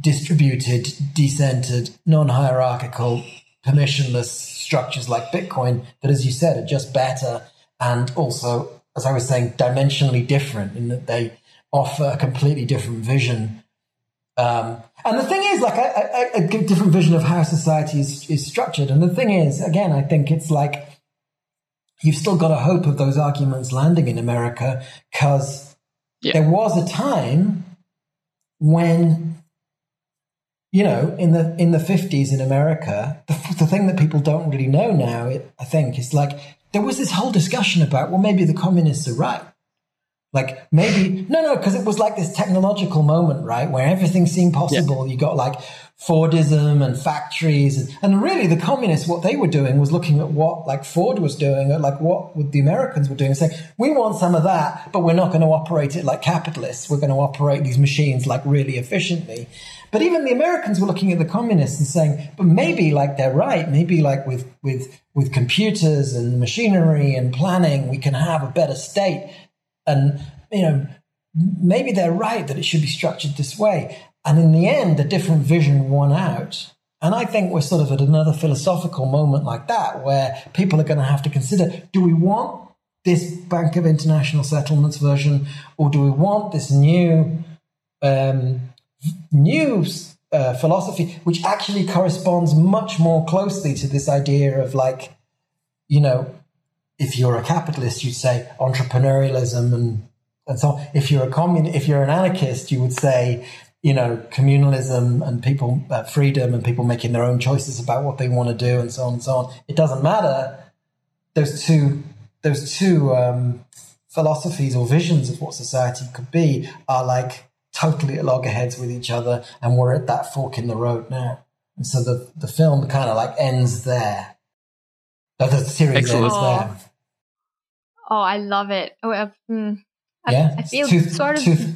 distributed, decentered, non-hierarchical, permissionless structures like Bitcoin that, as you said, are just better and also, as I was saying, dimensionally different in that they offer a completely different vision. Um, and the thing is, like, a, a, a different vision of how society is, is structured. And the thing is, again, I think it's like you've still got a hope of those arguments landing in America because Yeah. there was a time when you know in the in the 50s in america the, the thing that people don't really know now it, i think is like there was this whole discussion about well maybe the communists are right. Like maybe no no because it was like this technological moment right where everything seemed possible. You got like fordism and factories and, and really the communists what they were doing was looking at what like ford was doing at like what the americans were doing and saying we want some of that but we're not going to operate it like capitalists. We're going to operate these machines like really efficiently but even the americans were looking at the communists and saying but maybe like they're right. Maybe like with with with computers and machinery and planning we can have a better state. And you know maybe they're right that it should be structured this way. And in the end a different vision won out. And i think we're sort of at another philosophical moment like that where people are going to have to consider do we want this bank of international settlements version or do we want this new um, new uh, philosophy which actually corresponds much more closely to this idea of like you know if you're a capitalist, you'd say entrepreneurialism and, and so. If you're a commun, if you're an anarchist, you would say, you know, communalism and people uh, freedom and people making their own choices about what they want to do and so on and so on. It doesn't matter. Those two, those two um, philosophies or visions of what society could be are like totally at loggerheads with each other, and we're at that fork in the road now. And so the the film kind of like ends there. Uh, The series Excellent. ends there. Oh, I love it. Oh, uh, mm. Yeah, I, I feel tooth- sort of. tooth-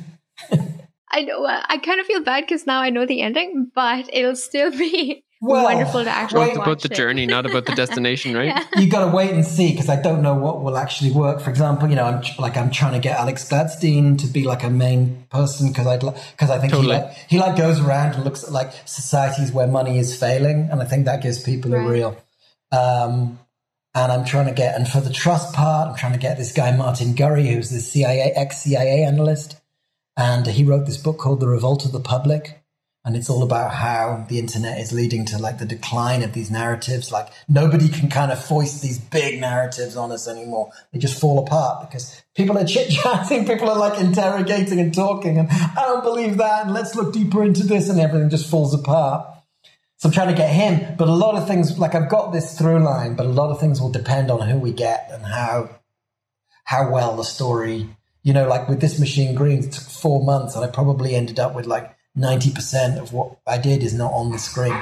I know. uh, I kind of feel bad because now I know the ending, but it'll still be Well, wonderful to actually wait- It's watch about the journey, not about the destination, right? Yeah. you got to wait and see because I don't know what will actually work. For example, you know, I'm like I'm trying to get Alex Gladstein to be like a main person because I'd because I think Totally. he like he like goes around and looks at like societies where money is failing, and I think that gives people a real. Um, and I'm trying to get and for the trust part, I'm trying to get this guy Martin Gurri, who's the CIA ex CIA analyst, and he wrote this book called The Revolt of the Public and it's all about how the internet is leading to like the decline of these narratives. Like nobody can kind of foist these big narratives on us anymore. They just fall apart because people are chit-chatting people are like interrogating and talking and i don't believe that and let's look deeper into this and everything just falls apart. So i'm trying to get him but a lot of things like i've got this through line but a lot of things will depend on who we get and how how well the story you know like with this machine green it took four months and i probably ended up with like 90% of what i did is not on the screen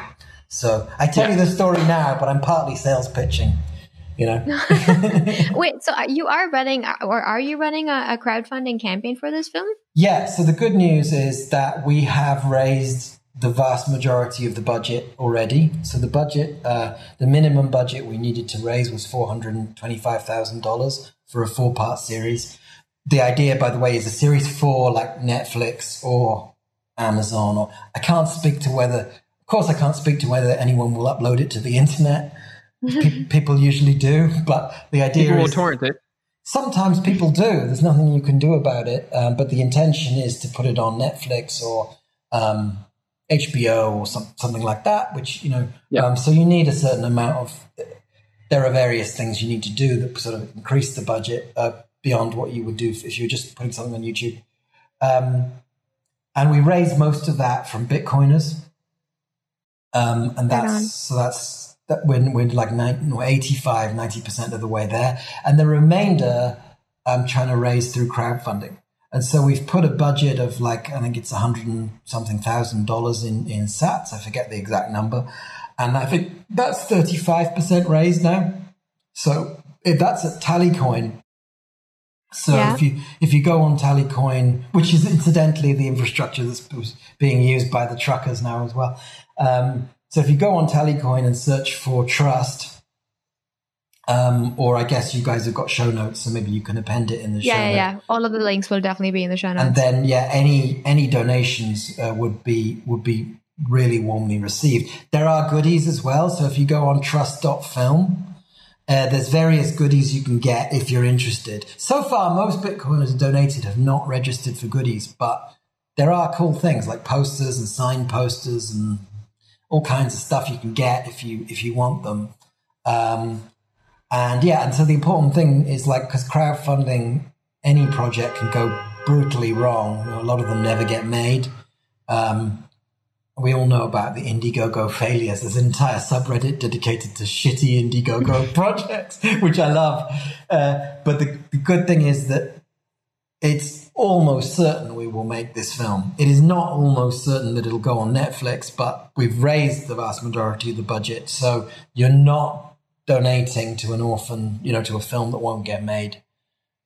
so i tell you the story now but i'm partly sales pitching you know Wait, so you are running, or are you running a, a crowdfunding campaign for this film? Yeah, so the good news is that we have raised the vast majority of the budget already. So the budget, uh, the minimum budget we needed to raise was $425,000 for a four part series. The idea, by the way, is a series for like Netflix or Amazon, or I can't speak to whether, of course, I can't speak to whether anyone will upload it to the internet. Pe- people usually do, but the idea People will is torrent it. Sometimes people do. There's nothing you can do about it. Um, but the intention is to put it on Netflix or um, HBO or some, something like that. Which you know, Yeah. um, so you need a certain amount of. There are various things you need to do that sort of increase the budget uh, beyond what you would do if, if you were just putting something on YouTube. Um, and we raised most of that from Bitcoiners. Um, and Right that's so that's that we're, we're like 90, 85, 90% of the way there. And the remainder I'm trying to raise through crowdfunding. And so we've put a budget of like, I think it's a hundred and something thousand dollars in, in sats. I forget the exact number. And I think that's 35% raised now. So if that's at Tallycoin. So Yeah. if you if you go on Tallycoin, which is incidentally the infrastructure that's being used by the truckers now as well. Um, so if you go on Tallycoin and search for trust, um, or I guess you guys have got show notes, so maybe you can append it in the show Yeah, yeah, yeah. All of the links will definitely be in the show notes. And then yeah, any any donations uh, would be would be really warmly received. There are goodies as well. So if you go on trust.film, uh, there's various goodies you can get if you're interested. So far, most Bitcoiners donated have not registered for goodies, but there are cool things like posters and signed posters and all kinds of stuff you can get if you if you want them. Um, and yeah, and so the important thing is like because crowdfunding, any project can go brutally wrong. You know, a lot of them never get made. Um, we all know about the Indiegogo failures. There's an entire subreddit dedicated to shitty Indiegogo projects, which I love. Uh, but the, the good thing is that it's almost certain we will make this film. It is not almost certain that it'll go on Netflix, but we've raised the vast majority of the budget. So you're not donating to an orphan, you know, to a film that won't get made.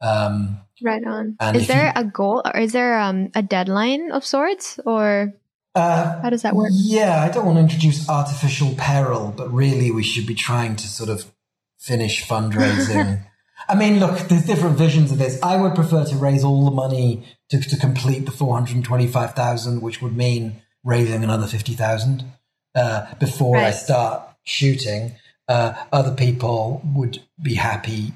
Um, right on. Is there you- a goal or is there um, a deadline of sorts or uh, how does that work? Yeah, I don't want to introduce artificial peril, but really we should be trying to sort of finish fundraising. I mean, look, there's different visions of this. I would prefer to raise all the money to, to complete the 425,000, which would mean raising another 50,000 uh, before I start shooting. Uh, other people would be happy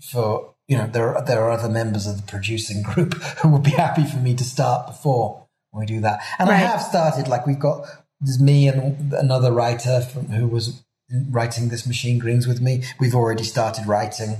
for, you know, there are, there are other members of the producing group who would be happy for me to start before we do that. And I have started, like, we've got, there's me and another writer from, who was writing this Machine Greens with me. We've already started writing.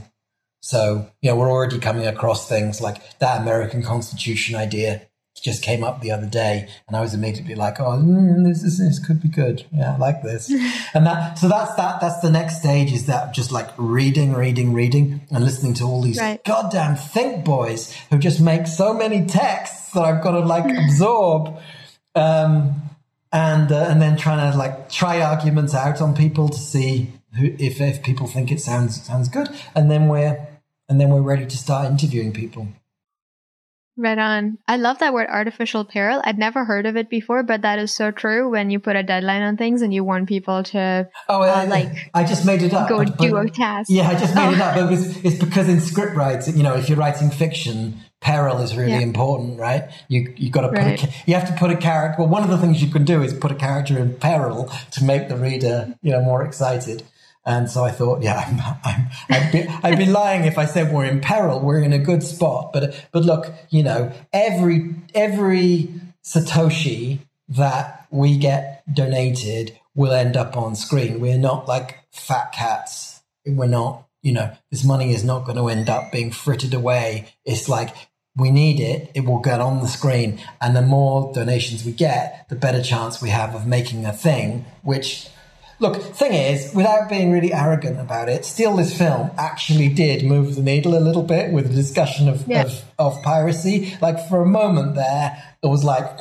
So, you know, we're already coming across things like that American Constitution idea just came up the other day, and I was immediately like, "Oh, mm, this, this this could be good. Yeah, I like this." and that so that's that. That's the next stage is that just like reading, reading, reading, and listening to all these Right. goddamn think boys who just make so many texts that I've got to like absorb. Um, and uh, and then trying to like try arguments out on people to see who, if if people think it sounds sounds good, and then we're and then we're ready to start interviewing people. Right on. I love that word artificial peril. I'd never heard of it before, but that is so true when you put a deadline on things and you want people to oh, uh, like I just made it up. Go but, do a task. Yeah, I just made oh. it up. But it's, it's because in script writing, you know, if you're writing fiction, peril is really yeah. important, right? You you got to put right. a, you have to put a character. Well, one of the things you can do is put a character in peril to make the reader, you know, more excited. And so I thought, yeah, I'm, I'd, be, I'd be lying if I said we're in peril. We're in a good spot. But, but look, you know, every, every Satoshi that we get donated will end up on screen. We're not like fat cats. We're not, you know, this money is not going to end up being frittered away. It's like we need it, it will get on the screen. And the more donations we get, the better chance we have of making a thing, which Look, thing is, without being really arrogant about it, Steal This Film actually did move the needle a little bit with the discussion of, yeah. of, of, piracy. Like for a moment there, it was like,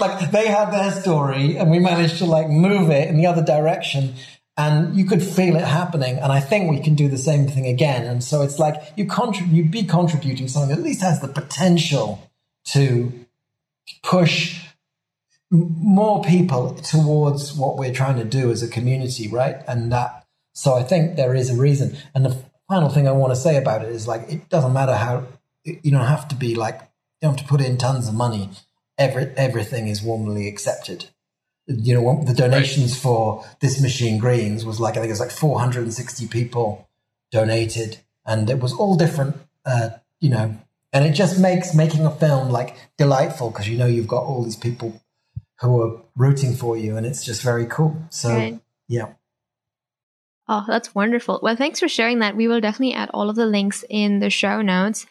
like they had their story and we managed to like move it in the other direction and you could feel it happening. And I think we can do the same thing again. And so it's like you contribute, you be contributing something that at least has the potential to push more people towards what we're trying to do as a community, right? And that, so I think there is a reason. And the final thing I want to say about it is like, it doesn't matter how, you don't have to be like, you don't have to put in tons of money. Every, everything is warmly accepted. You know, the donations right. for this machine greens was like, I think it was like 460 people donated and it was all different, uh, you know, and it just makes making a film like delightful because you know you've got all these people who are rooting for you, and it's just very cool. So, right. yeah. Oh, that's wonderful. Well, thanks for sharing that. We will definitely add all of the links in the show notes.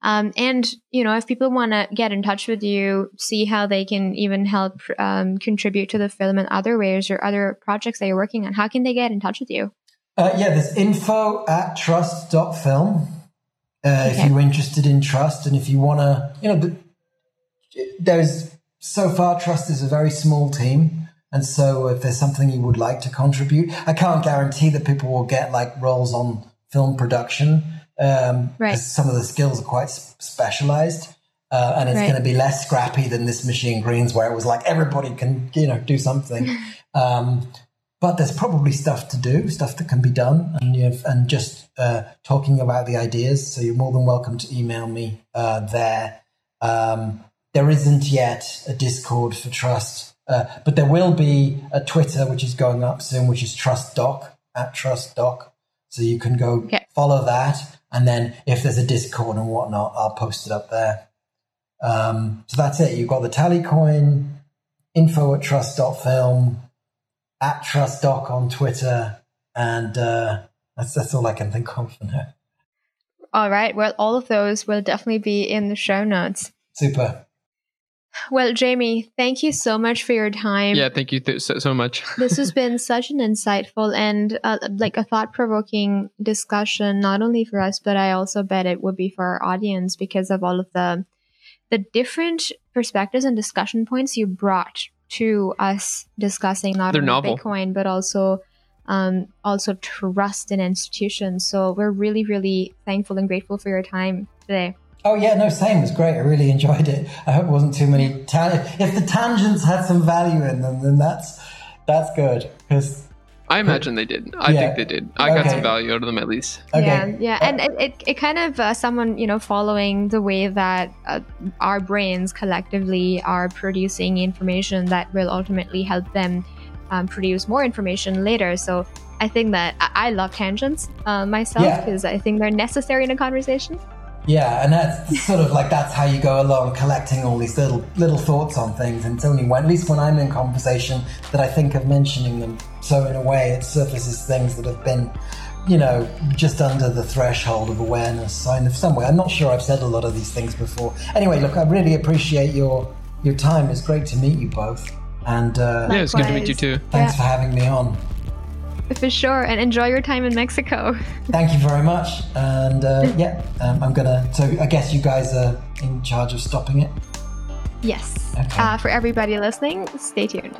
Um, and, you know, if people want to get in touch with you, see how they can even help um, contribute to the film in other ways or other projects that you're working on, how can they get in touch with you? Uh, yeah, there's info at trust.film. Uh, okay. If you're interested in trust and if you want to, you know, the, there's so far, Trust is a very small team. And so if there's something you would like to contribute, I can't guarantee that people will get like roles on film production. Um, right. Some of the skills are quite specialized. Uh, and it's right. going to be less scrappy than this machine greens where it was like everybody can, you know, do something. um, but there's probably stuff to do, stuff that can be done, and you have, and just uh, talking about the ideas. So you're more than welcome to email me uh, there. Um, there isn't yet a Discord for Trust, uh, but there will be a Twitter which is going up soon, which is Trust Doc at Trust Doc. So you can go follow that, and then if there's a Discord and whatnot, I'll post it up there. Um, so that's it. You've got the Tallycoin, info at trust.film, at trustdoc on Twitter, and uh, that's that's all I can think of for now. All right. Well, all of those will definitely be in the show notes. Super. Well, Jamie, thank you so much for your time. Yeah, thank you th- so, so much. this has been such an insightful and uh, like a thought provoking discussion, not only for us, but I also bet it would be for our audience because of all of the the different perspectives and discussion points you brought to us discussing not They're only novel. Bitcoin but also um, also trust in institutions. So we're really, really thankful and grateful for your time today. Oh yeah, no, same. It was great. I really enjoyed it. I hope it wasn't too many. Ta- if the tangents had some value in them, then that's that's good. Because I imagine they did. I yeah. think they did. I okay. got some value out of them at least. Okay. Yeah, yeah, and it, it, it kind of uh, someone you know following the way that uh, our brains collectively are producing information that will ultimately help them um, produce more information later. So I think that I, I love tangents uh, myself because yeah. I think they're necessary in a conversation. Yeah, and that's sort of like that's how you go along collecting all these little little thoughts on things. And it's only when, at least when I'm in conversation, that I think of mentioning them. So in a way, it surfaces things that have been, you know, just under the threshold of awareness. So in some way, I'm not sure I've said a lot of these things before. Anyway, look, I really appreciate your your time. It's great to meet you both. And uh, yeah, it's good to meet you too. Thanks yeah. for having me on. For sure, and enjoy your time in Mexico. Thank you very much. And uh, yeah, um, I'm gonna. So I guess you guys are in charge of stopping it. Yes. Okay. Uh, for everybody listening, stay tuned.